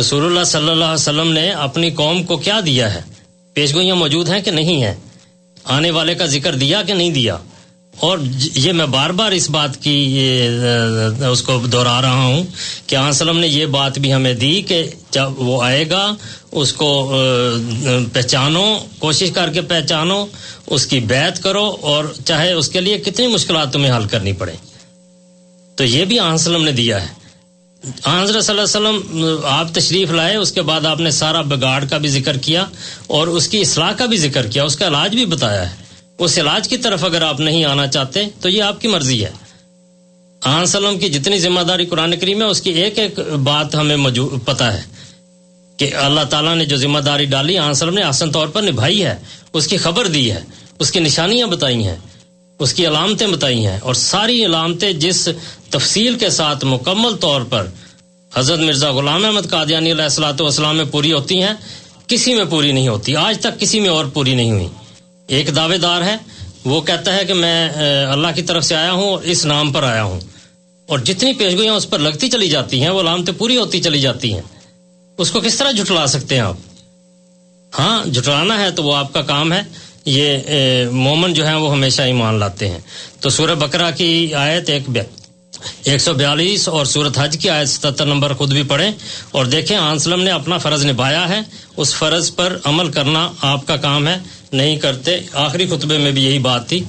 Speaker 7: رسول اللہ صلی اللہ علیہ وسلم نے اپنی قوم کو کیا دیا ہے؟ پیشگوئیاں موجود ہیں کہ نہیں ہیں؟ آنے والے کا ذکر دیا کہ نہیں دیا؟ اور یہ میں بار بار اس بات کی، یہ، اس کو دہرا رہا ہوں کہ آن سلم نے یہ بات بھی ہمیں دی کہ جب وہ آئے گا، اس کو، پہچانو، کوشش کر کے پہچانو، اس کی بیعت کرو اور چاہے اس کے لیے کتنی مشکلات تمہیں حل کرنی پڑے تو یہ بھی آن سلم نے دیا ہے۔ ہاں، حضرت صلی اللہ علیہ وسلم، آپ تشریف لائے، اس کے بعد آپ نے سارا بگاڑ کا بھی ذکر کیا اور اس کی اصلاح کا بھی ذکر کیا، اس کا علاج بھی بتایا ہے۔ اس علاج کی طرف اگر آپ نہیں آنا چاہتے، تو یہ آپ کی مرضی ہے۔ ہاں، آن سلم کی جتنی ذمہ داری قرآن کریم ہے، اس کی ایک ایک بات ہمیں پتا ہے کہ اللہ تعالیٰ نے جو ذمہ داری ڈالی ہاں، آن سلم نے آسن طور پر نبھائی ہے، اس کی خبر دی ہے، اس کی نشانیاں بتائی ہیں۔ اس کی علامتیں بتائی ہیں اور ساری علامتیں جس تفصیل کے ساتھ مکمل طور پر حضرت مرزا غلام احمد قادیانی علیہ السلاۃ والسلام میں پوری ہوتی ہیں، کسی میں پوری نہیں ہوتی۔ آج تک کسی میں اور پوری نہیں ہوئی۔ ایک دعوے دار ہے، وہ کہتا ہے کہ میں اللہ کی طرف سے آیا ہوں اور اس نام پر آیا ہوں۔ اور جتنی پیشگوئیاں اس پر لگتی چلی جاتی ہیں، وہ علامتیں پوری ہوتی چلی جاتی ہیں۔ اس کو کس طرح جھٹلا سکتے ہیں آپ؟ ہاں جھٹلانا ہے تو وہ آپ کا کام ہے۔ یہ مومن جو ہیں وہ ہمیشہ ایمان لاتے ہیں۔ تو سورہ بکرا کی آیت ایک ایک سو بیالیس اور سورت حج کی آیت ستر نمبر خود بھی پڑھیں اور دیکھیں آنسلم نے اپنا فرض نبھایا ہے۔ اس فرض پر عمل کرنا آپ کا کام ہے۔ نہیں کرتے، آخری خطبے میں بھی یہی بات تھی۔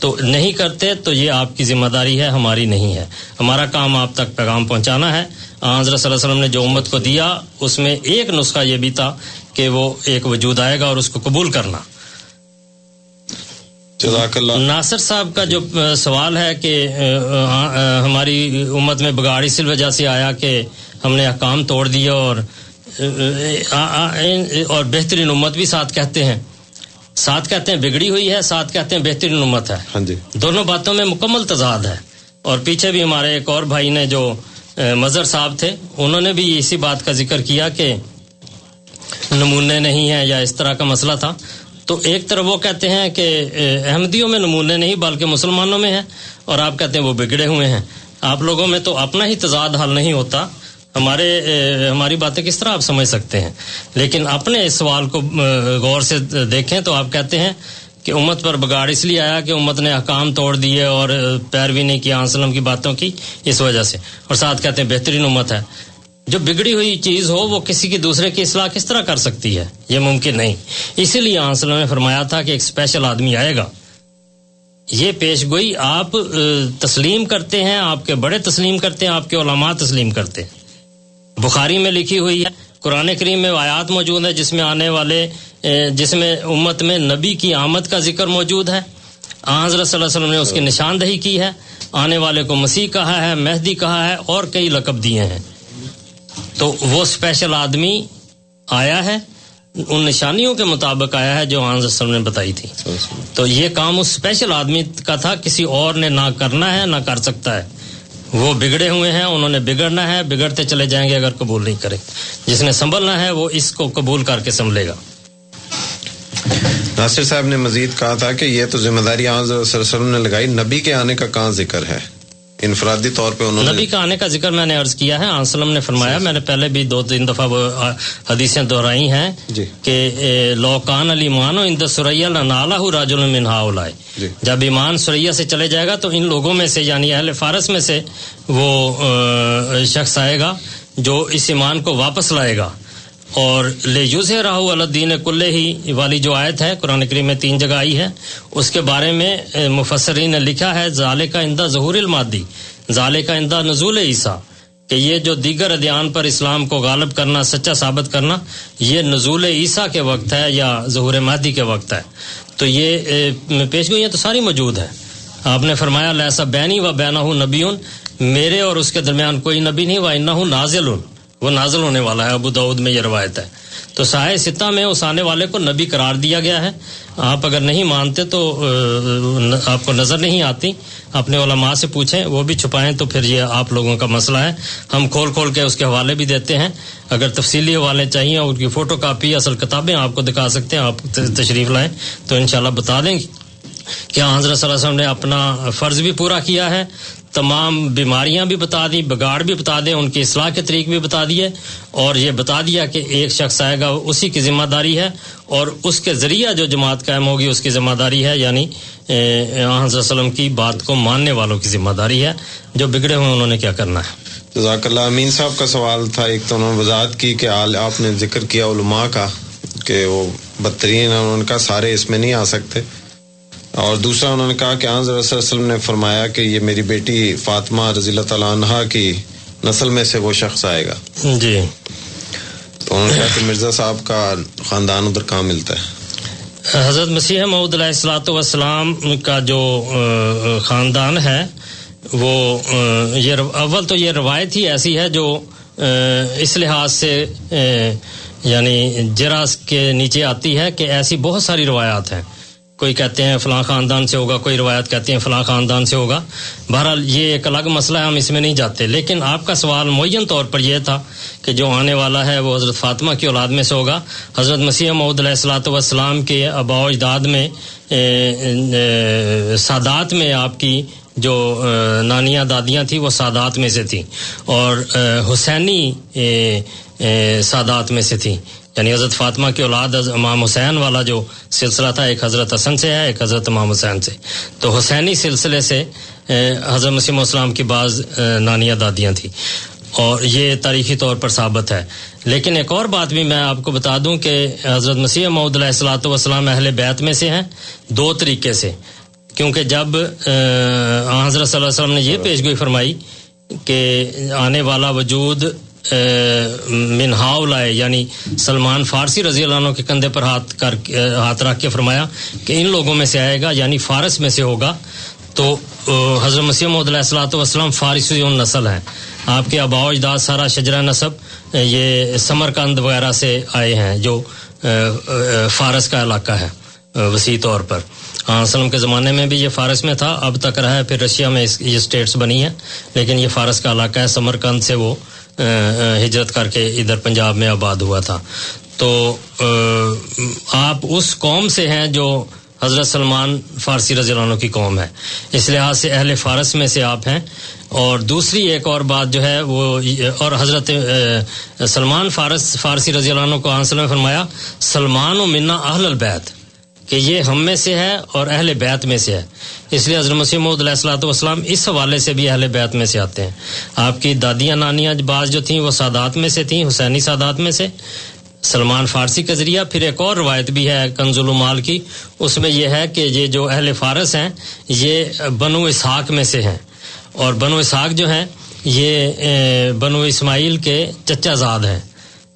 Speaker 7: تو نہیں کرتے تو یہ آپ کی ذمہ داری ہے، ہماری نہیں ہے۔ ہمارا کام آپ تک پیغام پہنچانا ہے۔ حضرت صلی اللہ علیہ وسلم نے جو امت کو دیا، اس میں ایک نسخہ یہ بھی تھا کہ وہ ایک وجود آئے گا اور اس کو قبول کرنا۔ ناصر صاحب کا جو سوال ہے کہ ہماری امت میں بگاڑ اس وجہ سے آیا کہ ہم نے احکام توڑ دیے اور اور بہترین امت بھی ساتھ کہتے ہیں. ساتھ کہتے ہیں بگڑی ہوئی ہے ساتھ کہتے ہیں بہترین امت ہے.
Speaker 6: ہاں جی.
Speaker 7: دونوں باتوں میں مکمل تضاد ہے. اور پیچھے بھی ہمارے ایک اور بھائی نے جو مظہر صاحب تھے انہوں نے بھی اسی بات کا ذکر کیا کہ نمونے نہیں ہیں یا اس طرح کا مسئلہ تھا. تو ایک طرف وہ کہتے ہیں کہ احمدیوں میں نمونے نہیں، بلکہ مسلمانوں میں ہیں، اور آپ کہتے ہیں وہ بگڑے ہوئے ہیں۔ آپ لوگوں میں تو اپنا ہی تضاد حل نہیں ہوتا۔ ہمارے ہماری باتیں کس طرح آپ سمجھ سکتے ہیں؟ لیکن اپنے اس سوال کو غور سے دیکھیں تو آپ کہتے ہیں کہ امت پر بگاڑ اس لیے آیا کہ امت نے احکام توڑ دیے اور پیروی نہیں کی آنسلم کی باتوں کی، اس وجہ سے۔ اور ساتھ کہتے ہیں بہترین امت ہے۔ جو بگڑی ہوئی چیز ہو، وہ کسی کی دوسرے کی اصلاح کس طرح کر سکتی ہے؟ یہ ممکن نہیں۔ اسی لیے آنسلم نے فرمایا تھا کہ ایک اسپیشل آدمی آئے گا۔ یہ پیش گوئی، آپ تسلیم کرتے ہیں، آپ کے بڑے تسلیم کرتے ہیں، آپ کے علماء تسلیم کرتے ہیں۔ بخاری میں لکھی ہوئی ہے، قرآن کریم میں آیات موجود ہے جس میں آنے والے جس میں امت میں نبی کی آمد کا ذکر موجود ہے۔ حضرت صلی اللہ علیہ وسلم نے اس کی نشاندہی کی ہے۔ آنے والے کو مسیح کہا ہے، مہدی کہا ہے اور کئی لقب دیے ہیں۔ تو وہ اسپیشل آدمی آیا ہے، ان نشانیوں کے مطابق آیا ہے جو حضرت وسلم نے بتائی تھی۔ تو یہ کام اس اسپیشل آدمی کا تھا، کسی اور نے نہ کرنا ہے، نہ کر سکتا ہے۔ وہ بگڑے ہوئے ہیں، انہوں نے بگڑنا ہے، بگڑتے چلے جائیں گے اگر قبول نہیں کرے جس نے سنبھلنا ہے، وہ اس کو قبول کر کے سنبھلے گا۔
Speaker 6: ناصر صاحب نے مزید کہا تھا کہ یہ تو ذمہ داری وسلم نے لگائی، نبی کے آنے کا کہاں ذکر ہے؟ انفرادی طور پہ انہوں
Speaker 7: نبی کا آنے کا ذکر میں نے عرض کیا ہے آنسلم نے فرمایا میں نے پہلے بھی دو تین دفعہ وہ حدیثیں دہرائی ہیں
Speaker 6: جی۔
Speaker 7: کہ لوکان علی مانو اند سریا نالا راج المنہا لائے
Speaker 6: جی۔
Speaker 7: جب ایمان سریا سے چلے جائے گا تو ان لوگوں میں سے یعنی اہل فارس میں سے وہ شخص آئے گا جو اس ایمان کو واپس لائے گا۔ اور لے یوز راہو الدین کلے ہی والی جو آیت ہے، قرآن کریم میں تین جگہ آئی ہے۔ اس کے بارے میں مفسرین نے لکھا ہے ظال کا اندہ ظہور المادی ظال کا اندہ نزول عیسیٰ، کہ یہ جو دیگر ادیان پر اسلام کو غالب کرنا، سچا ثابت کرنا، یہ نزول عیسیٰ کے وقت ہے یا ظہور مادی کے وقت ہے۔ تو یہ پیش گوئیاں تو ساری موجود ہے۔ آپ نے فرمایا لہسا بینی و بینا ہوں نبیون میرے اور اس کے درمیان کوئی نبی نہیں و انہ ہوں نازل۔ وہ نازل ہونے والا ہے، ابو دعود میں یہ روایت ہے۔ تو سائے ستہ میں اس آنے والے کو نبی قرار دیا گیا ہے۔ آپ اگر نہیں مانتے تو آپ کو نظر نہیں آتی۔ اپنے علماء سے پوچھیں، وہ بھی چھپائیں تو پھر یہ آپ لوگوں کا مسئلہ ہے۔ ہم کھول کھول کے اس کے حوالے بھی دیتے ہیں۔ اگر تفصیلی حوالے چاہیے ان کی فوٹو کاپی، اصل کتابیں آپ کو دکھا سکتے ہیں، آپ تشریف لائیں تو انشاءاللہ بتا دیں گے۔ کیا حضرت صلی اللہ علیہ وسلم نے اپنا فرض بھی پورا کیا ہے؟ تمام بیماریاں بھی بتا دی بگاڑ بھی بتا دیں، ان کی اصلاح کے طریق بھی بتا دیے اور یہ بتا دیا کہ ایک شخص آئے گا، اسی کی ذمہ داری ہے اور اس کے ذریعہ جو جماعت قائم ہوگی، اس کی ذمہ داری ہے یعنی حضرت وسلم کی بات کو ماننے والوں کی ذمہ داری ہے۔ جو بگڑے ہوئے، انہوں نے کیا کرنا ہے؟
Speaker 6: جزاک اللہ امین صاحب کا سوال تھا ایک تو انہوں نے وضاحت کی کہ آپ نے ذکر کیا علماء کا کہ وہ بدترین ان کا سارے اس میں نہیں آ سکتے۔ اور دوسرا انہوں نے کہا کہ آن وسلم نے فرمایا کہ یہ میری بیٹی فاطمہ رضی اللہ تعالیٰ عنہ کی نسل میں سے وہ شخص آئے گا۔
Speaker 7: جی۔
Speaker 6: تو انہوں نے کہا کہ مرزا صاحب کا خاندان ادھر کہاں ملتا ہے؟
Speaker 7: حضرت مسیح محدود علیہ السلاۃ والسلام کا جو خاندان ہے وہ یہ اول تو یہ روایت ہی ایسی ہے جو اس لحاظ سے یعنی جراس کے نیچے آتی ہے کہ ایسی بہت ساری روایات ہیں۔ کوئی کہتے ہیں فلاں خاندان سے ہوگا، کوئی روایت کہتے ہیں فلاں خاندان سے ہوگا۔ بہرحال یہ ایک الگ مسئلہ ہے، ہم اس میں نہیں جاتے۔ لیکن آپ کا سوال معین طور پر یہ تھا کہ جو آنے والا ہے وہ حضرت فاطمہ کی اولاد میں سے ہوگا۔ حضرت مسیح محدود علیہ السلاۃ والسلام کے آبا اجداد میں سادات میں آپ کی جو نانیاں، دادیاں تھیں، وہ سادات میں سے تھیں۔ اور حسینی سادات میں سے تھیں۔ یعنی حضرت فاطمہ کی اولاد امام حسین والا جو سلسلہ تھا ایک حضرت حسن سے ہے ایک حضرت امام حسین سے۔ تو حسینی سلسلے سے حضرت مسیم السلام کی بعض نانیاں دادیاں تھیں۔ اور یہ تاریخی طور پر ثابت ہے۔ لیکن ایک اور بات بھی میں آپ کو بتا دوں کہ حضرت مسیح محدود علیہ السلاۃ والسلام اہل بیت میں سے ہیں دو طریقے سے۔ کیونکہ جب حضرت صلی اللہ علیہ وسلم نے یہ پیشگوئی فرمائی کہ آنے والا وجود منہاؤ لائے یعنی سلمان فارسی رضی اللہ عنہ کے کندھے پر ہاتھ کر ہاتھ رکھ کے فرمایا کہ ان لوگوں میں سے آئے گا یعنی فارس میں سے ہوگا۔ تو حضرت مسیح محدود علیہ السلاۃ والسلام فارسی نسل ہیں۔ آپ کے آبا اجداد سارا شجرہ نصب، یہ سمرکند وغیرہ سے آئے ہیں، جو فارس کا علاقہ ہے وسیع طور پر۔ ہاں وسلم کے زمانے میں بھی یہ فارس میں تھا، اب تک رہا ہے، پھر رشیا میں یہ اسٹیٹس بنی ہیں۔ لیکن یہ فارس کا علاقہ ہے سمرکند سے وہ ہجرت کر کے ادھر پنجاب میں آباد ہوا تھا۔ تو آپ اس قوم سے ہیں جو حضرت سلمان فارسی رضی اللہ عنہ کی قوم ہے۔ اس لحاظ سے اہل فارس میں سے آپ ہیں۔ اور دوسری ایک اور بات جو ہے، وہ اور حضرت سلمان فارس، فارسی رضی اللہ عنہ کو آنسل میں فرمایا، سلمان و منا اہل البیت۔ کہ یہ ہم میں سے ہے اور اہل بیت میں سے ہے۔ اس لیے حضرت مسیم محدود علیہ السلاۃ والسلام اس حوالے سے بھی اہل بیت میں سے آتے ہیں۔ آپ کی دادیاں، نانیاں بعض جو تھیں وہ سادات میں سے تھیں، حسینی سادات میں سے۔ سلمان فارسی کا ذریعہ، پھر ایک اور روایت بھی ہے کنز المال کی۔ اس میں یہ ہے کہ یہ جو اہل فارس ہیں، یہ بنو اسحاق میں سے ہیں۔ اور بنو اسحاق جو ہیں، یہ بنو اسماعیل کے چچا زاد ہیں۔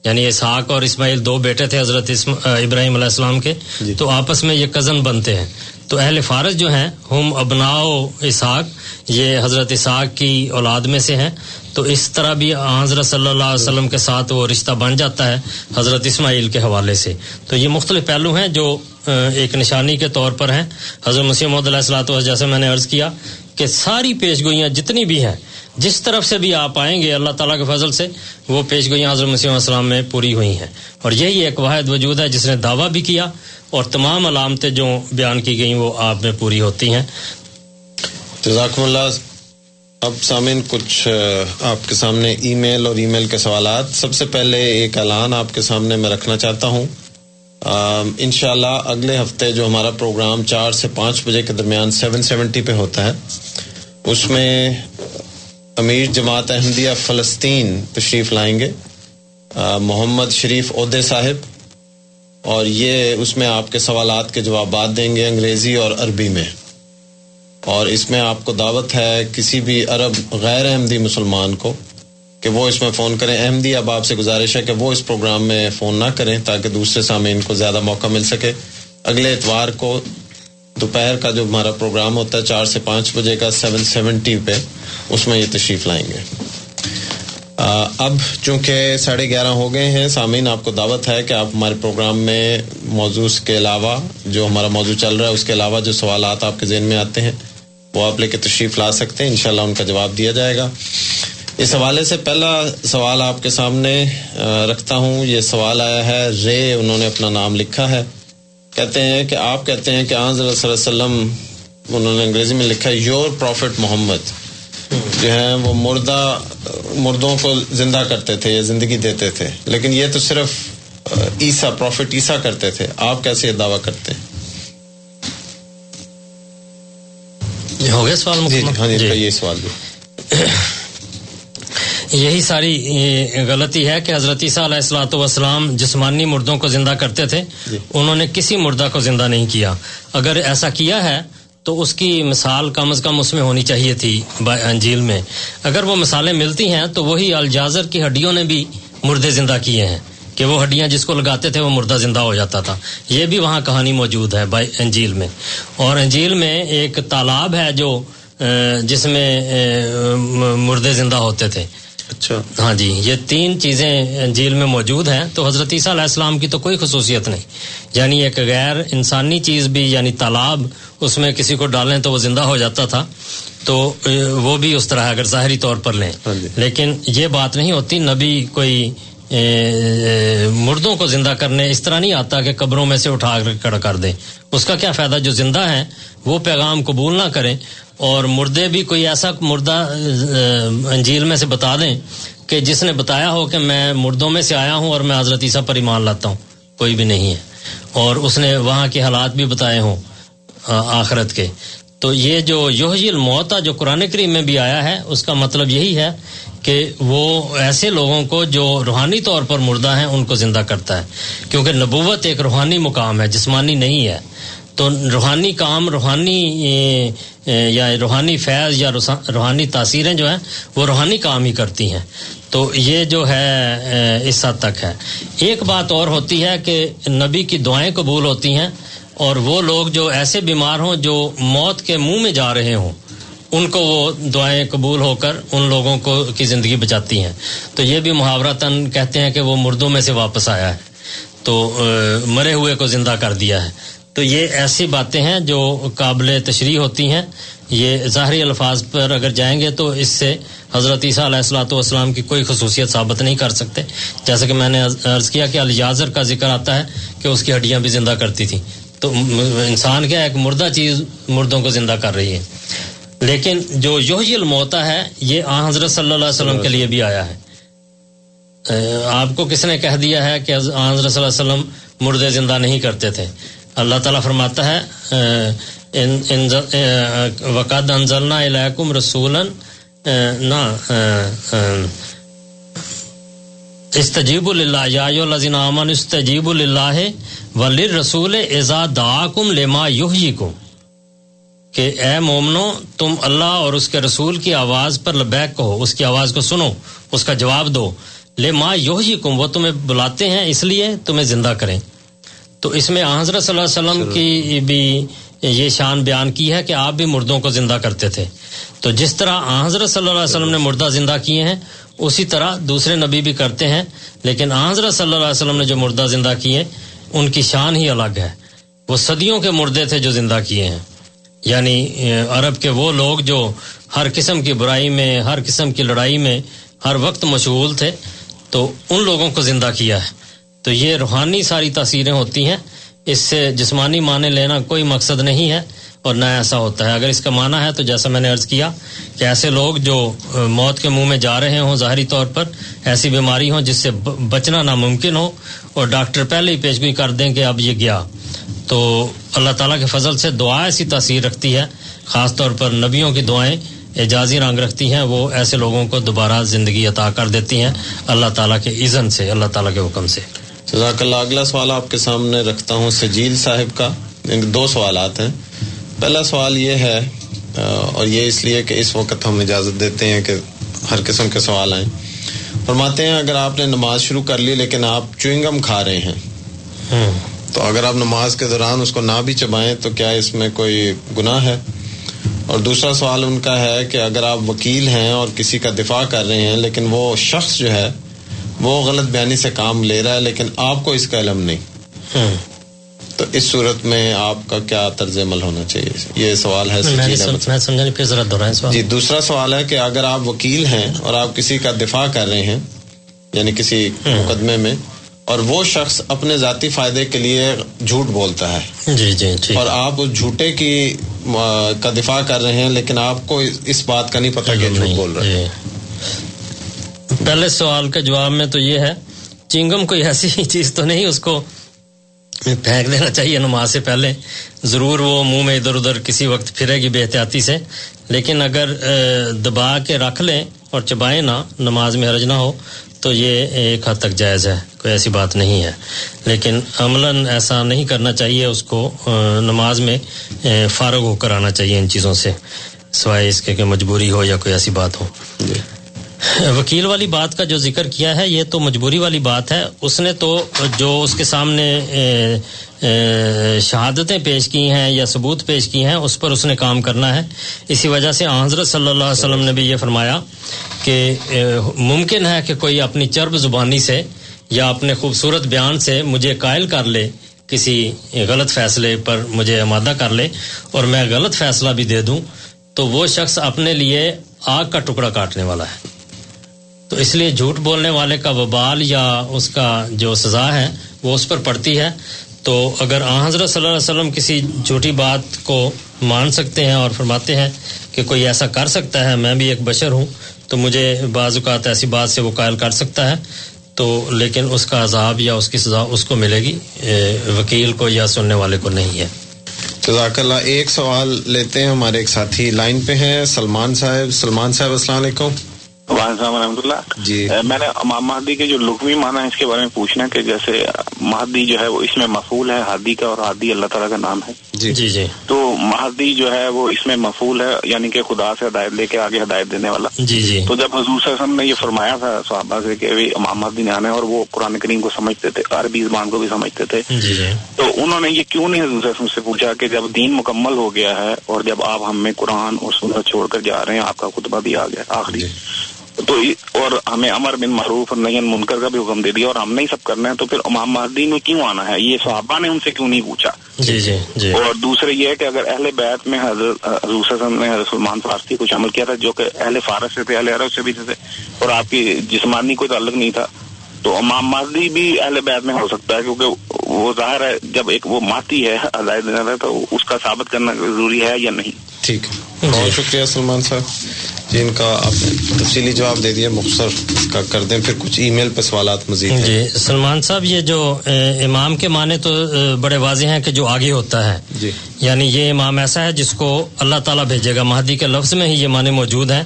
Speaker 7: یعنی اسحاق اور اسماعیل دو بیٹے تھے حضرت ابراہیم علیہ السلام کے جی۔ تو آپس میں یہ کزن بنتے ہیں۔ تو اہل فارس جو ہیں ہم ابناؤ اسحاق یہ حضرت اسحاق کی اولاد میں سے ہیں۔ تو اس طرح بھی حضرت صلی اللہ علیہ وسلم کے ساتھ وہ رشتہ بن جاتا ہے حضرت اسماعیل کے حوالے سے۔ تو یہ مختلف پہلو ہیں جو ایک نشانی کے طور پر ہیں۔ حضرت مسیح محمد علیہ السلاۃ جیسے میں نے عرض کیا کہ ساری پیش گوئیاں جتنی بھی ہیں جس طرف سے بھی آپ آئیں گے، اللہ تعالیٰ کے فضل سے، وہ پیش گوئیاں حضرت مسیح السلام میں پوری ہوئی ہیں۔ اور یہی ایک واحد وجود ہے جس نے دعویٰ بھی کیا اور تمام علامتیں جو بیان کی گئیں وہ آپ میں پوری ہوتی ہیں۔
Speaker 6: جزاکم اللہ۔ اب سامعین، کچھ آپ کے سامنے ای میل اور ای میل کے سوالات۔ سب سے پہلے ایک اعلان آپ کے سامنے میں رکھنا چاہتا ہوں۔ انشاءاللہ اللہ اگلے ہفتے جو ہمارا پروگرام چار سے پانچ بجے کے درمیان سیون سیونٹی پہ ہوتا ہے، اس میں امیر جماعت احمدیہ فلسطین تشریف لائیں گے محمد شریف عہدے صاحب، اور یہ اس میں آپ کے سوالات کے جوابات دیں گے انگریزی اور عربی میں۔ اور اس میں آپ کو دعوت ہے کسی بھی عرب غیر احمدی مسلمان کو کہ وہ اس میں فون کریں۔ احمدی اب آپ سے گزارش ہے کہ وہ اس پروگرام میں فون نہ کریں تاکہ دوسرے سامعین کو زیادہ موقع مل سکے۔ اگلے اتوار کو دوپہر کا جو ہمارا پروگرام ہوتا ہے، چار سے پانچ بجے کا سیون سیونٹی پہ، اس میں یہ تشریف لائیں گے۔ اب چونکہ ساڑھے گیارہ ہو گئے ہیں، سامعین، آپ کو دعوت ہے کہ آپ ہمارے پروگرام میں موضوع کے علاوہ جو ہمارا موضوع چل رہا ہے، اس کے علاوہ جو سوالات آپ کے ذہن میں آتے ہیں، وہ آپ لے کے تشریف لا سکتے ہیں۔ انشاءاللہ ان کا جواب دیا جائے گا۔ اس حوالے سے پہلا سوال آپ کے سامنے رکھتا ہوں۔ یہ سوال آیا ہے، رے، انہوں نے اپنا نام لکھا ہے۔ کہتے ہیں کہ آپ کہتے ہیں کہ آن صلی اللہ علیہ وسلم انہوں نے انگریزی میں لکھا یور پروفٹ محمد جو ہیں وہ مردہ مردوں کو زندہ کرتے تھے یا زندگی دیتے تھے۔ لیکن یہ تو صرف عیسیٰ پروفٹ عیسیٰ کرتے تھے۔ آپ کیسے یہ دعویٰ کرتے؟ ہیں
Speaker 7: ہو گیا سوال
Speaker 6: جی, جی،, ہاں جی, جی۔ یہ سوال بھی۔
Speaker 7: یہی ساری غلطی ہے کہ حضرت عیسیٰ علیہ السلاۃ والسلام جسمانی مردوں کو زندہ کرتے تھے جی۔ انہوں نے کسی مردہ کو زندہ نہیں کیا۔ اگر ایسا کیا ہے تو اس کی مثال کم از کم اس میں ہونی چاہیے تھی انجیل میں۔ اگر وہ مثالیں ملتی ہیں تو وہی الجازر کی ہڈیوں نے بھی مردے زندہ کیے ہیں۔ کہ وہ ہڈیاں جس کو لگاتے تھے وہ مردہ زندہ ہو جاتا تھا۔ یہ بھی وہاں کہانی موجود ہے بائی انجیل میں۔ اور انجیل میں ایک تالاب ہے جو جس میں مردے زندہ ہوتے تھے۔ اچھا۔ ہاں جی یہ تین چیزیں انجیل میں موجود ہیں تو حضرت عیسیٰ علیہ السلام کی تو کوئی خصوصیت نہیں۔ یعنی ایک غیر انسانی چیز بھی یعنی تالاب اس میں کسی کو ڈالیں تو وہ زندہ ہو جاتا تھا۔ تو وہ بھی اس طرح اگر ظاہری طور پر لیں۔ ہاں جی۔ لیکن یہ بات نہیں ہوتی نبی کوئی مردوں کو زندہ کرنے اس طرح نہیں آتا کہ قبروں میں سے اٹھا کر کر دیں اس کا کیا فائدہ؟ جو زندہ ہیں، وہ پیغام قبول نہ کریں۔ اور مردے بھی کوئی ایسا مردہ انجیل میں سے بتا دیں کہ جس نے بتایا ہو کہ میں مردوں میں سے آیا ہوں اور میں حضرت عیسیٰ پر ایمان لاتا ہوں، کوئی بھی نہیں ہے۔ اور اس نے وہاں کے حالات بھی بتائے ہوں آخرت کے۔ تو یہ جو یوہی الموتا جو قرآن کریم میں بھی آیا ہے، اس کا مطلب یہی ہے کہ وہ ایسے لوگوں کو جو روحانی طور پر مردہ ہیں، ان کو زندہ کرتا ہے۔ کیونکہ نبوت ایک روحانی مقام ہے، جسمانی نہیں ہے۔ تو روحانی کام، روحانی یا روحانی فیض یا روحانی تاثیریں جو ہیں، وہ روحانی کام ہی کرتی ہیں۔ تو یہ جو ہے اس حد تک ہے۔ ایک بات اور ہوتی ہے کہ نبی کی دعائیں قبول ہوتی ہیں اور وہ لوگ جو ایسے بیمار ہوں جو موت کے منہ میں جا رہے ہوں ان کو وہ دعائیں قبول ہو کر ان لوگوں کو کی زندگی بچاتی ہیں۔ تو یہ بھی محاورہ تن کہتے ہیں کہ وہ مردوں میں سے واپس آیا ہے۔ تو مرے ہوئے کو زندہ کر دیا ہے۔ تو یہ ایسی باتیں ہیں جو قابل تشریح ہوتی ہیں۔ یہ ظاہری الفاظ پر اگر جائیں گے تو اس سے حضرت عیسیٰ علیہ السلاۃ والسلام کی کوئی خصوصیت ثابت نہیں کر سکتے۔ جیسا کہ میں نے عرض کیا کہ الیازر کا ذکر آتا ہے کہ اس کی ہڈیاں بھی زندہ کرتی تھیں۔ تو انسان کیا ایک مردہ چیز مردوں کو زندہ کر رہی ہے۔ لیکن جو یوہی الموتا ہے، یہ آ حضرت صلی اللہ علیہ وسلم کے لیے بھی آیا ہے۔ آپ کو کس نے کہہ دیا ہے کہ حضرت صلی اللہ علیہ وسلم مردے زندہ نہیں کرتے تھے؟ اللہ تعالیٰ فرماتا ہے وقد انزلنا الیکم رسولا نا استجیب اللہ یا الذین آمنوا استجیب للہ وللرسول اذا دعاکم لما یحییکم۔ کہ اے مومنو تم اللہ اور اس کے رسول کی آواز پر لبیک کہو اس کی آواز کو سنو اس کا جواب دو۔ لے ماں یو وہ تمہیں بلاتے ہیں اس لیے تمہیں زندہ کریں۔ تو اس میں حضرت صلی اللہ علیہ وسلم کی بھی یہ شان بیان کی ہے کہ آپ بھی مردوں کو زندہ کرتے تھے۔ تو جس طرح حضرت صلی اللہ علیہ وسلم نے مردہ زندہ کیے ہیں اسی طرح دوسرے نبی بھی کرتے ہیں۔ لیکن حضرت صلی اللہ علیہ وسلم نے جو مردہ زندہ کیے ان کی شان ہی الگ ہے۔ وہ صدیوں کے مردے تھے جو زندہ کیے ہیں۔ یعنی عرب کے وہ لوگ جو ہر قسم کی برائی میں، ہر قسم کی لڑائی میں ہر وقت مشغول تھے، تو ان لوگوں کو زندہ کیا ہے۔ تو یہ روحانی ساری تاثیریں ہوتی ہیں۔ اس سے جسمانی معنی لینا کوئی مقصد نہیں ہے۔ اور نہ ایسا ہوتا ہے۔ اگر اس کا معنی ہے تو جیسا میں نے عرض کیا کہ ایسے لوگ جو موت کے منہ میں جا رہے ہوں ظاہری طور پر، ایسی بیماری ہوں جس سے بچنا ناممکن ہو اور ڈاکٹر پہلے ہی پیشگوئی کر دیں کہ اب یہ گیا۔ تو اللہ تعالیٰ کے فضل سے دعا ایسی تاثیر رکھتی ہے۔ خاص طور پر نبیوں کی دعائیں اعجازی رنگ رکھتی ہیں، وہ ایسے لوگوں کو دوبارہ زندگی عطا کر دیتی ہیں۔ اللہ تعالیٰ کے عزن سے، اللہ تعالیٰ کے حکم سے۔
Speaker 6: جزاک اللہ۔ اگلا سوال آپ کے سامنے رکھتا ہوں سجیل صاحب کا۔ دو سوالات ہیں۔ پہلا سوال یہ ہے اور یہ اس لیے کہ اس وقت ہم اجازت دیتے ہیں کہ ہر قسم کے سوال آئیں۔ فرماتے ہیں اگر آپ نے نماز شروع کر لی لیکن آپ چوئنگم کھا رہے ہیں تو اگر آپ نماز کے دوران اس کو نہ بھی چبائیں تو کیا اس میں کوئی گناہ ہے؟ اور دوسرا سوال ان کا ہے کہ اگر آپ وکیل ہیں اور کسی کا دفاع کر رہے ہیں لیکن وہ شخص جو ہے وہ غلط بیانی سے کام لے رہا ہے لیکن آپ کو اس کا علم نہیں۔ تو اس صورت میں آپ کا کیا طرز عمل ہونا چاہیے؟ یہ سوال ہے جی دوسرا سوال ہے کہ اگر آپ وکیل ہیں اور آپ کسی کا دفاع کر رہے ہیں یعنی کسی مقدمے میں اور وہ شخص اپنے ذاتی فائدے کے لیے جھوٹ بولتا ہے۔
Speaker 7: جی جی جی
Speaker 6: اور آپ اس جھوٹے کی کا دفاع کر رہے ہیں لیکن آپ کو اس بات کا نہیں پتا کہ جھوٹ بول رہے ہیں
Speaker 7: جی۔ پہلے سوال کا جواب میں تو یہ ہے چنگم کوئی ایسی چیز تو نہیں اس کو پھینک دینا چاہیے نماز سے پہلے۔ ضرور وہ منہ میں ادھر ادھر کسی وقت پھرے گی بے احتیاطی سے۔ لیکن اگر دبا کے رکھ لیں اور چبائیں نہ، نماز میں حرج نہ ہو، تو یہ ایک حد تک جائز ہے۔ کوئی ایسی بات نہیں ہے۔ لیکن عملاً ایسا نہیں کرنا چاہیے اس کو نماز میں فارغ ہو کر آنا چاہیے ان چیزوں سے۔ سوائے اس کے کہ مجبوری ہو یا کوئی ایسی بات ہو۔ جی۔ وکیل والی بات کا جو ذکر کیا ہے، یہ تو مجبوری والی بات ہے۔ اس نے تو جو اس کے سامنے شہادتیں پیش کی ہیں یا ثبوت پیش کی ہیں، اس پر اس نے کام کرنا ہے۔ اسی وجہ سے حضرت صلی اللہ علیہ وسلم نے بھی یہ فرمایا کہ ممکن ہے کہ کوئی اپنی چرب زبانی سے یا اپنے خوبصورت بیان سے مجھے قائل کر لے، کسی غلط فیصلے پر مجھے آمادہ کر لے اور میں غلط فیصلہ بھی دے دوں، تو وہ شخص اپنے لیے آگ کا ٹکڑا کاٹنے والا ہے۔ تو اس لیے جھوٹ بولنے والے کا وبال یا اس کا جو سزا ہے وہ اس پر پڑتی ہے۔ تو اگر آ حضرت صلی اللہ علیہ وسلم کسی جھوٹی بات کو مان سکتے ہیں اور فرماتے ہیں کہ کوئی ایسا کر سکتا ہے، میں بھی ایک بشر ہوں، تو مجھے بعض اوقات ایسی بات سے وہ قائل کر سکتا ہے۔ تو لیکن اس کا عذاب یا اس کی سزا اس کو ملے گی وکیل کو یا سننے والے کو نہیں ہے۔
Speaker 6: جزاک اللہ، ایک سوال لیتے ہیں ہمارے ایک ساتھی لائن پہ ہیں، سلمان صاحب سلمان صاحب، السلام علیکم۔
Speaker 16: السلام رحمۃ اللہ۔
Speaker 6: جی۔
Speaker 16: میں نے امام مہدی کے جو لغوی معنی ہے اس کے بارے میں پوچھنا کہ جیسے مہدی جو ہے وہ اس میں مفول ہے ہادی کا اور ہادی اللہ تعالیٰ کا نام ہے۔
Speaker 6: جی۔
Speaker 7: جی جی۔
Speaker 16: تو مہدی جو ہے وہ اس میں مفول ہے یعنی کہ خدا سے ہدایت لے کے آگے ہدایت دینے والا۔
Speaker 7: جی جی۔
Speaker 16: تو جب حضور صلی اللہ علیہ وسلم نے یہ فرمایا تھا صحابہ سے کہ بھی امام مہدی نے آنا ہے اور وہ قرآن کریم کو سمجھتے تھے عربی زبان کو بھی سمجھتے تھے۔
Speaker 7: جی جی۔
Speaker 16: تو انہوں نے یہ کیوں نہیں حضور صلی اللہ علیہ وسلم سے پوچھا کہ جب دین مکمل ہو گیا ہے اور جب آپ ہم میں قرآن اور سنت چھوڑ کر جا رہے ہیں آپ کا خطبہ بھی آ گیا آخری۔ تو اور ہمیں امر بن معروف اور نہیں منکر کا بھی حکم دے دیا اور ہم نہیں سب کرنا ہے تو پھر امام مہدی میں کیوں آنا ہے؟ یہ صحابہ نے ان سے کیوں نہیں پوچھا؟
Speaker 7: جی جی جی۔
Speaker 16: اور دوسرے یہ ہے کہ اگر اہل بیت میں حضرت نے حضرت سلمان فارسی کچھ عمل کیا تھا جو کہ اہل فارس سے تھے اہل عرب سے بھی تھے اور آپ کی جسمانی کوئی تعلق نہیں تھا تو امام مہدی بھی اہل بیت میں ہو سکتا ہے کیونکہ وہ ظاہر ہے جب ایک وہ ماتی ہے ہدایت دینا تھا تو اس کا ثابت کرنا ضروری ہے یا نہیں؟
Speaker 6: ٹھیک ہے۔ بہت شکریہ سلمان صاحب۔ ان کا آپ تفصیلی جواب دے دیا مختصر اس کا کر دیں پھر کچھ ای میل پہ سوالات مزید
Speaker 7: جی سلمان صاحب یہ جو امام کے معنی تو بڑے واضح ہیں کہ جو آگے ہوتا ہے۔
Speaker 6: جی۔
Speaker 7: یعنی یہ امام ایسا ہے جس کو اللہ تعالیٰ بھیجے گا۔ مہدی کے لفظ میں ہی یہ معنی موجود ہیں۔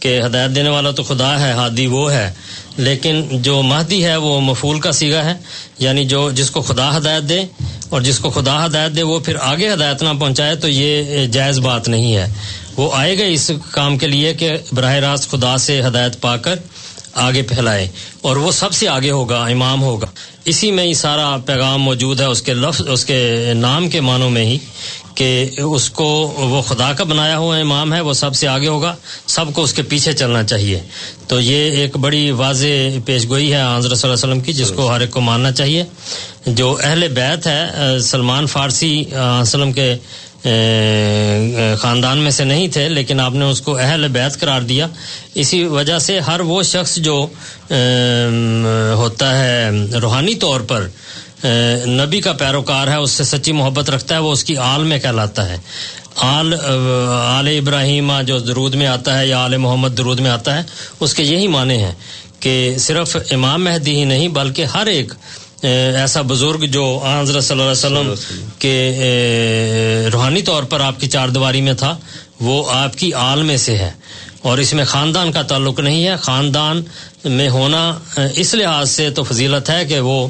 Speaker 7: کہ ہدایت دینے والا تو خدا ہے، ہادی وہ ہے۔ لیکن جو مہدی ہے، وہ مفول کا سیگا ہے۔ یعنی جو جس کو خدا ہدایت دے اور جس کو خدا ہدایت دے، وہ پھر آگے ہدایت نہ پہنچائے تو یہ جائز بات نہیں ہے۔ وہ آئے گا اس کام کے لیے کہ براہ راست خدا سے ہدایت پا کر آگے پھیلائے اور وہ سب سے آگے ہوگا، امام ہوگا۔ اسی میں ہی سارا پیغام موجود ہے، اس کے لفظ، اس کے نام کے معنوں میں ہی۔ کہ اس کو وہ خدا کا بنایا ہوا امام ہے، وہ سب سے آگے ہوگا، سب کو اس کے پیچھے چلنا چاہیے۔ تو یہ ایک بڑی واضح پیش گوئی ہے حضرت صلی اللہ علیہ وسلم کی، جس کو ہر ایک کو ماننا چاہیے۔ جو اہل بیت ہے سلمان فارسی وسلم کے خاندان میں سے نہیں تھے، لیکن آپ نے اس کو اہل بیت قرار دیا۔ اسی وجہ سے ہر وہ شخص جو ہوتا ہے، روحانی طور پر نبی کا پیروکار ہے، اس سے سچی محبت رکھتا ہے، وہ اس کی آل میں کہلاتا ہے۔ آل آل ابراہیمہ جو درود میں آتا ہے یا آل محمد درود میں آتا ہے، اس کے یہی معنی ہیں کہ صرف امام مہدی ہی نہیں، بلکہ ہر ایک ایسا بزرگ جو حضرت صلی اللہ علیہ وسلم کے روحانی طور پر آپ کی چار دیواری میں تھا، وہ آپ کی آل میں سے ہے۔ اور اس میں خاندان کا تعلق نہیں ہے۔ خاندان میں ہونا اس لحاظ سے تو فضیلت ہے کہ وہ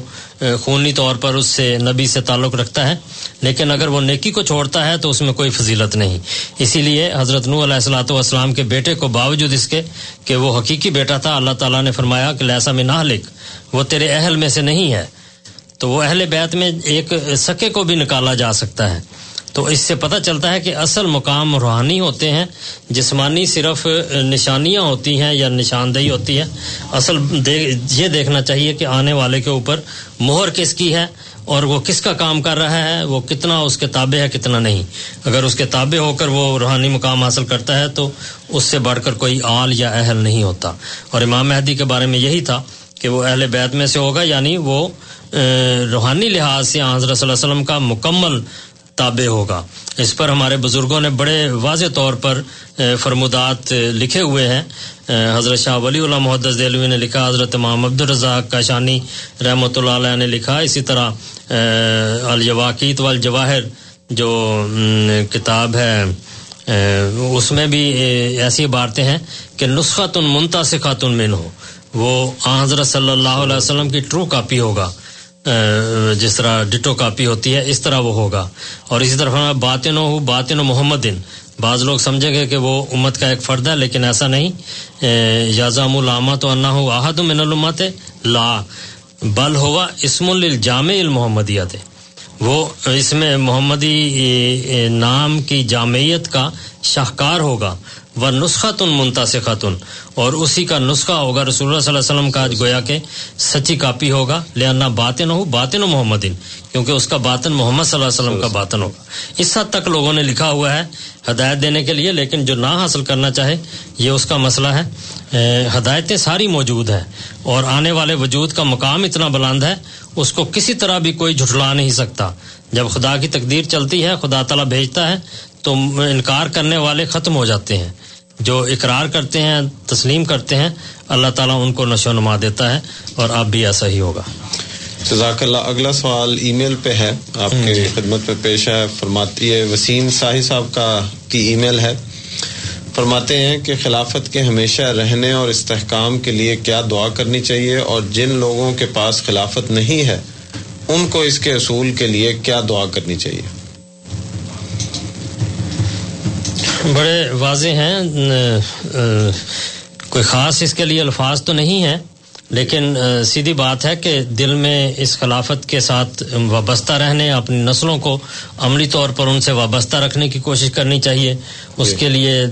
Speaker 7: خونی طور پر اس سے نبی سے تعلق رکھتا ہے، لیکن اگر وہ نیکی کو چھوڑتا ہے تو اس میں کوئی فضیلت نہیں۔ اسی لیے حضرت نو علیہ السلاۃ والسلام کے بیٹے کو باوجود اس کے کہ وہ حقیقی بیٹا تھا، اللہ تعالیٰ نے فرمایا کہ لہسا میں نہ لکھ وہ تیرے اہل میں سے نہیں ہے۔ تو وہ اہل بیت میں ایک سکے کو بھی نکالا جا سکتا ہے۔ تو اس سے پتہ چلتا ہے کہ اصل مقام روحانی ہوتے ہیں، جسمانی صرف نشانیاں ہوتی ہیں یا نشاندہی ہوتی ہے۔ اصل یہ دیکھنا چاہیے کہ آنے والے کے اوپر مہر کس کی ہے اور وہ کس کا کام کر رہا ہے، وہ کتنا اس کے تابع ہے، کتنا نہیں۔ اگر اس کے تابع ہو کر وہ روحانی مقام حاصل کرتا ہے تو اس سے بڑھ کر کوئی آل یا اہل نہیں ہوتا۔ اور امام مہدی کے بارے میں یہی تھا کہ وہ اہل بیت میں سے ہوگا یعنی وہ روحانی لحاظ سے حضرت صلی اللہ علیہ وسلم کا مکمل تابع ہوگا۔ اس پر ہمارے بزرگوں نے بڑے واضح طور پر فرمودات لکھے ہوئے ہیں۔ حضرت شاہ ولی اللہ محدث دہلوی نے لکھا، حضرت امام عبدالرزاق کاشانی رحمۃ اللہ علیہ نے لکھا۔ اسی طرح الجواقیت والجواہر جو کتاب ہے اس میں بھی ایسی عبارتیں ہیں کہ نسخت منتاسخات من ہو وہ حضرت صلی اللہ علیہ وسلم کی ٹرو کاپی ہوگا۔ جس طرح ڈٹو کاپی ہوتی ہے، اس طرح وہ ہوگا۔ اور اسی طرح باطن ہو، باطن و محمدن۔ بعض لوگ سمجھیں گے کہ وہ امت کا ایک فرد ہے، لیکن ایسا نہیں۔ یازام العامہ تو انا ہو احد من الامت لا۔ بل ہوا اسم الجامع المحمدیت۔ وہ اس میں محمدی نام کی جامعیت کا شاہکار ہوگا۔ وہ نسخہ منتاسخاتن اور اسی کا نسخہ ہوگا رسول اللہ صلی اللہ علیہ وسلم کا، آج گویا کہ سچی کاپی ہوگا لہنا باطن ہو، باطن و محمدن، کیونکہ اس کا باطن محمد صلی اللہ علیہ وسلم کا باطن ہوگا۔ اس حد تک لوگوں نے لکھا ہوا ہے ہدایت دینے کے لیے، لیکن جو نہ حاصل کرنا چاہے، یہ اس کا مسئلہ ہے۔ ہدایتیں ساری موجود ہیں اور آنے والے وجود کا مقام اتنا بلند ہے، اس کو کسی طرح بھی کوئی جھٹلا نہیں سکتا۔ جب خدا کی تقدیر چلتی ہے، خدا تعالیٰ بھیجتا ہے تو انکار کرنے والے ختم ہو جاتے ہیں۔ جو اقرار کرتے ہیں تسلیم کرتے ہیں اللہ تعالیٰ ان کو نشو و نما دیتا ہے اور اب بھی ایسا ہی ہوگا۔
Speaker 6: جزاک اللہ۔ اگلا سوال ای میل پہ ہے۔ آپ کی خدمت میں پیش ہے۔ فرماتی ہے وسیم صاحب صاحب کا کی ای میل ہے۔ فرماتے ہیں کہ خلافت کے ہمیشہ رہنے اور استحکام کے لیے کیا دعا کرنی چاہیے اور جن لوگوں کے پاس خلافت نہیں ہے ان کو اس کے اصول کے لیے کیا دعا کرنی چاہیے؟
Speaker 7: بڑے واضح ہیں کوئی خاص اس کے لیے الفاظ تو نہیں ہیں لیکن سیدھی بات ہے کہ دل میں اس خلافت کے ساتھ وابستہ رہنے اپنی نسلوں کو عملی طور پر ان سے وابستہ رکھنے کی کوشش کرنی چاہیے۔ اس کے لیے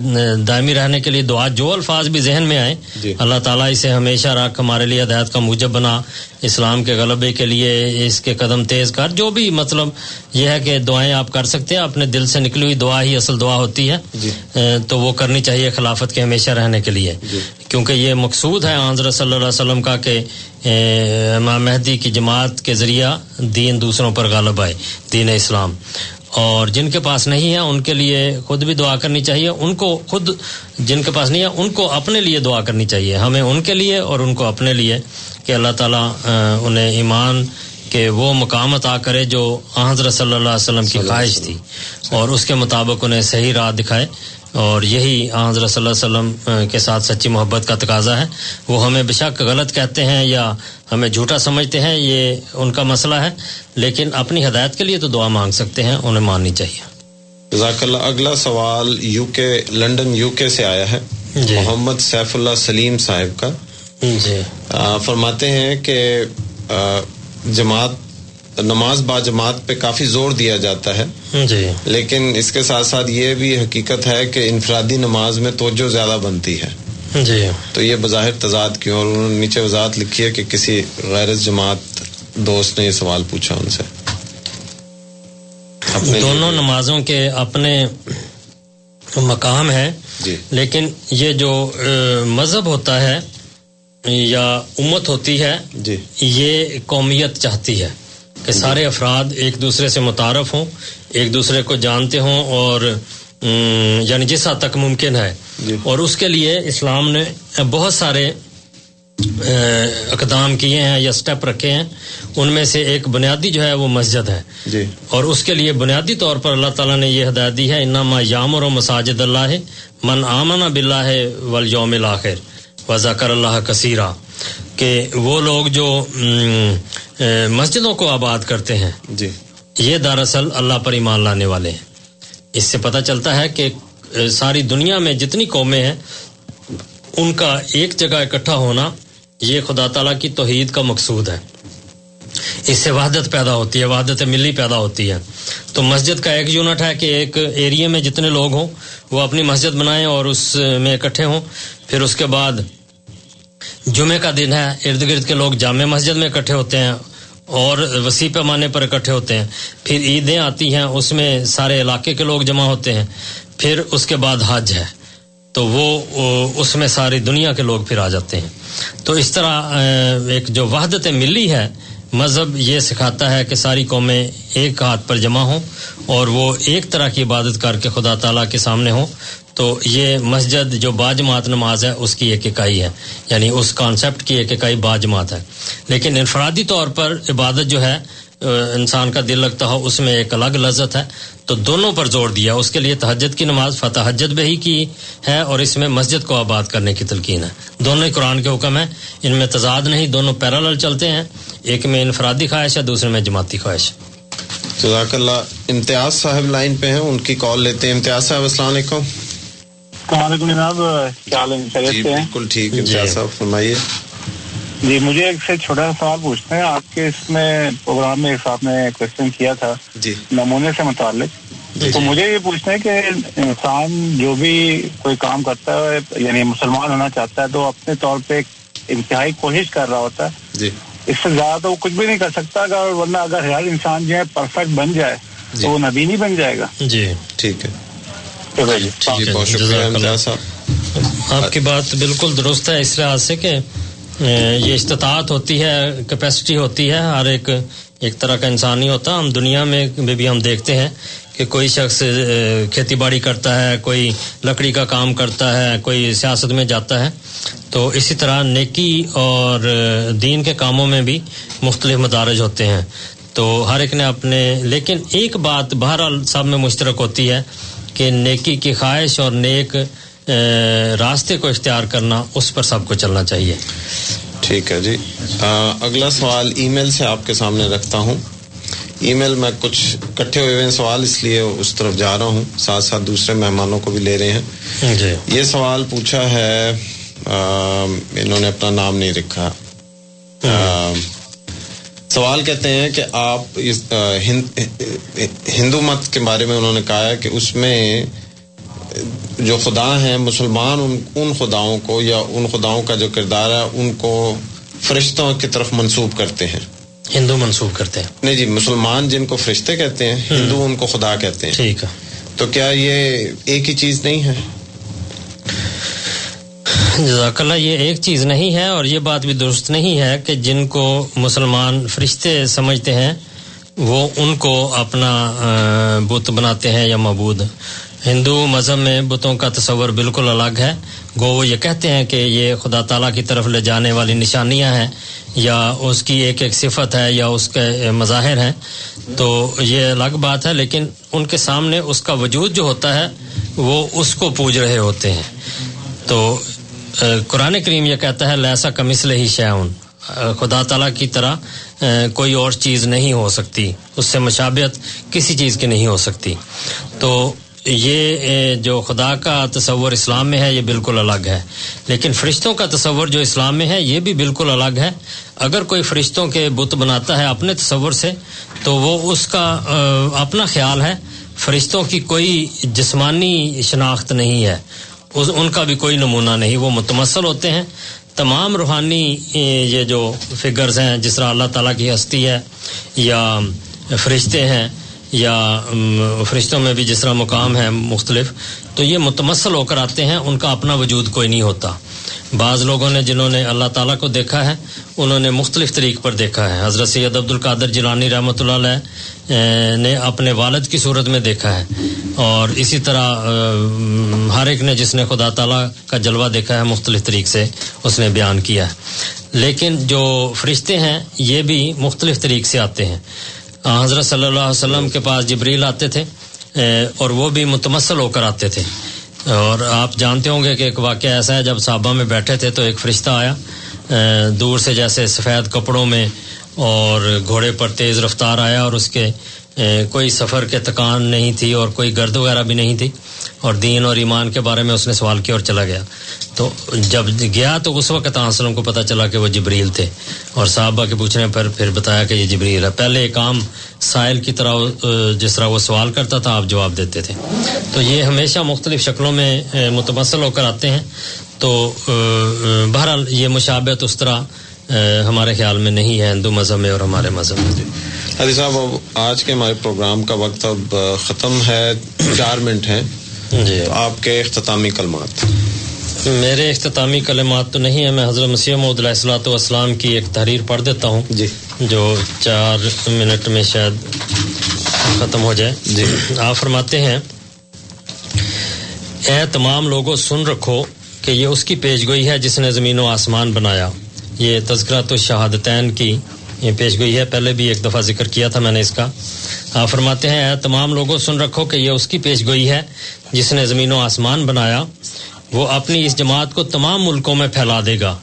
Speaker 7: دائمی رہنے کے لیے دعا جو الفاظ بھی ذہن میں آئیں
Speaker 6: جی۔
Speaker 7: اللہ تعالیٰ اسے ہمیشہ رکھ ہمارے لیے ہدایت کا موجب بنا۔ اسلام کے غلبے کے لیے اس کے قدم تیز کر۔ جو بھی مطلب یہ ہے کہ دعائیں آپ کر سکتے ہیں اپنے دل سے نکلی ہوئی دعا ہی اصل دعا ہوتی ہے۔
Speaker 6: جی۔
Speaker 7: تو وہ کرنی چاہیے خلافت کے ہمیشہ رہنے کے لیے۔ کیونکہ یہ مقصود ہے حضرت صلی اللہ علیہ وسلم کا کہ امام مہدی کی جماعت کے ذریعہ دین دوسروں پر غالب آئے، دین اسلام۔ اور جن کے پاس نہیں ہے، ان کے لیے خود بھی دعا کرنی چاہیے۔ ان کو خود جن کے پاس نہیں ہے، ان کو اپنے لیے دعا کرنی چاہیے۔ ہمیں ان کے لیے اور ان کو اپنے لیے کہ اللہ تعالیٰ انہیں ایمان کہ وہ مقام عطا کرے جو حضرت صلی اللہ علیہ وسلم کی خواہش تھی۔ اور اس کے مطابق انہیں صحیح راہ دکھائے۔ اور یہی حضرت صلی اللہ علیہ وسلم کے ساتھ سچی محبت کا تقاضا ہے۔ وہ ہمیں بشک غلط کہتے ہیں یا ہمیں جھوٹا سمجھتے ہیں یہ ان کا مسئلہ ہے۔ لیکن اپنی ہدایت کے لیے تو دعا مانگ سکتے ہیں انہیں ماننی چاہیے۔
Speaker 6: جزاک اللہ اگلا سوال یو کے لنڈن یو کے سے آیا ہے۔
Speaker 7: جی۔
Speaker 6: محمد سیف اللہ سلیم صاحب کا۔
Speaker 7: جی۔
Speaker 6: فرماتے ہیں کہ جماعت نماز با جماعت پہ کافی زور دیا جاتا ہے۔
Speaker 7: جی۔
Speaker 6: لیکن اس کے ساتھ ساتھ یہ بھی حقیقت ہے کہ انفرادی نماز میں توجہ زیادہ بنتی ہے۔
Speaker 7: جی۔
Speaker 6: تو یہ بظاہر تضاد کیوں اور انہوں نے نیچے وضاحت لکھی ہے کہ کسی غیر جماعت دوست نے یہ سوال پوچھا ان سے۔
Speaker 7: دونوں نمازوں کے اپنے مقام ہے
Speaker 6: جی۔
Speaker 7: لیکن یہ جو مذہب ہوتا ہے یا امت ہوتی ہے
Speaker 6: جی۔
Speaker 7: یہ قومیت چاہتی ہے۔ کہ سارے افراد ایک دوسرے سے متعارف ہوں ایک دوسرے کو جانتے ہوں اور یعنی جس حد تک ممکن ہے۔
Speaker 6: جی۔
Speaker 7: اور اس کے لیے اسلام نے بہت سارے اقدام کیے ہیں یا سٹیپ رکھے ہیں۔ ان میں سے ایک بنیادی جو ہے وہ مسجد ہے۔
Speaker 6: جی۔
Speaker 7: اور اس کے لیے بنیادی طور پر اللہ تعالیٰ نے یہ ہدایت دی ہے انما یامر و مساجد اللہ من آمن بلّہ والیوم الآخر و ذکر اللہ کثیرہ کہ وہ لوگ جو مسجدوں کو آباد کرتے ہیں
Speaker 6: جی۔
Speaker 7: یہ دراصل اللہ پر ایمان لانے والے ہیں۔ اس سے پتہ چلتا ہے کہ ساری دنیا میں جتنی قومیں ہیں ان کا ایک جگہ اکٹھا ہونا یہ خدا تعالیٰ کی توحید کا مقصود ہے۔ اس سے وحدت پیدا ہوتی ہے وحدت ملی پیدا ہوتی ہے۔ تو مسجد کا ایک یونٹ ہے کہ ایک ایریے میں جتنے لوگ ہوں وہ اپنی مسجد بنائیں اور اس میں اکٹھے ہوں۔ پھر اس کے بعد جمعے کا دن ہے، ارد گرد کے لوگ جامع مسجد میں اکٹھے ہوتے ہیں اور وسیع پیمانے پر اکٹھے ہوتے ہیں۔ پھر عیدیں آتی ہیں، اس میں سارے علاقے کے لوگ جمع ہوتے ہیں۔ پھر اس کے بعد حج ہے۔ تو وہ، اس میں ساری دنیا کے لوگ پھر آ جاتے ہیں۔ تو اس طرح ایک جو وحدت ملی ہے مذہب یہ سکھاتا ہے کہ ساری قومیں ایک ہاتھ پر جمع ہوں اور وہ ایک طرح کی عبادت کر کے خدا تعالیٰ کے سامنے ہوں۔ تو یہ مسجد جو باجماعت نماز ہے، اس کی ایک اکائی ہے۔ یعنی اس کانسیپٹ کی ایک اکائی باجماعت ہے۔ لیکن انفرادی طور پر عبادت جو ہے انسان کا دل لگتا ہو اس میں ایک الگ لذت ہے۔ تو دونوں پر زور دیا۔ اس کے لیے تہجد کی نماز فتح حجت بھی ہی کی ہے اور اس میں مسجد کو آباد کرنے کی تلقین ہے۔ دونوں ہی قرآن کے حکم ہیں۔ ان میں تضاد نہیں دونوں پیرالل چلتے ہیں۔ ایک میں انفرادی خواہش ہے دوسرے میں جماعتی خواہش۔
Speaker 6: جزاک اللہ امتیاز صاحب لائن پہ ہیں ان کی کال لیتے ہیں۔ امتیاز صاحب السلام علیکم۔
Speaker 13: السلام علیکم جناب کیا حال ہے؟
Speaker 6: جی بالکل ٹھیک۔ امتیاز صاحب فرمائیے۔
Speaker 13: جی مجھے ایک سے چھوٹا سا سوال پوچھنا ہے۔ آپ کے اس میں پروگرام میں ایک نے کوشچن کیا تھا
Speaker 6: جی۔
Speaker 13: نمونے سے متعلق۔ تو مجھے یہ پوچھنا ہے کہ انسان جو بھی کوئی کام کرتا ہے یعنی مسلمان ہونا چاہتا ہے تو اپنے طور پہ انتہائی کوشش کر رہا ہوتا ہے۔
Speaker 6: جی۔
Speaker 13: اس سے زیادہ تو وہ کچھ بھی نہیں کر سکتا اگر ورنہ اگر ہر انسان جو ہے پرفیکٹ بن جائے
Speaker 6: جی۔
Speaker 13: تو وہ نبی نہیں بن جائے گا۔
Speaker 7: جی
Speaker 6: ٹھیک ہے۔
Speaker 13: جی
Speaker 6: جی بہت شکریہ
Speaker 7: آپ کی بات بالکل درست ہے اس لحاظ سے کہ یہ استطاعت ہوتی ہے کیپیسٹی ہوتی ہے، ہر ایک ایک طرح کا انسان نہیں ہوتا۔ ہم دنیا میں بھی ہم دیکھتے ہیں کہ کوئی شخص کھیتی باڑی کرتا ہے، کوئی لکڑی کا کام کرتا ہے، کوئی سیاست میں جاتا ہے۔ تو اسی طرح نیکی اور دین کے کاموں میں بھی مختلف مدارج ہوتے ہیں۔ تو ہر ایک نے اپنے، لیکن ایک بات بہرحال سب میں مشترک ہوتی ہے کہ نیکی کی خواہش اور نیک راستے کو اختیار کرنا اس پر سب کو چلنا چاہیے۔
Speaker 6: ٹھیک ہے جی۔ اگلا سوال ای میل سے آپ کے سامنے رکھتا ہوں۔ ای میل میں کچھ کٹھے ہوئے ہیں سوال اس لیے اس طرف جا رہا ہوں ساتھ ساتھ دوسرے مہمانوں کو بھی لے رہے ہیں۔
Speaker 7: جی۔
Speaker 6: یہ سوال پوچھا ہے انہوں نے اپنا نام نہیں رکھا۔ سوال کہتے ہیں کہ آپ ہندو مت کے بارے میں انہوں نے کہا ہے کہ اس میں جو خدا ہیں مسلمان ان ان خداؤں کو یا ان خداؤں کا جو کردار ہے ان کو فرشتوں کی طرف منسوب کرتے ہیں۔
Speaker 7: ہندو منسوب کرتے ہیں۔
Speaker 6: نہیں جی مسلمان جن کو فرشتے کہتے ہیں ہندو ان کو خدا کہتے ہیں۔
Speaker 7: ٹھیک ہے۔
Speaker 6: تو کیا یہ ایک ہی چیز نہیں ہے؟
Speaker 7: جزاک اللہ یہ ایک چیز نہیں ہے اور یہ بات بھی درست نہیں ہے کہ جن کو مسلمان فرشتے سمجھتے ہیں وہ ان کو اپنا بت بناتے ہیں یا معبود۔ ہندو مذہب میں بتوں کا تصور بالکل الگ ہے۔ گو وہ یہ کہتے ہیں کہ یہ خدا تعالیٰ کی طرف لے جانے والی نشانیاں ہیں یا اس کی ایک ایک صفت ہے یا اس کے مظاہر ہیں۔ تو یہ الگ بات ہے، لیکن ان کے سامنے اس کا وجود جو ہوتا ہے، وہ اس کو پوج رہے ہوتے ہیں۔ تو قرآن کریم یہ کہتا ہے لہسا کمسل ہی شعن خدا تعالیٰ کی طرح کوئی اور چیز نہیں ہو سکتی۔ اس سے مشابت کسی چیز کی نہیں ہو سکتی۔ تو یہ جو خدا کا تصور اسلام میں ہے، یہ بالکل الگ ہے۔ لیکن فرشتوں کا تصور جو اسلام میں ہے، یہ بھی بالکل الگ ہے۔ اگر کوئی فرشتوں کے بت بناتا ہے اپنے تصور سے، تو وہ اس کا اپنا خیال ہے۔ فرشتوں کی کوئی جسمانی شناخت نہیں ہے۔ ان کا بھی کوئی نمونہ نہیں۔ وہ متمثل ہوتے ہیں۔ تمام روحانی یہ جو فگرز ہیں، جس طرح اللہ تعالیٰ کی ہستی ہے یا فرشتے ہیں یا فرشتوں میں بھی جس طرح مقام ہے مختلف، تو یہ متمثل ہو کر آتے ہیں، ان کا اپنا وجود کوئی نہیں ہوتا۔ بعض لوگوں نے جنہوں نے اللہ تعالیٰ کو دیکھا ہے، انہوں نے مختلف طریق پر دیکھا ہے۔ حضرت سید عبد القادر جیلانی رحمۃ اللہ علیہ نے اپنے والد کی صورت میں دیکھا ہے۔ اور اسی طرح ہر ایک نے جس نے خدا تعالیٰ کا جلوہ دیکھا ہے، مختلف طریق سے اس نے بیان کیا ہے۔ لیکن جو فرشتے ہیں، یہ بھی مختلف طریق سے آتے ہیں۔ حضرت صلی اللہ علیہ وسلم کے پاس جبریل آتے تھے اور وہ بھی متمسل ہو کر آتے تھے۔ اور آپ جانتے ہوں گے کہ ایک واقعہ ایسا ہے، جب صحابہ میں بیٹھے تھے تو ایک فرشتہ آیا دور سے جیسے سفید کپڑوں میں اور گھوڑے پر تیز رفتار آیا اور اس کے کوئی سفر کے تکان نہیں تھی اور کوئی گرد وغیرہ بھی نہیں تھی اور دین اور ایمان کے بارے میں اس نے سوال کیا اور چلا گیا۔ تو جب گیا تو اس وقت وسلم کو پتا چلا کہ وہ جبریل تھے اور صحابہ کے پوچھنے پر پھر بتایا کہ یہ جبریل ہے۔ پہلے ایک عام سائل کی طرح، جس طرح وہ سوال کرتا تھا، آپ جواب دیتے تھے۔ تو یہ ہمیشہ مختلف شکلوں میں متمثل ہو کر آتے ہیں۔ تو بہرحال یہ مشابت اس طرح ہمارے خیال میں نہیں ہے، ہندو مذہب میں اور ہمارے مذہب میں۔
Speaker 6: علی صاحب اب آج کے ہمارے پروگرام کا وقت اب ختم ہے چار منٹ ہیں۔
Speaker 7: جی۔
Speaker 6: آپ کے اختتامی کلمات۔
Speaker 7: میرے اختتامی کلمات تو نہیں ہیں میں حضرت مسیح محدود السلاۃ والسلام کی ایک تحریر پڑھ دیتا ہوں۔
Speaker 6: جی۔
Speaker 7: جو چار منٹ میں شاید ختم ہو جائے۔
Speaker 6: جی۔
Speaker 7: آپ فرماتے ہیں اے تمام لوگوں سن رکھو کہ یہ اس کی پیش گوئی ہے جس نے زمین و آسمان بنایا۔ یہ تذکرہ تو شہادتین کی یہ پیش گوئی ہے۔ پہلے بھی ایک دفعہ ذکر کیا تھا میں نے اس کا۔ آپ فرماتے ہیں تمام لوگوں، سن رکھو کہ یہ اس کی پیش گوئی ہے جس نے زمین و آسمان بنایا۔ وہ اپنی اس جماعت کو تمام ملکوں میں پھیلا دے گا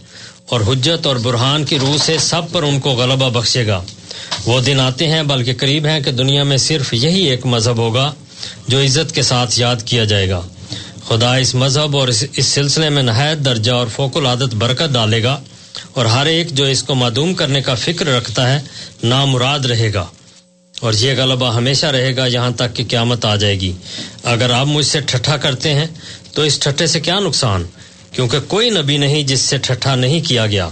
Speaker 7: اور حجت اور برہان کی روح سے سب پر ان کو غلبہ بخشے گا۔ وہ دن آتے ہیں، بلکہ قریب ہیں کہ دنیا میں صرف یہی ایک مذہب ہوگا جو عزت کے ساتھ یاد کیا جائے گا۔ خدا اس مذہب اور اس سلسلے میں نہایت درجہ اور فوق العادت برکت ڈالے گا۔ اور ہر ایک جو اس کو معدوم کرنے کا فکر رکھتا ہے، نامراد رہے گا۔ اور یہ غلبہ ہمیشہ رہے گا یہاں تک کہ قیامت آ جائے گی۔ اگر آپ مجھ سے ٹھٹھا کرتے ہیں، تو اس ٹھٹھے سے کیا نقصان؟ کیونکہ کوئی نبی نہیں جس سے ٹھٹھا نہیں کیا گیا۔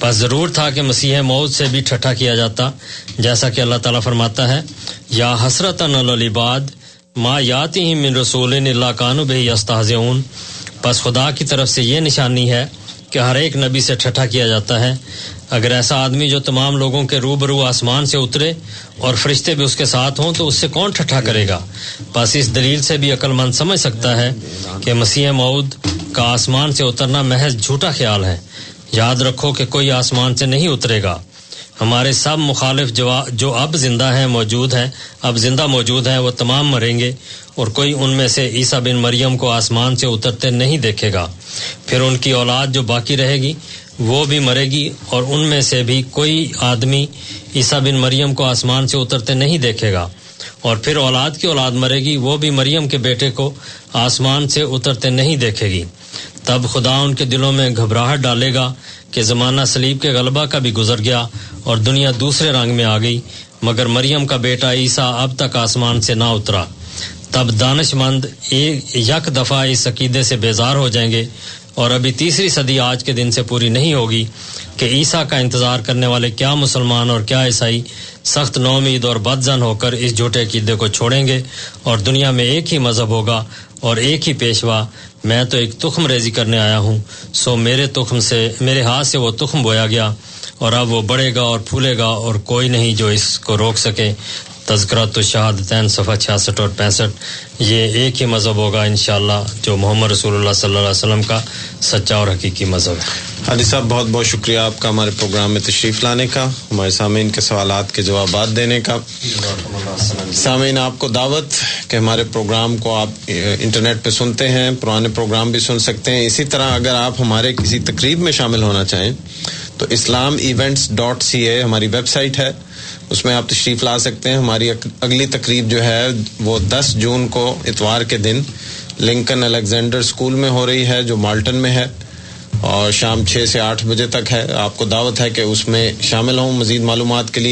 Speaker 7: بس ضرور تھا کہ مسیح موت سے بھی ٹھٹھا کیا جاتا۔ جیسا کہ اللہ تعالیٰ فرماتا ہے، یا حسرت الباد ماں یاتی من رسول اللہ کانو بے استاذ بس خدا کی طرف سے یہ نشانی ہے کہ ہر ایک نبی سے ٹھٹھا کیا جاتا ہے۔ اگر ایسا آدمی جو تمام لوگوں کے روبرو آسمان سے اترے اور فرشتے بھی اس کے ساتھ ہوں، تو اس سے کون ٹھٹھا کرے گا؟ بس اس دلیل سے بھی عقل مند سمجھ سکتا ہے کہ مسیح مود کا آسمان سے اترنا محض جھوٹا خیال ہے۔ یاد رکھو کہ کوئی آسمان سے نہیں اترے گا۔ ہمارے سب مخالف جو اب زندہ ہیں موجود ہیں، اب زندہ موجود ہیں، وہ تمام مریں گے اور کوئی ان میں سے عیسیٰ بن مریم کو آسمان سے اترتے نہیں دیکھے گا۔ پھر ان کی اولاد جو باقی رہے گی، وہ بھی مرے گی اور ان میں سے بھی کوئی آدمی عیسیٰ بن مریم کو آسمان سے اترتے نہیں دیکھے گا۔ اور پھر اولاد کی اولاد مرے گی، وہ بھی مریم کے بیٹے کو آسمان سے اترتے نہیں دیکھے گی۔ تب خدا ان کے دلوں میں گھبراہٹ ڈالے گا کہ زمانہ سلیب کے غلبہ کا بھی گزر گیا اور دنیا دوسرے رنگ میں آ گئی، مگر مریم کا بیٹا عیسیٰ اب تک آسمان سے نہ اترا۔ تب دانش مند ایک یک دفعہ اس عقیدے سے بیزار ہو جائیں گے۔ اور ابھی تیسری صدی آج کے دن سے پوری نہیں ہوگی کہ عیسیٰ کا انتظار کرنے والے کیا مسلمان اور کیا عیسائی سخت نومید اور بدزن ہو کر اس جھوٹے عقیدے کو چھوڑیں گے اور دنیا میں ایک ہی مذہب ہوگا اور ایک ہی پیشوا، میں تو ایک تخم ریزی کرنے آیا ہوں۔ سو میرے تخم سے، میرے ہاتھ سے وہ تخم بویا گیا اور اب وہ بڑھے گا اور پھولے گا اور کوئی نہیں جو اس کو روک سکے۔ تذکرات و شہادتین صفحہ چھیاسٹھ اور پینسٹھ، یہ ایک ہی مذہب ہوگا انشاءاللہ جو محمد رسول اللہ صلی اللہ علیہ وسلم کا سچا اور حقیقی مذہب ہے۔
Speaker 6: حاجی صاحب، بہت بہت شکریہ آپ کا ہمارے پروگرام میں تشریف لانے کا، ہمارے سامعین کے سوالات کے جوابات دینے کا۔ سامعین، آپ کو دعوت کہ ہمارے پروگرام کو آپ انٹرنیٹ پہ سنتے ہیں، پرانے پروگرام بھی سن سکتے ہیں۔ اسی طرح اگر آپ ہمارے کسی تقریب میں شامل ہونا چاہیں، تو اسلام ایونٹس ڈاٹ سی اے ہماری ویب سائٹ ہے۔ اس میں آپ تشریف لا سکتے ہیں۔ ہماری اگلی تقریب جو ہے، وہ دس جون کو اتوار کے دن لنکن الیگزینڈر اسکول میں ہو رہی ہے، جو مالٹن میں ہے۔ اور شام چھ سے آٹھ بجے تک ہے۔ آپ کو دعوت ہے کہ اس میں شامل ہوں۔ مزید معلومات کے لیے